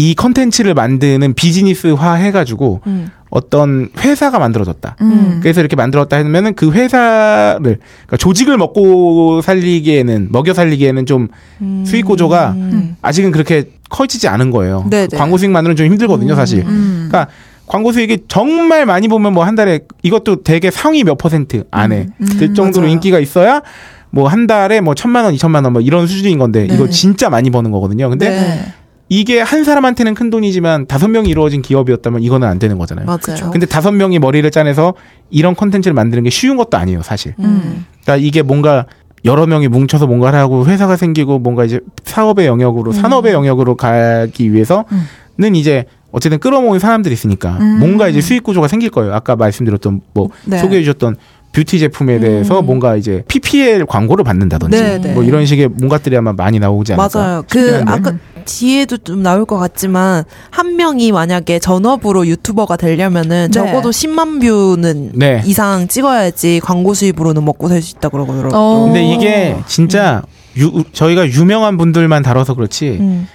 이 컨텐츠를 만드는 비즈니스화 해가지고 음. 어떤 회사가 만들어졌다. 음. 그래서 이렇게 만들었다 하면은 그 회사를 그러니까 조직을 먹고 살리기에는 먹여 살리기에는 좀 음. 수익 구조가 음. 아직은 그렇게 커지지 않은 거예요. 네네. 광고 수익만으로는 좀 힘들거든요, 사실. 음. 그러니까 광고 수익이 정말 많이 보면 뭐 한 달에 이것도 되게 상위 몇 퍼센트 안에 음, 음, 들 정도로 맞아요. 인기가 있어야 뭐 한 달에 뭐 천만 원, 이천만 원 뭐 이런 수준인 건데 네. 이거 진짜 많이 버는 거거든요. 근데 네. 이게 한 사람한테는 큰 돈이지만 다섯 명이 이루어진 기업이었다면 이거는 안 되는 거잖아요. 맞아요. 근데 다섯 명이 머리를 짜내서 이런 컨텐츠를 만드는 게 쉬운 것도 아니에요, 사실. 음. 그러니까 이게 뭔가 여러 명이 뭉쳐서 뭔가를 하고 회사가 생기고 뭔가 이제 사업의 영역으로 산업의 영역으로 가기 위해서는 이제 어쨌든 끌어모은 사람들이 있으니까 음. 뭔가 이제 수익 구조가 생길 거예요. 아까 말씀드렸던 뭐 네. 소개해 주셨던 뷰티 제품에 대해서 뭔가 이제 PPL 광고를 받는다든지 네, 네. 뭐 이런 식의 뭔가들이 아마 많이 나오지 않을까. 맞아요. 그. 아까 뒤에도 좀 나올 것 같지만 한 명이 만약에 전업으로 유튜버가 되려면은 네. 적어도 10만 뷰는 네. 이상 찍어야지 광고 수입으로는 먹고 살 수 있다 그러더라고요. 어. 근데 이게 진짜 유, 저희가 유명한 분들만 다뤄서 그렇지 음.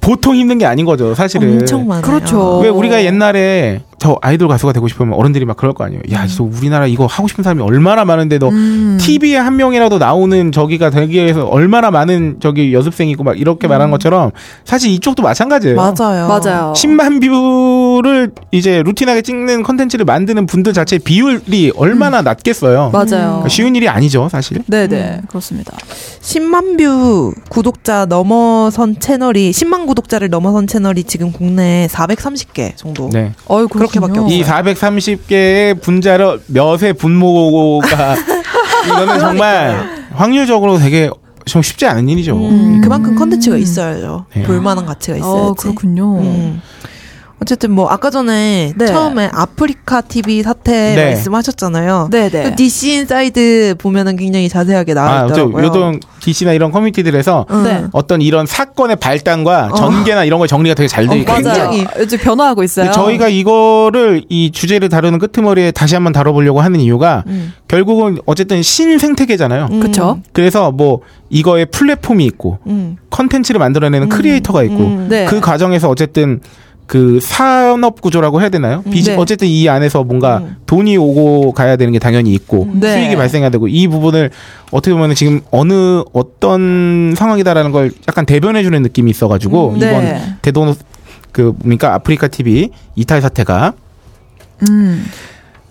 보통 힘든 게 아닌 거죠, 사실은. 엄청 많아요. 그렇죠. 왜 우리가 옛날에 저 아이돌 가수가 되고 싶으면 어른들이 막 그럴 거 아니에요. 야, 저 우리나라 이거 하고 싶은 사람이 얼마나 많은데도 음. TV에 한 명이라도 나오는 저기가 되기 위해서 얼마나 많은 저기 연습생이고 막 이렇게 말한 것처럼 사실 이쪽도 마찬가지예요. 맞아요. 맞아요. 10만 뷰를 이제 루틴하게 찍는 컨텐츠를 만드는 분들 자체 비율이 얼마나 낮겠어요. 맞아요. 그러니까 쉬운 일이 아니죠, 사실. 네 네 그렇습니다. 10만 뷰 구독자 넘어선 채널이 10만 구독자를 넘어선 채널이 지금 국내에 430개 정도. 네. 어이 그렇게밖에 이 430개의 분자를 몇의 분모가 이거는 정말 확률적으로 되게 좀 쉽지 않은 일이죠. 음, 그만큼 컨텐츠가 있어야죠. 네. 볼만한 가치가 있어야지. 어 그렇군요. 음. 어쨌든 뭐 아까 전에 네. 처음에 아프리카 TV 사태 네. 말씀하셨잖아요. 네네. DC 인사이드 보면은 굉장히 자세하게 나와 아, 저 있더라고요. 요즘 DC나 이런 커뮤니티들에서 음. 네. 어떤 이런 사건의 발단과 어. 전개나 이런 거 정리가 되게 잘돼 어, 있고 맞아요. 굉장히- 요즘 변화하고 있어요. 저희가 이거를 이 주제를 다루는 끄트머리에 다시 한번 다뤄보려고 하는 이유가 음. 결국은 어쨌든 신생태계잖아요. 음. 그쵸? 그래서 뭐 이거에 플랫폼이 있고 음. 컨텐츠를 만들어내는 크리에이터가 있고 음. 네. 그 과정에서 어쨌든 그 산업 구조라고 해야 되나요? 비즈 네. 어쨌든 이 안에서 뭔가 음. 돈이 오고 가야 되는 게 당연히 있고 네. 수익이 발생해야 되고 이 부분을 어떻게 보면 지금 어느 어떤 상황이다라는 걸 약간 대변해 주는 느낌이 있어 가지고 음. 이번 네. 대돈 그 뭡니까 아프리카 TV 이탈 사태가 음.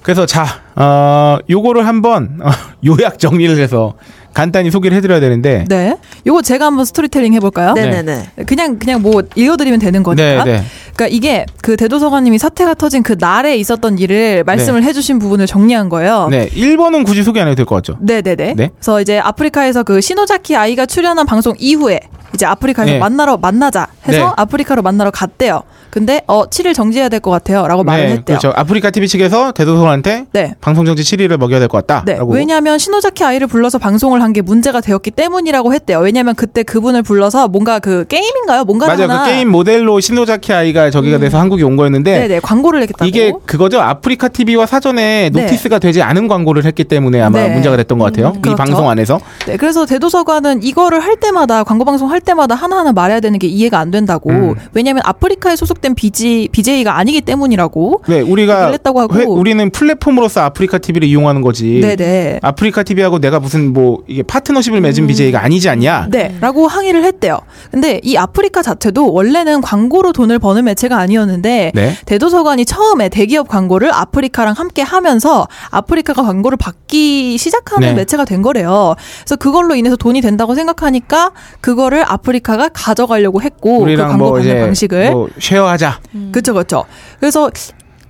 그래서 자, 어, 요거를 한번 어, 요약 정리를 해서 간단히 소개를 해드려야 되는데. 네. 요거 제가 한번 스토리텔링 해볼까요? 네네네. 그냥 그냥 뭐 읽어드리면 되는 거니까. 네, 네. 그러니까 이게 그 대도서관님이 사태가 터진 그 날에 있었던 일을 말씀을 해주신 부분을 정리한 거예요. 네, 1번은 굳이 소개 안 해도 될 것 같죠. 네네네. 네. 그래서 이제 아프리카에서 그 시노자키 아이가 출연한 방송 이후에 이제 아프리카에서 네. 만나러 만나자 해서 네. 아프리카로 만나러 갔대요. 근데 어 7일 정지해야 될 것 같아요라고 말을 네, 했대요. 그렇죠. 아프리카 TV 측에서 대도서관한테 네. 방송 정지 7일을 먹여야 될 것 같다. 네. 왜냐하면 시노자키 아이를 불러서 방송을 한 게 문제가 되었기 때문이라고 했대요. 왜냐하면 그때 그분을 불러서 뭔가 그 게임인가요? 뭔가 맞아요. 하나 그 게임 모델로 시노자키 아이가 저기가 돼서 한국에 온 거였는데 네네 광고를 했겠다고. 이게 그거죠. 아프리카 TV와 사전에 네. notice가 되지 않은 광고를 했기 때문에 아마 네. 문제가 됐던 것 같아요. 이 그렇죠. 방송 안에서. 네, 그래서 대도서관은 이거를 할 때마다 광고 방송 할 때마다 하나하나 말해야 되는 게 이해가 안 된다고. 음. 왜냐하면 아프리카에 소속된 BG, BJ가 아니기 때문이라고. 네, 우리가 했다고 하고. 회- 우리는 플랫폼으로서 아프리카 TV를 이용하는 거지. 네네. 아프리카 TV하고 내가 무슨 뭐 이게 파트너십을 맺은 BJ가 아니지 않냐? 음. 네, 라고 항의를 했대요. 근데 이 아프리카 자체도 원래는 광고로 돈을 버는 매체가 아니었는데 네. 대도서관이 처음에 대기업 광고를 아프리카랑 함께 하면서 아프리카가 광고를 받기 시작하는 네. 매체가 된 거래요. 그래서 그걸로 인해서 돈이 된다고 생각하니까 그거를 아프리카가 가져가려고 했고 그 우리랑 광고 뭐 받는 이제 방식을 뭐 쉐어하자. 그렇죠, 그렇죠. 그래서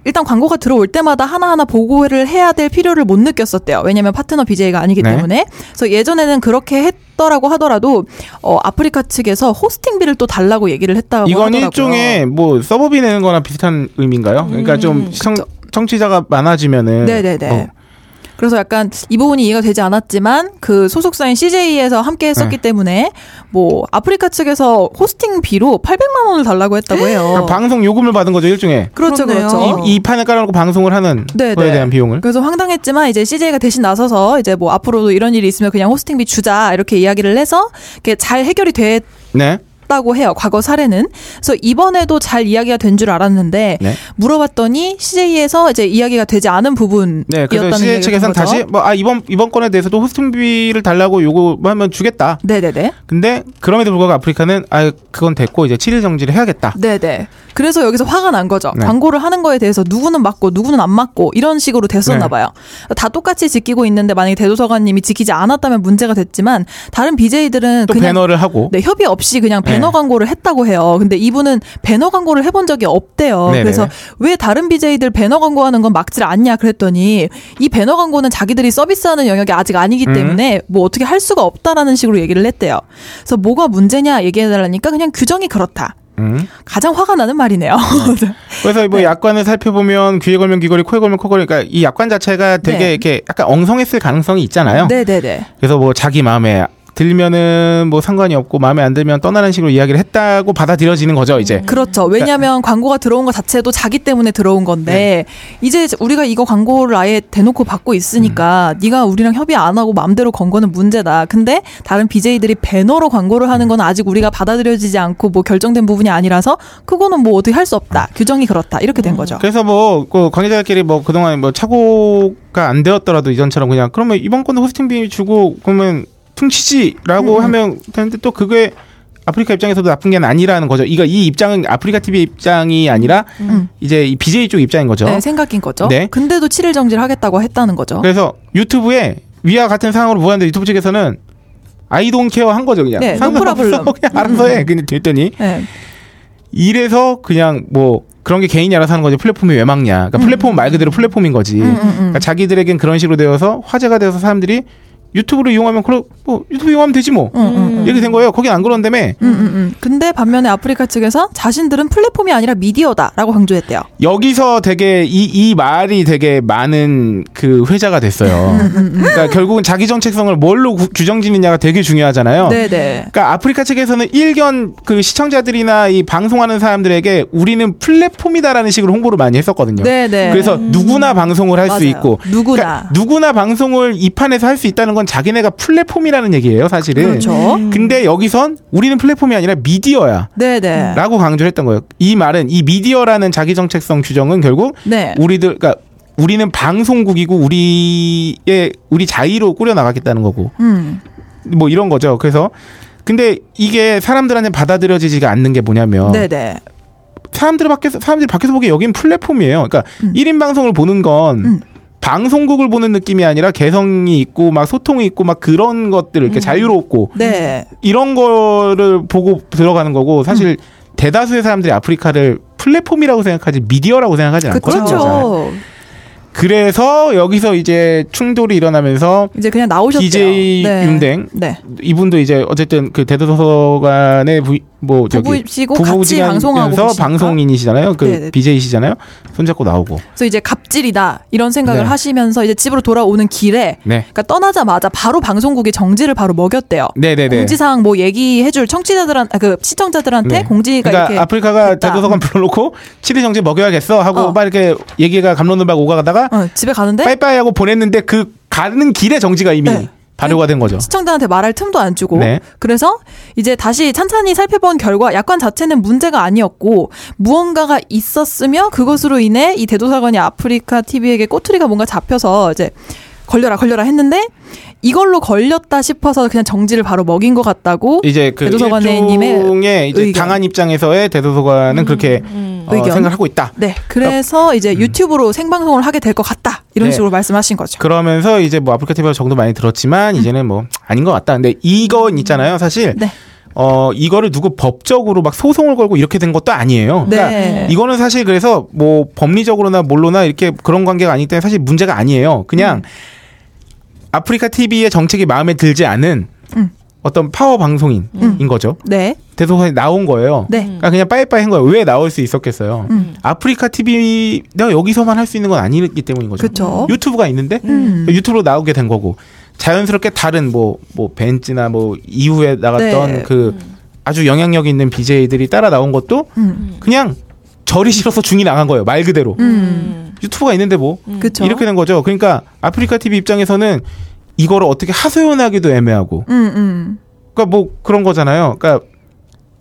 일단 광고가 들어올 때마다 하나하나 보고를 해야 될 필요를 못 느꼈었대요. 왜냐하면 파트너 BJ가 아니기 네. 때문에. 그래서 예전에는 그렇게 했더라고 하더라도 어, 아프리카 측에서 호스팅비를 또 달라고 얘기를 했다고 이건 하더라고요. 일종의 뭐 서버비 내는 거나 비슷한 의미인가요? 그러니까 좀 시청, 청취자가 많아지면은 음, 네네네. 어, 그래서 약간 이 부분이 이해가 되지 않았지만 그 소속사인 CJ에서 함께 했었기 네. 때문에 뭐 아프리카 측에서 호스팅비로 800만 원을 달라고 했다고 해요. 그러니까 방송 요금을 받은 거죠 일종의. 그렇죠, 그렇네요. 그렇죠. 이, 이 판을 깔아놓고 방송을 하는 네, 거에 네. 대한 비용을. 그래서 황당했지만 이제 CJ가 대신 나서서 이제 뭐 앞으로도 이런 일이 있으면 그냥 호스팅비 주자 이렇게 이야기를 해서 이렇게 잘 해결이 됐. 네. 다고 해요. 과거 사례는. 그래서 이번에도 잘 이야기가 된 줄 알았는데 네. 물어봤더니 CJ에서 이제 이야기가 되지 않은 부분이었다는 네, 그래서 CJ 측에서는. 다시 뭐 아 이번 이번 건에 대해서도 호스팅비를 달라고 요구하면 주겠다. 네네네. 근데 그럼에도 불구하고 아프리카는 아 그건 됐고 이제 7일 정지를 해야겠다. 네네. 그래서 여기서 화가 난 거죠. 네. 광고를 하는 거에 대해서 누구는 맞고 누구는 안 맞고 이런 식으로 됐었나 네. 봐요. 다 똑같이 지키고 있는데 만약에 대도서관님이 지키지 않았다면 문제가 됐지만 다른 BJ들은 또 그냥 배너를 하고 네, 협의 없이 그냥 배너 네. 광고를 했다고 해요. 근데 이분은 배너 광고를 해본 적이 없대요. 네네네. 그래서 왜 다른 BJ들 배너 광고하는 건 막질 않냐 그랬더니 이 배너 광고는 자기들이 서비스하는 영역이 아직 아니기 음. 때문에 뭐 어떻게 할 수가 없다라는 식으로 얘기를 했대요. 그래서 뭐가 문제냐 얘기해달라니까 그냥 규정이 그렇다. 음. 가장 화가 나는 말이네요. 그래서 네. 뭐 약관을 살펴보면 귀에 걸면 귀걸이, 코에 걸면 코걸이, 그러니까 이 약관 자체가 되게 네. 이렇게 약간 엉성했을 가능성이 있잖아요. 네네네. 그래서 뭐 자기 마음에 들면은 뭐 상관이 없고 마음에 안 들면 떠나는 식으로 이야기를 했다고 받아들여지는 거죠 이제. 그렇죠. 왜냐하면 광고가 들어온 것 자체도 자기 때문에 들어온 건데 이제 우리가 이거 광고를 아예 대놓고 받고 있으니까 네가 우리랑 협의 안 하고 마음대로 건 거는 문제다. 근데 다른 BJ들이 배너로 광고를 하는 건 아직 우리가 받아들여지지 않고 뭐 결정된 부분이 아니라서 그거는 뭐 어떻게 할 수 없다. 규정이 그렇다. 이렇게 된 거죠. 그래서 뭐 그 관계자들끼리 뭐 그동안 뭐 착오가 안 되었더라도 이전처럼 그냥 그러면 이번 건도 호스팅비 주고 그러면 퉁치지라고 음. 하면 되는데 또 그게 아프리카 입장에서도 나쁜 게 아니라는 거죠. 이거 이 입장은 아프리카 TV 입장이 아니라 음. 이제 이 BJ 쪽 입장인 거죠. 네, 생각인 거죠. 네. 근데도 7일 정지를 하겠다고 했다는 거죠. 그래서 유튜브에 위와 같은 상황으로 보았는데 유튜브 측에서는 I don't care 한 거죠 그냥 네, 상관없어 no problem. 그냥 알아서 해 근데 됐더니 네. 이래서 그냥 뭐 그런 게 개인이 알아서 하는 거지 플랫폼이 왜 막냐 그러니까 플랫폼은 말 그대로 플랫폼인 거지 음, 음, 음. 그러니까 자기들에겐 그런 식으로 되어서 화제가 되어서 사람들이 유튜브를 이용하면 그럼 뭐 유튜브 이용하면 되지 뭐 음. 이렇게 된 거예요 거긴 안 그런다며 음, 음, 음. 근데 반면에 아프리카 측에서 자신들은 플랫폼이 아니라 미디어다라고 강조했대요. 여기서 되게 이, 이 말이 되게 많은 그 회자가 됐어요 음, 그러니까 결국은 자기 정체성을 뭘로 구- 규정 짓느냐가 되게 중요하잖아요 네네. 그러니까 아프리카 측에서는 일견 그 시청자들이나 이 방송하는 사람들에게 우리는 플랫폼이다라는 식으로 홍보를 많이 했었거든요. 네네. 그래서 누구나 방송을 할 수. 있고 누구나. 그러니까 누구나 방송을 이 판에서 할 수 있다는 건 자기네가 플랫폼이라는 얘기예요, 사실은. 그렇죠. 근데 여기선 우리는 플랫폼이 아니라 미디어야. 네네. 라고 강조를 했던 거예요. 이 말은 이 미디어라는 자기 정체성 규정은 결국 네. 우리들 그러니까 우리는 방송국이고 우리의 우리 자의로 꾸려 나가겠다는 거고. 음. 뭐 이런 거죠. 그래서 근데 이게 사람들한테 받아들여지지가 않는 게 뭐냐면 네네. 사람들 밖에서 사람들이 밖에서 보기에 여긴 플랫폼이에요. 그러니까 음. 일 1인 방송을 보는 건 음. 방송국을 보는 느낌이 아니라 개성이 있고 막 소통이 있고 막 그런 것들 이렇게 자유롭고 네. 이런 거를 보고 들어가는 거고 사실 음. 대다수의 사람들이 아프리카를 플랫폼이라고 생각하지 미디어라고 생각하지 않거든요. 그렇죠. 그래서 여기서 이제 충돌이 일어나면서 이제 그냥 나오셨대요. DJ 네. 윤댕 네. 이분도 이제 어쨌든 그 대도서관의 부, 뭐 저기 부부시고 같이 방송하고. 방송인이시잖아요. 그 네네. BJ시잖아요. 손잡고 나오고. 그래서 이제 갑질이다 이런 생각을 네. 하시면서 이제 집으로 돌아오는 길에 네. 그러니까 떠나자마자 바로 방송국이 정지를 바로 먹였대요. 네네네. 공지사항 뭐 얘기해줄 청취자들한 아, 그 시청자들한테 네. 공지가 그러니까 이렇게 아프리카가 됐다. 대도서관 불러놓고 치리 정지 먹여야겠어 하고 어. 막 이렇게 얘기가 감론을 막 오가다가 어, 집에 가는데 빠이빠이 하고 보냈는데 그 가는 길에 정지가 이미 네. 발효가 된 거죠. 시청자한테 말할 틈도 안 주고 네. 그래서 이제 다시 찬찬히 살펴본 결과 약관 자체는 문제가 아니었고 무언가가 있었으며 그것으로 인해 이 대도서관이 아프리카 TV에게 꼬투리가 뭔가 잡혀서 이제 걸려라 걸려라 했는데 이걸로 걸렸다 싶어서 그냥 정지를 바로 먹인 것 같다고 이제 그 대도서관의 님의 일종의 이제 의견. 당한 입장에서의 대도서관은 그렇게 어, 의견. 생각하고 있다. 네 그래서 이제 유튜브로 생방송을 하게 될 것 같다 이런 음. 네. 식으로 말씀하신 거죠. 그러면서 이제 뭐 아프리카 TV가 정도 많이 들었지만 이제는 뭐 아닌 것 같다. 근데 이건 있잖아요. 사실 네. 어 이거를 누구 법적으로 막 소송을 걸고 이렇게 된 것도 아니에요. 그러니까 네. 이거는 사실 그래서 뭐 법리적으로나 뭘로나 이렇게 그런 관계가 아니기 때문에 사실 문제가 아니에요. 그냥 음. 아프리카 TV의 정책이 마음에 들지 않은 음. 어떤 파워 방송인인 거죠. 네. 대도서관이 나온 거예요. 네. 그러니까 그냥 빠이빠이 한 거예요. 왜 나올 수 있었겠어요? 음. 아프리카 TV 내가 여기서만 할 수 있는 건 아니기 때문인 거죠. 그쵸. 유튜브가 있는데 음. 유튜브로 나오게 된 거고 자연스럽게 다른 뭐뭐 벤츠나 뭐 이후에 나갔던 네. 그 아주 영향력 있는 BJ들이 따라 나온 것도 음. 그냥 절이 싫어서 중이 나간 거예요. 말 그대로. 음. 유튜브가 있는데 뭐 그쵸. 이렇게 된 거죠. 그러니까 아프리카 TV 입장에서는 이거를 어떻게 하소연하기도 애매하고 음, 음. 그러니까 뭐 그런 거잖아요. 그러니까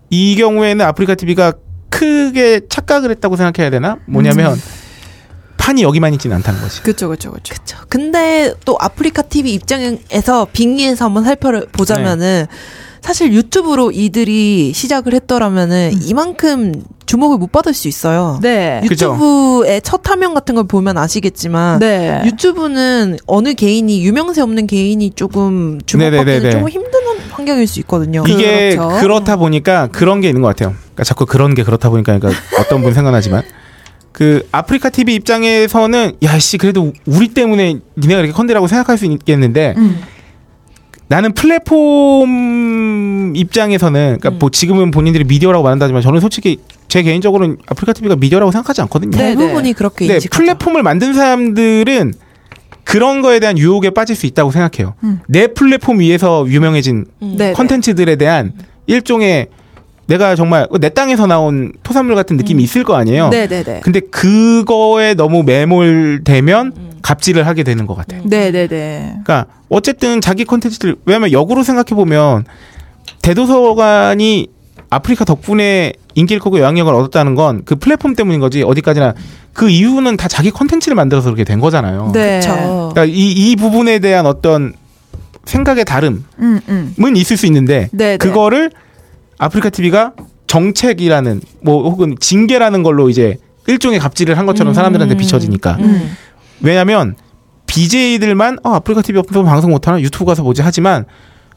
이 경우에는 아프리카 TV가 크게 착각을 했다고 생각해야 되나? 뭐냐면 판이 여기만 있지는 않다는 거지. 그쵸, 그쵸, 그쵸. 그쵸. 근데 또 아프리카 TV 입장에서 빙의해서 한번 살펴보자면은 사실 유튜브로 이들이 시작을 했더라면은 이만큼 주목을 못 받을 수 있어요. 네. 유튜브의 첫 화면 같은 걸 보면 아시겠지만 네. 유튜브는 어느 개인이 유명세 없는 개인이 조금 주목받기는. 조금 힘든 환경일 수 있거든요. 이게 그렇죠. 그렇다 보니까 그런 게 있는 것 같아요. 그러니까 자꾸 그런 게 그렇다 보니까 그러니까 어떤 분 생각나지만 그 아프리카 TV 입장에서는 야씨 그래도 우리 때문에 니네가 이렇게 컨대라고 생각할 수 있겠는데 음. 나는 플랫폼 입장에서는 그러니까 음. 뭐 지금은 본인들이 미디어라고 말한다지만 저는 솔직히 제 개인적으로는 아프리카 TV가 미디어라고 생각하지 않거든요. 네. 대부분이 그렇게 네, 인식하죠. 플랫폼을 만든 사람들은 그런 거에 대한 유혹에 빠질 수 있다고 생각해요. 음. 내 플랫폼 위에서 유명해진 음. 네. 컨텐츠들에 대한 일종의 내가 정말 내 땅에서 나온 토산물 같은 느낌이 있을 거 아니에요. 음. 네네네. 근데 그거에 너무 매몰되면 음. 갑질을 하게 되는 것 같아요. 네네네. 그러니까 어쨌든 자기 컨텐츠들 왜냐면 역으로 생각해 보면 대도서관이 아프리카 덕분에 인기를 크고 영향력을 얻었다는 건 그 플랫폼 때문인 거지 어디까지나 그 이유는 다 자기 컨텐츠를 만들어서 그렇게 된 거잖아요. 네. 그쵸. 그러니까 이, 이 부분에 대한 어떤 생각의 다름은 음, 음. 있을 수 있는데 네, 네. 그거를 아프리카 TV가 정책이라는 뭐 혹은 징계라는 걸로 이제 일종의 갑질을 한 것처럼 사람들한테 비춰지니까 음. 왜냐하면 BJ들만 어, 아프리카 TV 없으면 방송 못하나 유튜브 가서 보지 하지만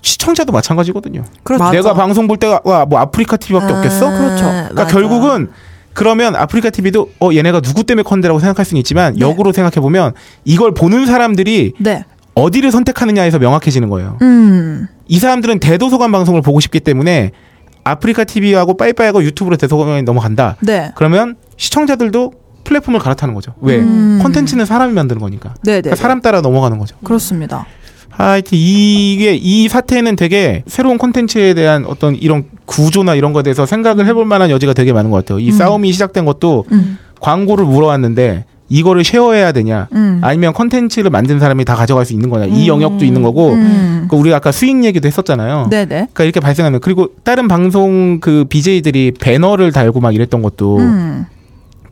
시청자도 마찬가지거든요. 그렇죠. 내가 방송 볼 때가 와, 뭐 아프리카 TV밖에 아, 없겠어? 그렇죠. 그러니까 맞아. 결국은 그러면 아프리카 TV도 어 얘네가 누구 때문에 컨대라고 생각할 수는 있지만 네. 역으로 생각해 보면 이걸 보는 사람들이 네. 어디를 선택하느냐에서 명확해지는 거예요. 음. 이 사람들은 대도서관 방송을 보고 싶기 때문에 아프리카 TV하고 빠이빠이하고 유튜브로 대도서관에 넘어간다. 네. 그러면 시청자들도 플랫폼을 갈아타는 거죠. 왜? 음. 콘텐츠는 사람이 만드는 거니까. 네네. 그러니까 사람 따라 넘어가는 거죠. 그렇습니다. 하여튼 이게 이 사태는 되게 새로운 콘텐츠에 대한 어떤 이런 구조나 이런 거에 대해서 생각을 해볼 만한 여지가 되게 많은 것 같아요. 이 음. 싸움이 시작된 것도 음. 광고를 물어왔는데 이거를 쉐어해야 되냐 음. 아니면 콘텐츠를 만든 사람이 다 가져갈 수 있는 거냐 이 영역도 있는 거고 음. 그 우리가 아까 수익 얘기도 했었잖아요. 네네. 그러니까 이렇게 발생하면 그리고 다른 방송 그 BJ들이 배너를 달고 막 이랬던 것도 음.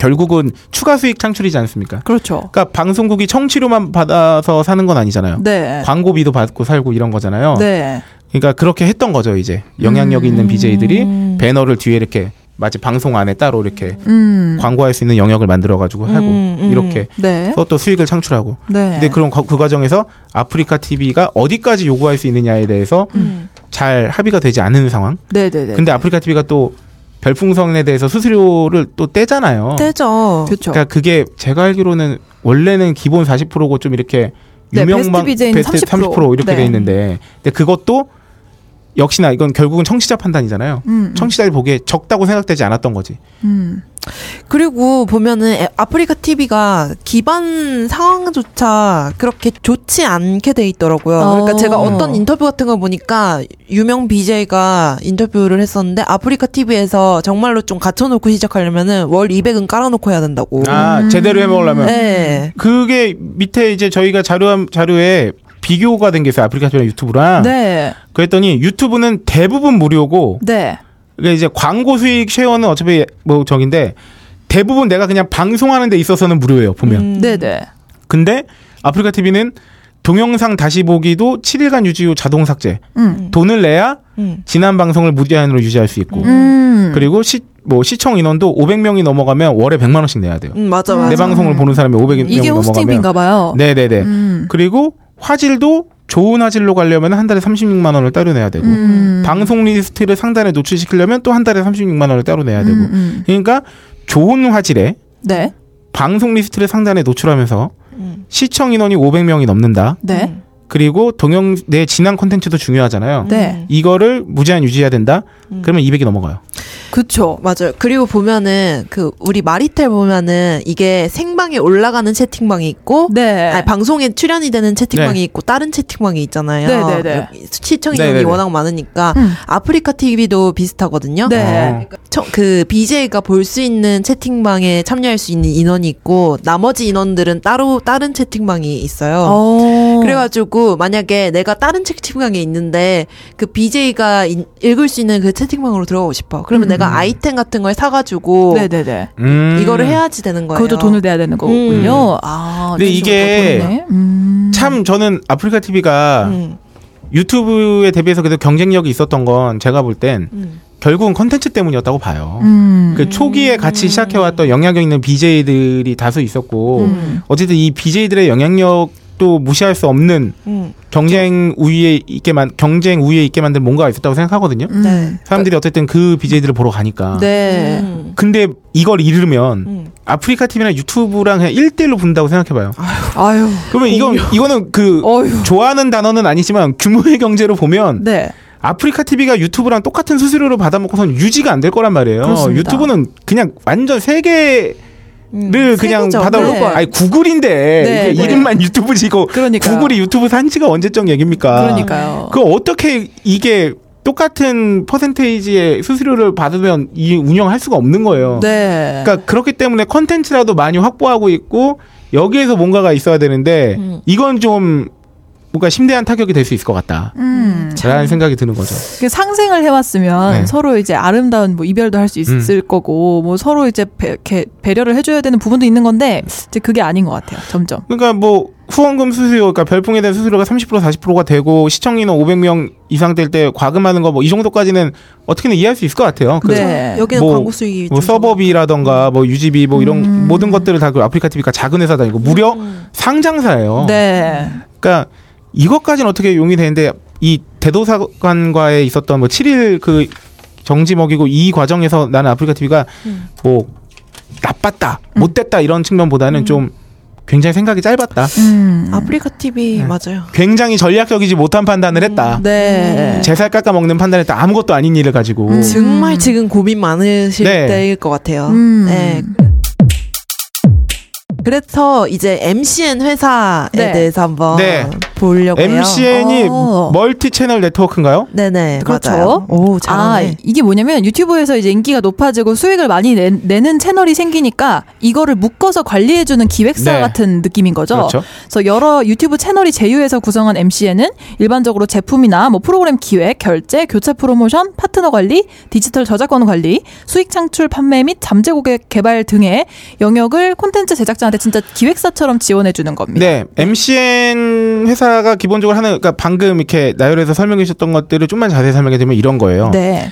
결국은 추가 수익 창출이지 않습니까? 그렇죠. 그러니까 방송국이 청취료만 받아서 사는 건 아니잖아요. 네. 광고비도 받고 살고 이런 거잖아요. 네. 그러니까 그렇게 했던 거죠 이제 영향력 있는 음. BJ들이 배너를 뒤에 이렇게 마치 방송 안에 따로 이렇게 음. 광고할 수 있는 영역을 만들어 가지고 하고 음, 음. 이렇게 네. 또 수익을 창출하고 네. 근데 그런 거- 그 과정에서 아프리카 TV가 어디까지 요구할 수 있느냐에 대해서 음. 잘 합의가 되지 않은 상황. 네 네 네. 근데 아프리카 TV가 또 별풍선에 대해서 수수료를 또 떼잖아요. 떼죠. 그렇죠. 그러니까 그게 제가 알기로는 원래는 기본 40%고 좀 이렇게 네, 유명방 베스트 BJ는 30%. 30% 이렇게 네. 돼 있는데 근데 그것도 역시나 이건 결국은 청취자 판단이잖아요. 음, 청취자들이 보기에 적다고 생각되지 않았던 거지. 음. 그리고 보면은 에- 아프리카 TV가 기반 상황조차 그렇게 좋지 않게 돼 있더라고요. 그러니까 어. 제가 어떤 인터뷰 같은 거 보니까 유명 BJ가 인터뷰를 했었는데 아프리카 TV에서 정말로 좀 갖춰놓고 시작하려면은 월 200은 깔아놓고 해야 된다고. 아 제대로 해먹으려면 네. 그게 밑에 이제 저희가 자료 자료에 비교가 된 게 있어요. 아프리카 TV랑 유튜브랑. 네. 그랬더니 유튜브는 대부분 무료고 네. 그러니까 이제 광고 수익 share는 어차피 뭐 저긴데 대부분 내가 그냥 방송하는 데 있어서는 무료예요 보면 음. 네네. 근데 아프리카 TV는 동영상 다시 보기도 7일간 유지 후 자동 삭제 음. 돈을 내야 음. 지난 방송을 무제한으로 유지할 수 있고 음. 그리고 시, 뭐 시청 인원도 500명이 넘어가면 월에 100만 원씩 내야 돼요 음, 맞아, 맞아. 내 방송을 보는 사람이 500명이 이게 넘어가면 호스팅비인가 봐요. 네 네네 음. 그리고 화질도 좋은 화질로 가려면 한 달에 36만 원을 따로 내야 되고 음. 방송 리스트를 상단에 노출시키려면 또 한 달에 36만 원을 따로 내야 되고 음, 음. 그러니까 좋은 화질에 네. 방송 리스트를 상단에 노출하면서 음. 시청 인원이 500명이 넘는다. 네. 그리고 동영 내 지난 콘텐츠도 중요하잖아요. 네. 이거를 무제한 유지해야 된다. 음. 그러면 200이 넘어가요. 그쵸. 맞아요. 그리고 보면은 그 우리 마리텔 보면은 이게 생방에 올라가는 채팅방이 있고 네. 아니, 방송에 출연이 되는 채팅방이 네. 있고 다른 채팅방이 있잖아요. 네네네. 시청 인원이 네네네. 워낙 많으니까 음. 아프리카 TV도 비슷하거든요. 네. 어. 청- 그 BJ가 볼 수 있는 채팅방에 참여할 수 있는 인원이 있고 나머지 인원들은 따로 다른 채팅방이 있어요. 어. 그래가지고 만약에 내가 다른 채팅방에 있는데 그 BJ가 읽을 수 있는 그 채팅방으로 들어가고 싶어. 그러면 음. 내가 아이템 같은 걸 사가지고 네네네. 음. 이거를 해야지 되는 거예요. 그것도 돈을 내야 되는 거군요. 아, 근데 이게 네. 음. 참 저는 아프리카 TV가 음, 유튜브에 대비해서 그래도 경쟁력이 있었던 건 제가 볼땐 음. 결국은 컨텐츠 때문이었다고 봐요. 음. 그 초기에 같이 시작해왔던 영향력 있는 BJ들이 다수 있었고 음. 어쨌든 이 BJ들의 영향력 도 무시할 수 없는 음. 경쟁 우위에 있게 만 경쟁 우위에 있게 만든 뭔가가 있었다고 생각하거든요. 음. 네. 사람들이 어쨌든 그 BJ들을 보러 가니까. 네. 음. 근데 이걸 잃으면 음. 아프리카 TV나 유튜브랑 그냥 1대1로 분다고 생각해봐요. 아유. 그러면 이건 이거는 그 어휴. 좋아하는 단어는 아니지만 규모의 경제로 보면 네. 아프리카 TV가 유튜브랑 똑같은 수수료를 받아먹고선 유지가 안 될 거란 말이에요. 그렇습니다. 유튜브는 그냥 완전 세계 를 음. 그냥. 받아먹고 네. 아니 구글인데 네, 이게 네. 이름만 유튜브지고 그러니까요. 구글이 유튜브 산지가 언제적 얘기입니까? 그러니까요. 그 어떻게 이게 똑같은 퍼센테이지의 수수료를 받으면 이 운영할 수가 없는 거예요. 네. 그러니까 그렇기 때문에 컨텐츠라도 많이 확보하고 있고 여기에서 뭔가가 있어야 되는데 음. 이건 좀 뭔가 심대한 타격이 될 수 있을 것 같다. 음. 라는 생각이 드는 거죠. 그 상생을 해왔으면 네. 서로 이제 아름다운 뭐 이별도 할 수 있을 거고 뭐 서로 이제 배, 배려를 해줘야 되는 부분도 있는 건데 이제 그게 아닌 것 같아요. 점점. 그러니까 뭐 후원금 수수료, 그러니까 별풍에 대한 수수료가 30% 40%가 되고 시청 인원 500명 이상 될 때 과금하는 거 뭐 이 정도까지는 어떻게든 이해할 수 있을 것 같아요. 그 네. 여기는 뭐- 광고 수익이 뭐좀 서버비라던가 뭐 유지비 뭐 이런 음. 모든 것들을 다 그 아프리카 TV가 작은 회사다 이고 무려 상장사예요. 네. 그러니까 이것까지는 어떻게 용이 되는데 이 대도사관과에 있었던 뭐 7일 그 정지 먹이고 이 과정에서 나는 아프리카 TV가 음. 뭐 나빴다, 못됐다 이런 측면보다는 좀 굉장히 생각이 짧았다. 음. 아프리카 TV 네. 맞아요. 굉장히 전략적이지 못한 판단을 했다. 네. 제살 깎아 먹는 판단했다. 아무것도 아닌 일을 가지고. 음. 정말 지금 고민 많으실 네. 때일 것 같아요. 음. 네. 그래서 이제 MCN 회사에 네. 대해서 한번 네. 보려고 해요. MCN이 어. 멀티 채널 네트워크인가요? 네네 그렇죠. 맞아요. 오 아, 잘하네. 이게 뭐냐면 유튜브에서 이제 인기가 높아지고 수익을 많이 내, 는 채널이 생기니까 이거를 묶어서 관리해주는 기획사 네. 같은 느낌인 거죠. 그렇죠. 그래서 여러 유튜브 채널이 제휴해서 구성한 MCN은 일반적으로 제품이나 뭐 프로그램 기획, 결제, 교체 프로모션, 파트너 관리, 디지털 저작권 관리, 수익 창출, 판매 및 잠재 고객 개발 등의 영역을 콘텐츠 제작자한테 진짜 기획사처럼 지원해 주는 겁니다. 네, MCN 회사가 기본적으로 하는, 그러니까 방금 이렇게 나열해서 설명해 주셨던 것들을 좀만 자세히 설명해 드리면 이런 거예요. 네.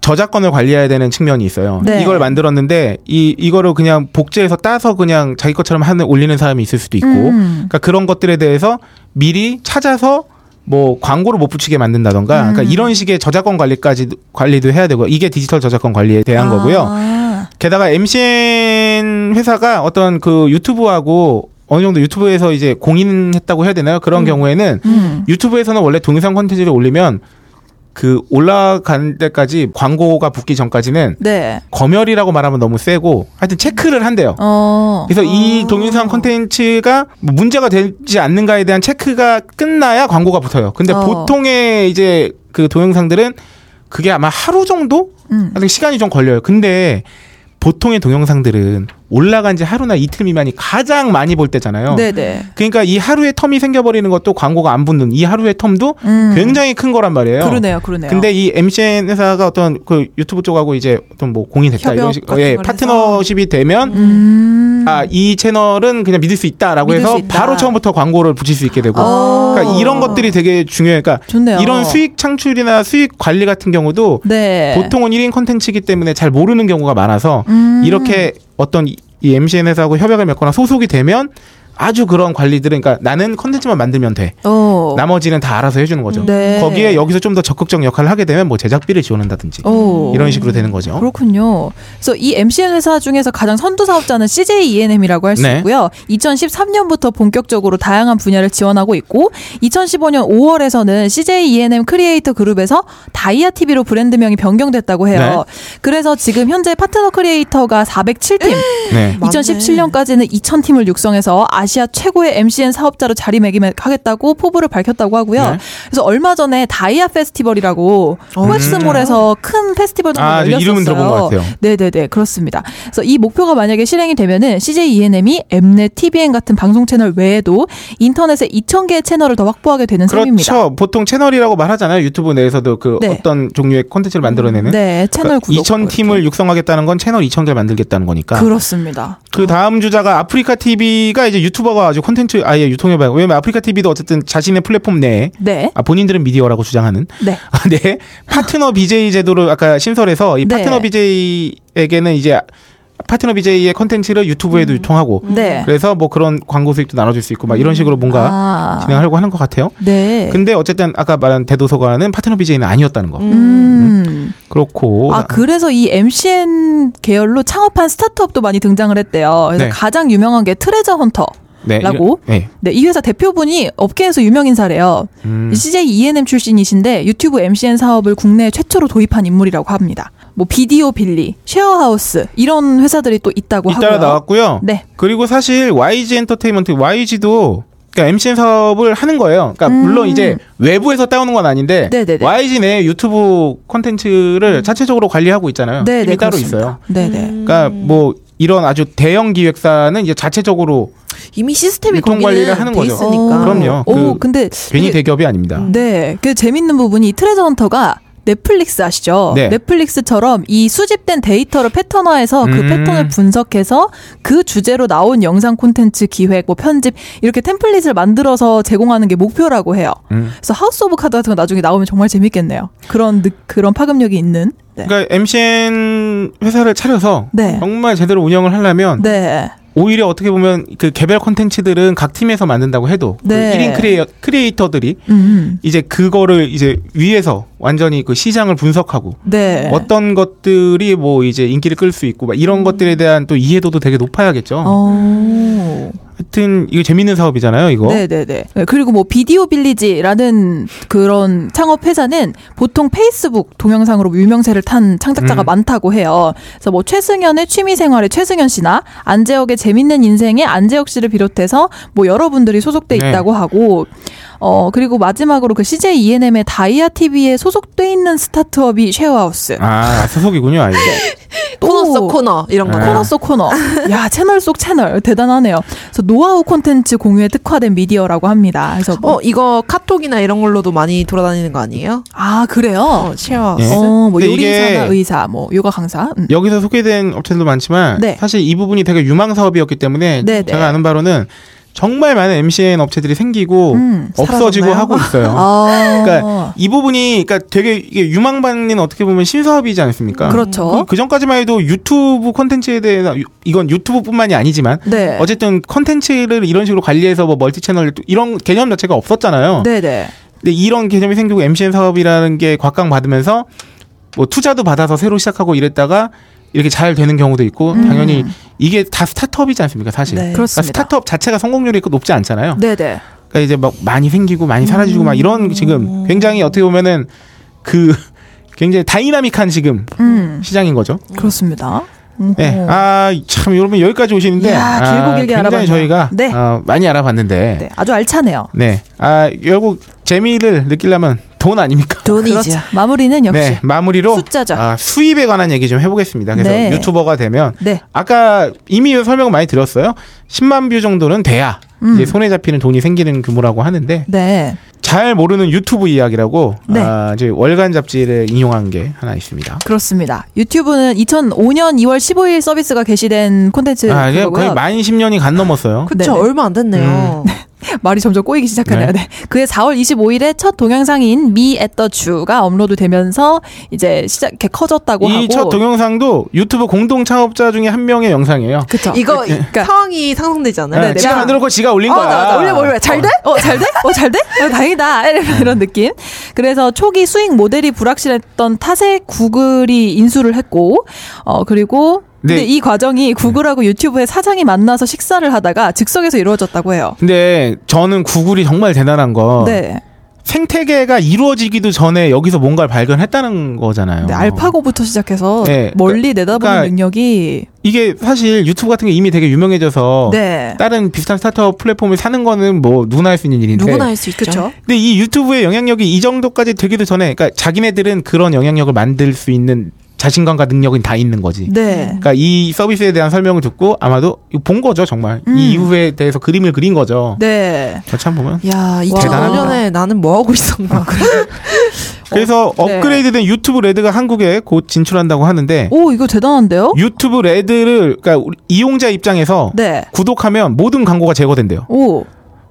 저작권을 관리해야 되는 측면이 있어요. 네. 이걸 만들었는데 이 이거를 그냥 복제해서 따서 그냥 자기 것처럼 하는 올리는 사람이 있을 수도 있고, 음. 그러니까 그런 것들에 대해서 미리 찾아서 뭐 광고를 못 붙이게 만든다던가, 그러니까 음. 이런 식의 저작권 관리까지 관리도 해야 되고 이게 디지털 저작권 관리에 대한 거고요. 아. 게다가 MCN 회사가 어떤 그 유튜브하고 어느 정도 유튜브에서 이제 공인했다고 해야 되나요? 그런 경우에는 음. 유튜브에서는 원래 동영상 콘텐츠를 올리면 그 올라간 때까지 광고가 붙기 전까지는 네. 검열이라고 말하면 너무 세고 하여튼 체크를 한대요. 어. 그래서 이 동영상 콘텐츠가 뭐 문제가 되지 않는가에 대한 체크가 끝나야 광고가 붙어요. 근데 어. 보통의 이제 그 동영상들은 그게 아마 하루 정도? 음. 하여튼 시간이 좀 걸려요. 근데 보통의 동영상들은 올라간 지 하루나 이틀 미만이 가장 많이 볼 때잖아요. 네네. 그러니까 이 하루의 텀이 생겨버리는 것도 광고가 안 붙는 이 하루의 텀도 음. 굉장히 큰 거란 말이에요. 그러네요, 그러네요. 근데 이 MCN 회사가 어떤 그 유튜브 쪽하고 이제 어떤 뭐 공인됐다 협약 이런 식, 예, 걸 파트너십이 되면 음. 아이 채널은 그냥 믿을 수 있다라고 믿을 해서 수 있다. 바로 처음부터 광고를 붙일 수 있게 되고 어. 그러니까 이런 것들이 되게 중요해요. 그러니까 좋네요. 이런 수익 창출이나 수익 관리 같은 경우도 네. 보통은 1인 콘텐츠이기 때문에 잘 모르는 경우가 많아서 음. 이렇게 어떤 이- 이 MCN 회사하고 협약을 맺거나 소속이 되면 아주 그런 관리들은 그러니까 나는 콘텐츠만 만들면 돼. 어. 나머지는 다 알아서 해주는 거죠. 네. 거기에 여기서 좀 더 적극적 역할을 하게 되면 뭐 제작비를 지원한다든지 오. 이런 식으로 되는 거죠. 그렇군요. 그래서 이 MCN 회사 중에서 가장 선두 사업자는 CJ E&M이라고 할수 네. 있고요. 2013년부터 본격적으로 다양한 분야를 지원하고 있고 2015년 5월에서는 CJ E&M 크리에이터 그룹에서 다이아 TV로 브랜드명이 변경됐다고 해요. 네. 그래서 지금 현재 파트너 크리에이터가 407팀, 네. 맞네. 2017년까지는 2000팀을 육성해서 아시아 최고의 MCN 사업자로 자리매김하겠다고 포부를 밝혔다고 하고요. 네. 그래서 얼마 전에 다이아 페스티벌이라고 코엑스몰에서 큰 페스티벌도 아, 열렸었어요. 이름은 들어본 것 같아요. 네네네 그렇습니다. 그래서 이 목표가 만약에 실행이 되면은 CJ E&M이 엠넷, tvN 같은 방송 채널 외에도 인터넷에 2,000개의 채널을 더 확보하게 되는 셈입니다. 그렇죠. 보통 채널이라고 말하잖아요. 유튜브 내에서도 그 네. 어떤 종류의 콘텐츠를 만들어내는. 네, 채널 구독. 2000 팀을 육성하겠다는 건 채널 2000개 만들겠다는 거니까. 그렇습니다. 그 다음 주자가 아프리카 TV가 이제 유 튜버가 아주 콘텐츠 아예 유통해봐요. 왜냐면 아프리카 TV도 어쨌든 자신의 플랫폼 내에 네, 아, 본인들은 미디어라고 주장하는 네, 네 파트너 BJ 제도를 아까 신설해서 이 네. 파트너 BJ에게는 이제 파트너 BJ의 콘텐츠를 유튜브에도 유통하고 네. 그래서 뭐 그런 광고 수익도 나눠줄 수 있고 막 이런 식으로 뭔가 아, 진행하려고 하는 것 같아요. 네. 근데 어쨌든 아까 말한 대도서관은 파트너 BJ는 아니었다는 거. 음. 그렇고 아, 그래서 이 MCN 계열로 창업한 스타트업도 많이 등장을 했대요. 그래서 네. 가장 유명한 게 트레저 헌터. 네, 라고? 네. 네, 이 회사 대표분이 업계에서 유명 인사래요. 음. CJ E&M 출신이신데 유튜브 MCN 사업을 국내에 최초로 도입한 인물이라고 합니다. 뭐 비디오 빌리, 쉐어하우스 이런 회사들이 또 있다고 하고요. 나왔고요. 네. 그리고 사실 YG 엔터테인먼트 YG도 그러니까 MCN 사업을 하는 거예요. 그러니까 음. 물론 이제 외부에서 따오는 건 아닌데 네네네. 음. YG 내 유튜브 콘텐츠를 자체적으로 관리하고 있잖아요. 네, 팀이 네, 따로 그렇습니다. 있어요. 네, 네. 그러니까 뭐 이런 아주 대형 기획사는 이제 자체적으로 이미 시스템이 유통 관리를 하는 돼 거죠. 있으니까. 어, 그럼요. 오, 그 근데 괜히 이게- 대기업이 아닙니다. 네, 그 재밌는 부분이 이 트레저 헌터가 넷플릭스 아시죠? 네. 넷플릭스처럼 이 수집된 데이터를 패턴화해서 그 음. 패턴을 분석해서 그 주제로 나온 영상 콘텐츠 기획, 뭐 편집 이렇게 템플릿을 만들어서 제공하는 게 목표라고 해요. 음. 그래서 하우스 오브 카드 같은 거 나중에 나오면 정말 재밌겠네요. 그런 느- 그런 파급력이 있는. 네. 그러니까 MCN 회사를 차려서 네. 정말 제대로 운영을 하려면 네. 오히려 어떻게 보면 그 개별 콘텐츠들은 각 팀에서 만든다고 해도 네. 그 1인 크리에이터, 크리에이터들이 음. 이제 그거를 이제 위에서 완전히 그 시장을 분석하고 네. 어떤 것들이 뭐 이제 인기를 끌 수 있고 막 이런 것들에 대한 또 이해도도 되게 높아야겠죠. 어. 하여튼 이거 재밌는 사업이잖아요, 이거. 네네네. 네, 그리고 뭐 비디오 빌리지라는 그런 창업 회사는 보통 페이스북 동영상으로 유명세를 탄 창작자가 음. 많다고 해요. 그래서 뭐 최승현의 취미생활의 최승현 씨나 안재혁의 재밌는 인생의 안재혁 씨를 비롯해서 뭐 여러분들이 소속돼 네. 있다고 하고. 어 그리고 마지막으로 그 CJ E&M의 다이아 TV에 소속돼 있는 스타트업이 쉐어하우스. 아, 소속이군요, 아예. 코너 또- 속 코너 이런 거. 아. 코너 속 코너. 야, 채널 속 채널. 대단하네요. 그래서 노하우 콘텐츠 공유에 특화된 미디어라고 합니다. 그래서 뭐, 어 이거 카톡이나 이런 걸로도 많이 돌아다니는 거 아니에요? 아, 그래요? 어 share. 예. 어, 뭐 근데 요리사나 의사, 뭐 요가 강사. 음. 여기서 소개된 업체들도 많지만 네. 사실 이 부분이 되게 유망 사업이었기 때문에 네, 네. 제가 아는 바로는 정말 많은 MCN 업체들이 생기고 음, 없어지고? 하고 있어요. 아. 그러니까 이 부분이 그러니까 되게 이게 유망한 어떻게 보면 신사업이지 않습니까? 그렇죠. 그 전까지만 해도 유튜브 콘텐츠에 대해서 유- 이건 유튜브뿐만이 아니지만 네. 어쨌든 콘텐츠를 이런 식으로 관리해서 뭐 멀티 채널 이런 개념 자체가 없었잖아요. 네네. 근데 이런 개념이 생기고 MCN 사업이라는 게 각광 받으면서 뭐 투자도 받아서 새로 시작하고 이랬다가 이렇게 잘 되는 경우도 있고 당연히 이게 다 스타트업이지 않습니까 사실. 네. 그러니까. 스타트업 자체가 성공률이 그 높지 않잖아요. 네네. 그러니까 이제 막 많이 생기고 많이 사라지고 막 이런 지금 굉장히 어떻게 보면은 그 굉장히 다이나믹한 지금 음. 시장인 거죠. 그렇습니다. 네. 오. 아, 참 여러분 여기까지 오시는데 이야, 길고 아, 길게 굉장히 알아봤네요. 저희가 네. 어, 많이 알아봤는데 네. 아주 알차네요. 네. 아, 결국 재미를 느끼려면 돈 아닙니까? 돈이죠. 그렇죠. 마무리는 역시 네, 마무리로 숫자죠. 아, 수입에 관한 얘기 좀 해보겠습니다. 그래서 네. 유튜버가 되면 네. 아까 이미 설명을 많이 드렸어요. 10만 뷰 정도는 돼야 음. 이제 손에 잡히는 돈이 생기는 규모라고 하는데 네. 잘 모르는 유튜브 이야기라고 네. 아, 이제 월간 잡지를 인용한 게 하나 있습니다. 그렇습니다. 유튜브는 2005년 2월 15일 서비스가 개시된 콘텐츠 아, 이게 그거고요. 거의 만 10년이 간 넘었어요. 그쵸 네네. 얼마 안 됐네요. 말이 점점 꼬이기 시작하네요. 네. 그해 4월 25일에 첫 동영상인 미 앳더 주가 업로드되면서 이제 시작 이렇게 커졌다고 하고 이 첫 동영상도 유튜브 공동 창업자 중에 한 명의 영상이에요. 그쵸. 이거 그러니까 상황이 상상되지 않아요? 네, 네네. 지가 야. 만들었고 지가 올린 어, 거야. 나, 나 올려 올려 잘 돼? 어 잘 돼? 어 잘 돼? 어, 다행이다 이런, 이런 느낌. 그래서 초기 수익 모델이 불확실했던 탓에 구글이 인수를 했고, 어 그리고 네. 근데 이 과정이 구글하고 유튜브의 사장이 만나서 식사를 하다가 즉석에서 이루어졌다고 해요. 근데 저는 구글이 정말 대단한 거 네. 생태계가 이루어지기도 전에 여기서 뭔가를 발견했다는 거잖아요. 네, 알파고부터 시작해서 네, 멀리 내다보는 그러니까 능력이 이게 사실 유튜브 같은 게 이미 되게 유명해져서 네. 다른 비슷한 스타트업 플랫폼을 사는 거는 뭐 누구나 할 수 있는 일인데 누구나 할 수 있죠. 그쵸? 근데 이 유튜브의 영향력이 이 정도까지 되기도 전에 그러니까 자기네들은 그런 영향력을 만들 수 있는 자신감과 능력은 다 있는 거지. 네. 그러니까 이 서비스에 대한 설명을 듣고 아마도 본 거죠 정말 음. 이 이후에 대해서 그림을 그린 거죠. 네. 참 보면 야, 대단합니다. 2005년에 나는 뭐 하고 있었나. 그래서 네. 업그레이드된 유튜브 레드가 한국에 곧 진출한다고 하는데 오 이거 대단한데요? 유튜브 레드를 그러니까 이용자 입장에서 네. 구독하면 모든 광고가 제거된대요. 오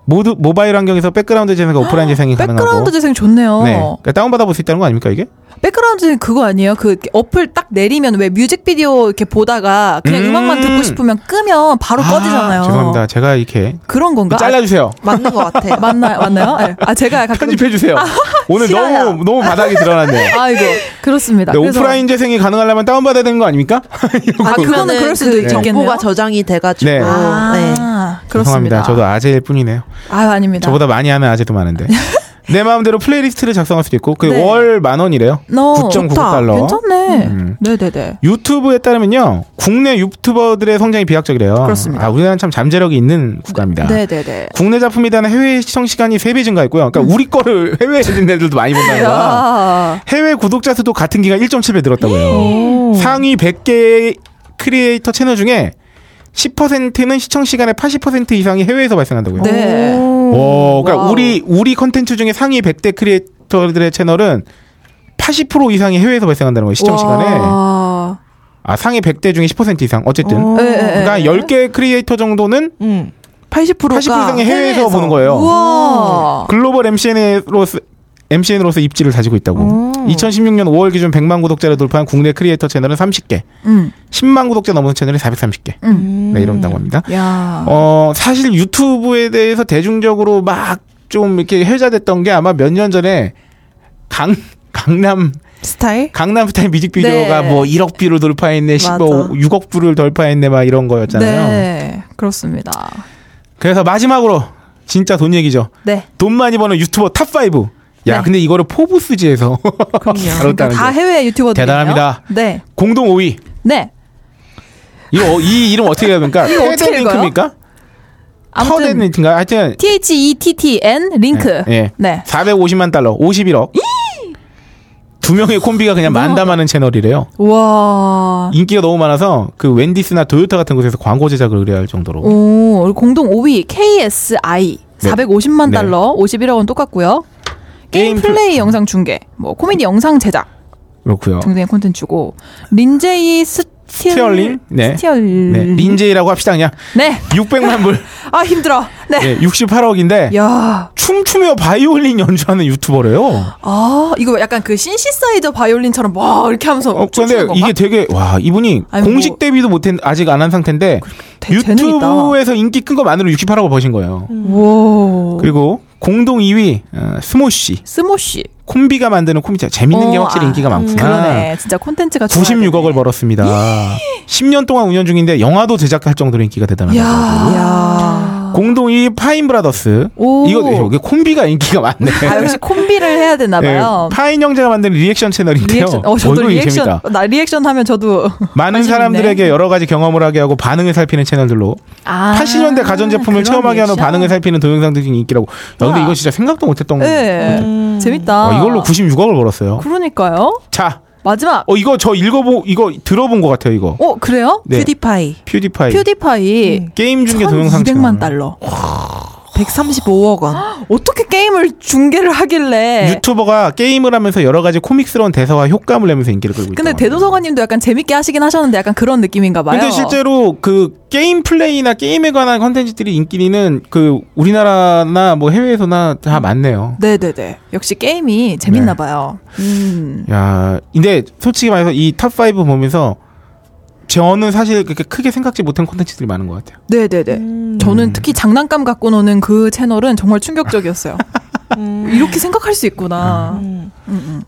모두 모바일 환경에서 백그라운드 재생과 오프라인 재생이 가능하고. 백그라운드 재생 좋네요. 네. 그러니까 다운 받아 볼 수 있다는 거 아닙니까 이게? 백그라운드 재생 그거 아니에요? 그 어플 딱 내리면 왜 뮤직비디오 이렇게 보다가 그냥 음. 음악만 듣고 싶으면 끄면 바로 꺼지잖아요. 죄송합니다. 제가 이렇게 그런 건가? 잘라주세요. 맞는 것 같아. 아, 맞나요? 맞나요? 네. 아 제가 가끔 편집해 주세요. 오늘 싫어요. 너무 너무 바닥이 드러났네요. 아이고 그렇습니다. 네, 그래서- 오프라인 재생이 가능하려면 다운 받아야 되는 거 아닙니까? 아, 그거는 그럴 수도 그 있겠네요. 정보가 저장이 돼가지고. 네. 아 네. 그렇습니다. 죄송합니다. 저도 아재일 뿐이네요. 아유 아닙니다. 저보다 많이 하는 아재도 많은데. 내 마음대로 playlist를 작성할 수도 있고 그 네. 월 만 원이래요. 너 9.99달러. 괜찮네. 음. 네네네. 유튜브에 따르면요 국내 유튜버들의 성장이 비약적이래요. 그렇습니다. 아, 우리나라는 참 잠재력이 있는 국가입니다. 네네네. 국내 작품에 대한 해외 시청 시간이 3배 증가했고요. 그러니까 우리 거를 해외에 있는 애들도 많이 본다는 거야. 야. 해외 구독자 수도 같은 기간 1.7배 늘었다고 해요. 상위 100개 크리에이터 채널 중에 10%는 시청 시간의 80% 이상이 해외에서 발생한다고요. 네. 오, 그러니까 wow. 우리 우리 컨텐츠 중에 상위 100대 creator들의 채널은 80% 이상이 해외에서 발생한다는 거예요. 시청 시간에. 와. 아, 상위 100대 중에 10% 이상. 어쨌든. 어. 네, 네, 네. 그러니까 10개 크리에이터 정도는 음. 80%가 80% 이상이 해외에서, 보는 거예요. 우와. 글로벌 MCN으로서 MCN으로서 입지를 다지고 있다고. 오. 2016년 5월 기준 100만 구독자를 돌파한 국내 크리에이터 채널은 30개, 음. 10만 구독자 넘는 채널이 430개. 음. 네, 이런다고 합니다. 야. 어, 사실 유튜브에 대해서 대중적으로 막 좀 이렇게 회자됐던 게 아마 몇 년 전에 강, 강남, 스타일? 강남 스타일 뮤직비디오가 네. 뭐 1억 뷰를 돌파했네, 15, 맞아. 6억 뷰를 돌파했네, 막 이런 거였잖아요. 네. 그렇습니다. 그래서 마지막으로 진짜 돈 얘기죠. 네. 돈 많이 버는 유튜버 top 5. 야, 네. 근데 이거를 포브스지에서 다뤘다는 게 해외 유튜버들 대단합니다. 네. 공동 5위. 네. 이거 어- 이 이름 어떻게 해야 됩니까? 이거 어떻게 읽어요? 링크입니까? 아무튼 터덴링크인가? 하여튼 T H E T T N 링크. 예. 네. 450만 달러, 51억. 두 명의 콤비가 그냥 만담하는 채널이래요. 와. 인기가 너무 많아서 그 웬디스나 도요타 같은 곳에서 광고 제작을 의뢰할 정도로. 오, 공동 5위 KSI 네. 450만 네. 달러, 51억 원 똑같고요. 게임 플레이 영상 중계, 뭐 코미디 영상 제작 그렇고요. 등등의 콘텐츠고 린제이 스, 스티얼링? 네. 스티얼링. 네. 린제이라고 합시다 그냥. 네. 600만 불. 아 힘들어. 네. 네. 68억인데 야. 춤추며 바이올린 연주하는 유튜버래요. 아 이거 약간 그 신시사이저 바이올린처럼 막 이렇게 하면서 어, 근데 건가? 이게 되게 와 이분이 아니, 공식 뭐- 데뷔도 못했 아직 안 한 상태인데. 유튜브에서 인기 끈 것만으로 68억을 버신 거예요. 와. 그리고 공동 2위 어, 스모씨 스모씨. 콤비가 만드는 코미디 재밌는 게 어, 확실히 아, 인기가 많구나. 그러네. 진짜 콘텐츠가 좋아야 96억을 되네. 벌었습니다. 10년 동안 운영 중인데 영화도 제작할 정도로 인기가. 야. 공동 2위 파인 브라더스. 오. 이거 이게 콤비가 인기가 많네. 아 역시 콤비를 해야 되나 봐요. 네, 파인 형제가 만드는 리액션 채널인데요. 리액션. 어 저도 리액션. 재밌다. 나 리액션 하면 저도 많은 사람들에게 있네. 여러 가지 경험을 하게 하고 반응을 살피는 채널들로 아, 80년대 가전제품을 체험하게 하는? 반응을 살피는 동영상들 중에 인기라고. 야, 근데. 이거 진짜 생각도 못했던 거. 네. 음. 재밌다. 어, 이걸로 96억을 벌었어요. 그러니까요. 자, 마지막. 어 이거 저 읽어보 이거 들어본 것 같아요. 이거. 어 그래요? 네. 퓨디파이 퓨디파이. 퓨디파이 게임 중계 동영상 200만 채널. 달러. 135억 원. 어떻게 게임을 중계를 하길래? 유튜버가 게임을 하면서 여러 가지 코믹스러운 대사와 효과음을 내면서 인기를 끌고 있다. 근데 대도서관님도 약간 재밌게 하시긴 하셨는데 약간 그런 느낌인가 봐요. 근데 실제로 그 게임 플레이나 게임에 관한 컨텐츠들이 인기는 그 우리나라나 뭐 해외에서나 다 많네요. 네네네. 역시 게임이 재밌나 네. 봐요. 음. 야, 근데 솔직히 말해서 이 top 5 보면서 저는 사실 그렇게 크게 생각지 못한 콘텐츠들이 많은 것 같아요. 네네네. 음. 저는 특히 장난감 갖고 노는 그 채널은 정말 충격적이었어요. 이렇게 생각할 수 있구나. 음. 음, 음.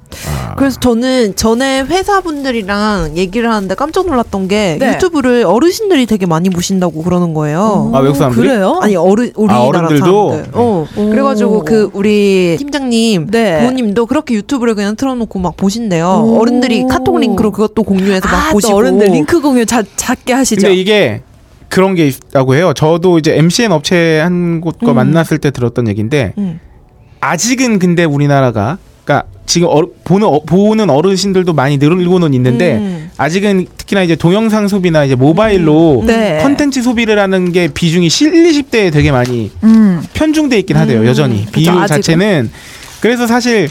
그래서 저는 전에 회사분들이랑 얘기를 하는데 깜짝 놀랐던 게 네. 유튜브를 어르신들이 되게 많이 보시는다고 그러는 거예요. 아, 외국 사람들이? 그래요? 아니 어른 우리나라 어른들도? 사람들. 어. 오. 그래가지고 그 우리 팀장님 네. 부모님도 그렇게 유튜브를 그냥 틀어놓고 막 보신대요. 오. 어른들이 카톡 링크로 그것도 공유해서 막 아, 또 보시고. 어른들 링크 공유 자, 작게 하시죠. 근데 이게 그런 게 있다고 해요. 저도 이제 MCN 업체 한 곳과 음. 만났을 때 들었던 얘기인데 음. 아직은 근데 우리나라가 그러니까 지금 어, 보는 어, 보는 어르신들도 많이 늘고는 있는데 음. 아직은 특히나 이제 동영상 소비나 이제 모바일로 네. 컨텐츠 소비를 하는 게 비중이 1, 20대에 되게 많이 음. 편중돼 있긴 하대요. 음, 여전히 비율 아직은. 자체는 그래서 사실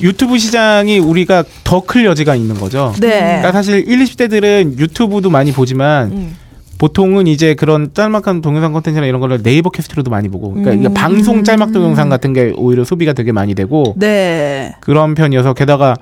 유튜브 시장이 우리가 더 클 여지가 있는 거죠. 네. 그러니까 사실 1, 20대들은 유튜브도 많이 보지만 음. 보통은 이제 그런 짤막한 동영상 콘텐츠나 이런 거를 네이버 캐스트로도 많이 보고 그러니까 음. 방송 짤막 동영상 같은 게 오히려 소비가 되게 많이 되고 네. 그런 편이어서 게다가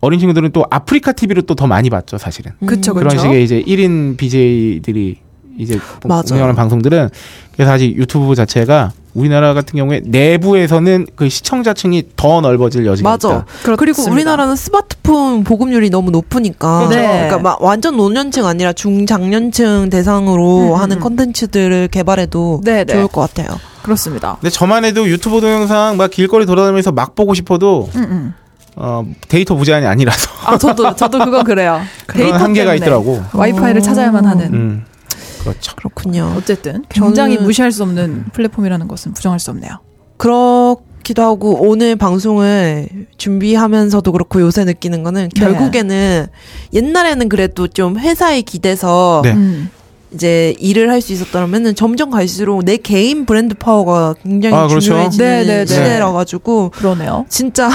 어린 친구들은 또 아프리카 TV로 또 더 많이 봤죠 사실은 그쵸, 그쵸. 그런 식의 이제 1인 BJ들이 이제. 운영하는 방송들은 그래서 아직 유튜브 자체가 우리나라 같은 경우에 내부에서는 그 시청자층이 더 넓어질 여지가 맞아. 있다. 그리고 그렇습니다. 우리나라는 스마트폰 보급률이 너무 높으니까. 네. 그러니까 막 완전 노년층 아니라 중장년층 대상으로 음, 하는 음. 컨텐츠들을 개발해도 네, 네. 좋을 것 같아요. 그렇습니다. 근데 저만 해도 유튜브 동영상 막 길거리 돌아다니면서 막 보고 싶어도 음, 음. 어, 데이터 무제한이 아니라서 아, 저도, 저도 그건 그래요. 그런 데이터 한계가 때문에 있더라고. 와이파이를 오. 찾아야만 하는. 음. 그렇죠. 그렇군요. 어쨌든 굉장히 저는- 무시할 수 없는 플랫폼이라는 것은 부정할 수 없네요. 그렇기도 하고 오늘 방송을 준비하면서도 그렇고 요새 느끼는 거는 네. 결국에는 옛날에는 그래도 좀 회사에 기대서 네. 음. 이제 일을 할 수 있었다면은 점점 갈수록 내 개인 브랜드 파워가 굉장히 아, 그렇죠. 중요해지는 네, 네, 네. 시대라 가지고 그러네요. 진짜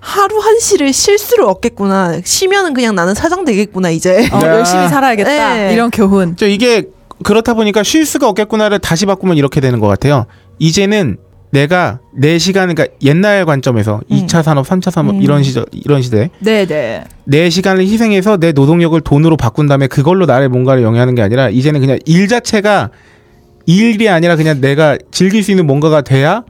하루 한 시를 쉴 수를 없겠구나. 쉬면은 그냥 나는 사장 되겠구나 이제. 어, 네. 열심히 살아야겠다. 네. 이런 교훈. 저 이게 그렇다 보니까 쉴 수가 없겠구나를 다시 바꾸면 이렇게 되는 것 같아요. 이제는 내가 내 시간 그러니까 옛날 관점에서 음. 2차 산업, 3차 산업 음. 이런 시절 이런 시대 네네. 내 시간을 희생해서 내 노동력을 돈으로 바꾼 다음에 그걸로 나를 뭔가를 영위하는 게 아니라 이제는 그냥 일 자체가 일이 아니라 그냥 내가 즐길 수 있는 뭔가가 돼야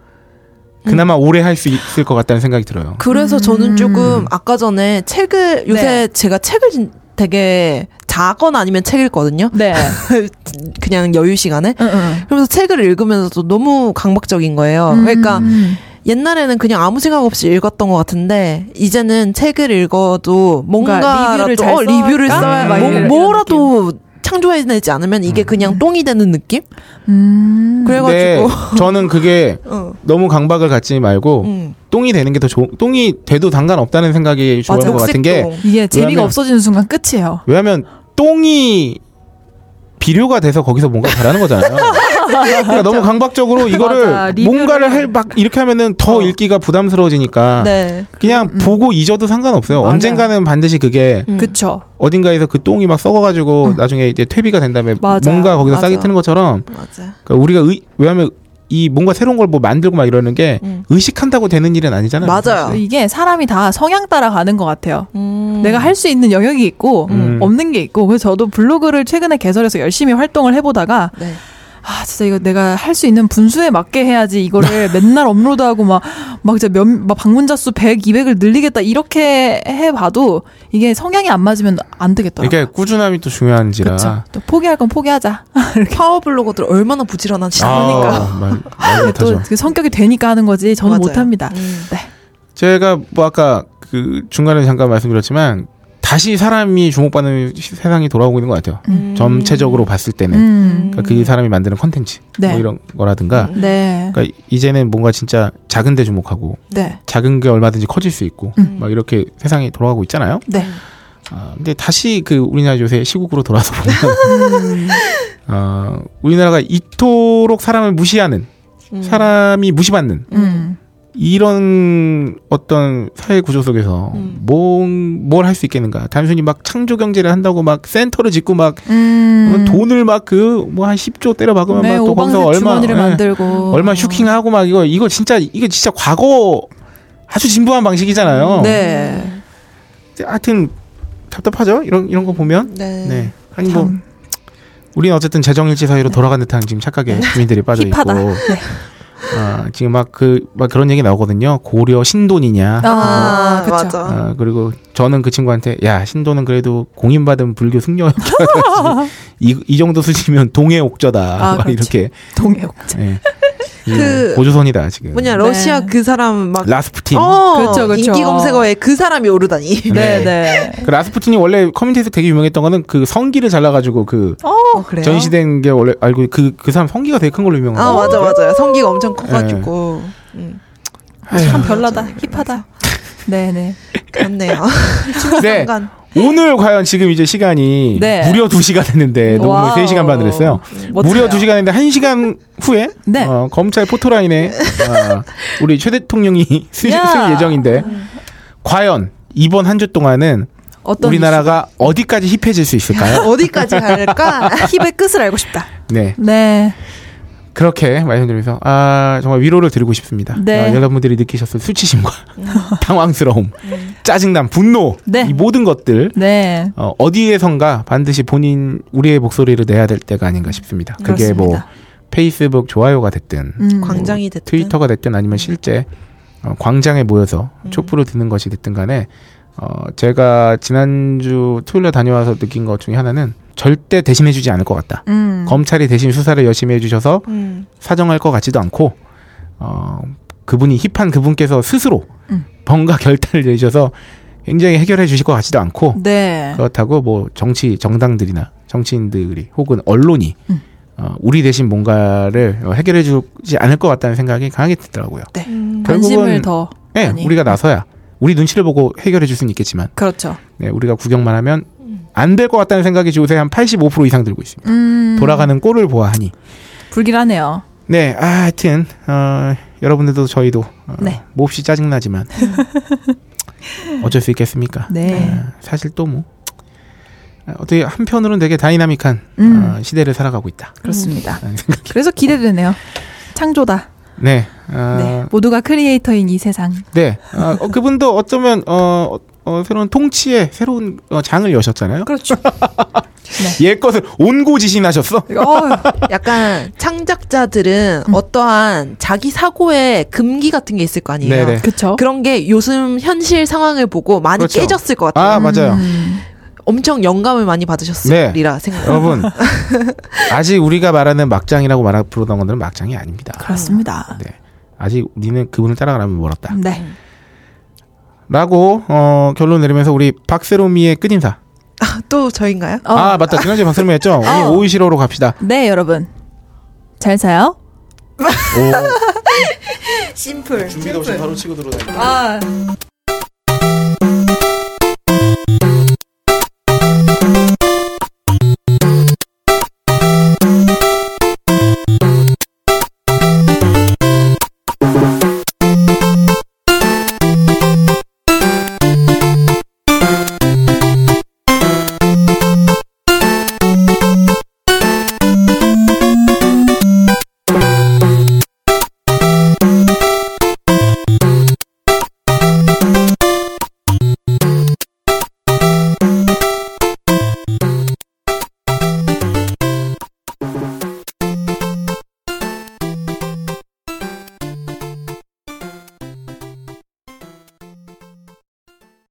그나마 오래 할 수 있을 것 같다는 생각이 들어요. 그래서 음. 저는 조금 아까 전에 책을 요새 네. 제가 책을 진- 되게 자거나 아니면 책 읽거든요. 네. 그냥 여유 시간에. 응, 응. 그러면서 책을 읽으면서도 너무 강박적인 거예요. 그러니까 음. 옛날에는 그냥 아무 생각 없이 읽었던 것 같은데 이제는 책을 읽어도 뭔가 리뷰를 잘 어, 리뷰를 써야 뭐, 뭐라도 창조해내지 않으면 이게 그냥 똥이 되는 느낌? 음. 그래가지고 저는 그게 어, 너무 강박을 갖지 말고 음. 똥이 되는 게 더 좋, 똥이 돼도 상관 없다는 생각이 좋은 맞아, 것 같은 게. 이게 재미가 없어지는 순간 끝이에요. 왜냐하면 똥이 비료가 돼서 거기서 뭔가 잘하는 거잖아요. 그러니까 너무 강박적으로 이거를 맞아, 뭔가를 할 막 이렇게 하면은 더 어. 읽기가 부담스러워지니까 네. 그냥 보고 잊어도 상관없어요. 맞아요. 언젠가는 반드시 그게 음. 그쵸. 어딘가에서 그 똥이 막 썩어가지고 나중에 이제 퇴비가 된 다음에 맞아. 뭔가 거기서 맞아. 싹이 트는 것처럼. 그러니까 우리가 의, 왜냐하면 이 뭔가 새로운 걸 뭐 만들고 막 이러는 게 음. 의식한다고 되는 일은 아니잖아요. 맞아요. 이게 사람이 다 성향 따라 가는 것 같아요. 음. 내가 할 수 있는 영역이 있고 음. 없는 게 있고 그래서 저도 블로그를 최근에 개설해서 열심히 활동을 해보다가 네. 아 진짜 이거 내가 할 수 있는 분수에 맞게 해야지 이거를 맨날 업로드하고 막 막 진짜 몇막 방문자 수 100, 200을 늘리겠다 이렇게 해봐도 이게 성향이 안 맞으면 안 되겠더라고요. 이게 꾸준함이 또 중요한지라. 그쵸. 또 포기할 건 포기하자. 파워 블로거들 얼마나 부지런한지 모르니까. 아. 또그 성격이 되니까 하는 거지 저는 맞아요. 못합니다. 음. 네. 제가 뭐 아까 그 중간에 잠깐 말씀드렸지만 다시 사람이 주목받는 시- 세상이 돌아오고 있는 것 같아요. 음. 전체적으로 봤을 때는 음. 그러니까 그 사람이 만드는 컨텐츠 네. 뭐 이런 거라든가. 네. 그러니까 이제는 뭔가 진짜 작은데 주목하고 네. 작은 게 얼마든지 커질 수 있고 음. 막 이렇게 세상이 돌아가고 있잖아요. 네. 아, 근데 다시 그 우리나라 요새 시국으로 돌아서 보면 음. 어, 우리나라가 이토록 사람을 무시하는 음. 사람이 무시받는 음. 이런 어떤 사회 구조 속에서 음. 뭘할 수 있겠는가? 단순히 막 창조 경제를 한다고 막 센터를 짓고 막 음. 돈을 막 그 뭐 한 10조 때려 박으면 네, 막또 거기서 얼마 만들고 얼마 슈킹하고 막 이거 이거 진짜 이거 진짜 과거 아주 진부한 방식이잖아요. 네. 하여튼 답답하죠. 이런 이런 거 보면. 네. 네. 아니 뭐참 우리는 어쨌든 재정일치 사회로 돌아간 듯한 지금 착각에 주민들이 빠져 있고. 힙하다. 네. 아, 지금 막 그 막 그런 얘기 나오거든요. 고려 신돈이냐. 아, 그쵸. 맞아. 아, 그리고 저는 그 친구한테 야 신도는 그래도 공인받은 불교 승려였지 이, 이 정도 수지면 동해 옥저다 아, 막 그렇지. 이렇게 동해옥자. 예. 그- 고조선이다 지금 뭐냐 러시아 네. 그 사람 막 라스푸틴 어, 그쵸, 그쵸. 인기 검색어에 그 사람이 오르다니. 네, 네. 그 라스푸틴이 원래 커뮤니티에서 되게 유명했던 거는 그 성기를 잘라가지고 그 어, 그래요? 전시된 게 원래 알고 그그 사람 성기가 되게 큰 걸로 유명한 아거 맞아 맞아요. 성기가 엄청 커가지고 음, 참 별나다. 힙하다. 네, 네. 그렇네요. 네 순간. 오늘 과연 지금 이제 시간이 네. 무려 2시간 됐는데 녹음을 wow. 3시간 반 했어요. 멋져요. 무려 2시간 했는데 1시간 후에 네. 어, 검찰 포토라인에 어, 우리 최 대통령이 쓰, 야. 설 예정인데 과연 이번 한 주 동안은 우리나라가 어디까지 힙해질 수 있을까요? 어디까지 갈까? 이슈? 힙의 끝을 알고 싶다. 네 네. 그렇게 말씀드리면서 아 정말 위로를 드리고 싶습니다. 네. 어, 여러분들이 느끼셨을 수치심과 당황스러움, 짜증남, 분노 네. 이 모든 것들 네. 어, 어디에선가 반드시 본인 우리의 목소리를 내야 될 때가 아닌가 싶습니다. 그게 뭐 그렇습니다. 페이스북 좋아요가 됐든 음. 광장이 됐든. 트위터가 됐든 아니면 실제 어, 광장에 모여서 음. 촛불을 드는 것이 됐든 간에 어, 제가 지난주 토요일에 다녀와서 느낀 것 중에 하나는 절대 대신해주지 않을 것 같다. 음. 검찰이 대신 수사를 열심히 해주셔서 음. 사정할 것 같지도 않고 어, 그분이 힙한 그분께서 스스로 음. 뭔가 결단을 내셔서 굉장히 해결해 주실 것 같지도 않고 네. 그렇다고 뭐 정치 정당들이나 정치인들이 혹은 언론이 음. 어, 우리 대신 뭔가를 어, 해결해 주지 않을 것 같다는 생각이 강하게 들더라고요. 음. 관심을 결국은- 더 네, 많이. 우리가 나서야 우리 눈치를 보고 해결해 줄 수는 있겠지만 그렇죠. 네, 우리가 구경만 하면 안 될 것 같다는 생각이 요새 한 85% 이상 들고 있습니다. 음. 돌아가는 꼴을 보아하니 불길하네요. 네, 아, 하여튼 어, 여러분들도 저희도 어, 네. 몹시 짜증나지만 어쩔 수 있겠습니까? 네. 아, 사실 또 뭐 어떻게 한편으로는 되게 다이나믹한 음. 어, 시대를 살아가고 있다. 그렇습니다. 그래서 기대되네요. 창조다. 네, 아, 네. 모두가 크리에이터인 이 세상. 네, 아, 어, 그분도 어쩌면 어, 어, 새로운 통치의 새로운 어, 장을 여셨잖아요. 그렇죠. 옛 것을 온고지신하셨어. 어, 약간 창작자들은 음. 어떠한 자기 사고의 금기 같은 게 있을 거 아니에요. 네네. 그쵸. 그런 게 요즘 현실 상황을 보고 많이 그렇죠. 깨졌을 것 같아요. 아 맞아요. 음. 엄청 영감을 많이 받으셨으리라 생각. 여러분 아직 우리가 말하는 막장이라고 말하 부르던 것들은 막장이 아닙니다. 그렇습니다. 네, 아직 우리는 그분을 따라가려면 멀었다. 네. 라고 어, 결론 내리면서 우리 박세롬이의 끝인사. 또 저인가요? 어, 아 맞다 지난주에 박세롬이 했죠. 오늘 어. 오이시로로 갑시다. 네, 여러분. 잘 사요. 오. 심플. 준비도 없이 바로 치고 들어오다. 아,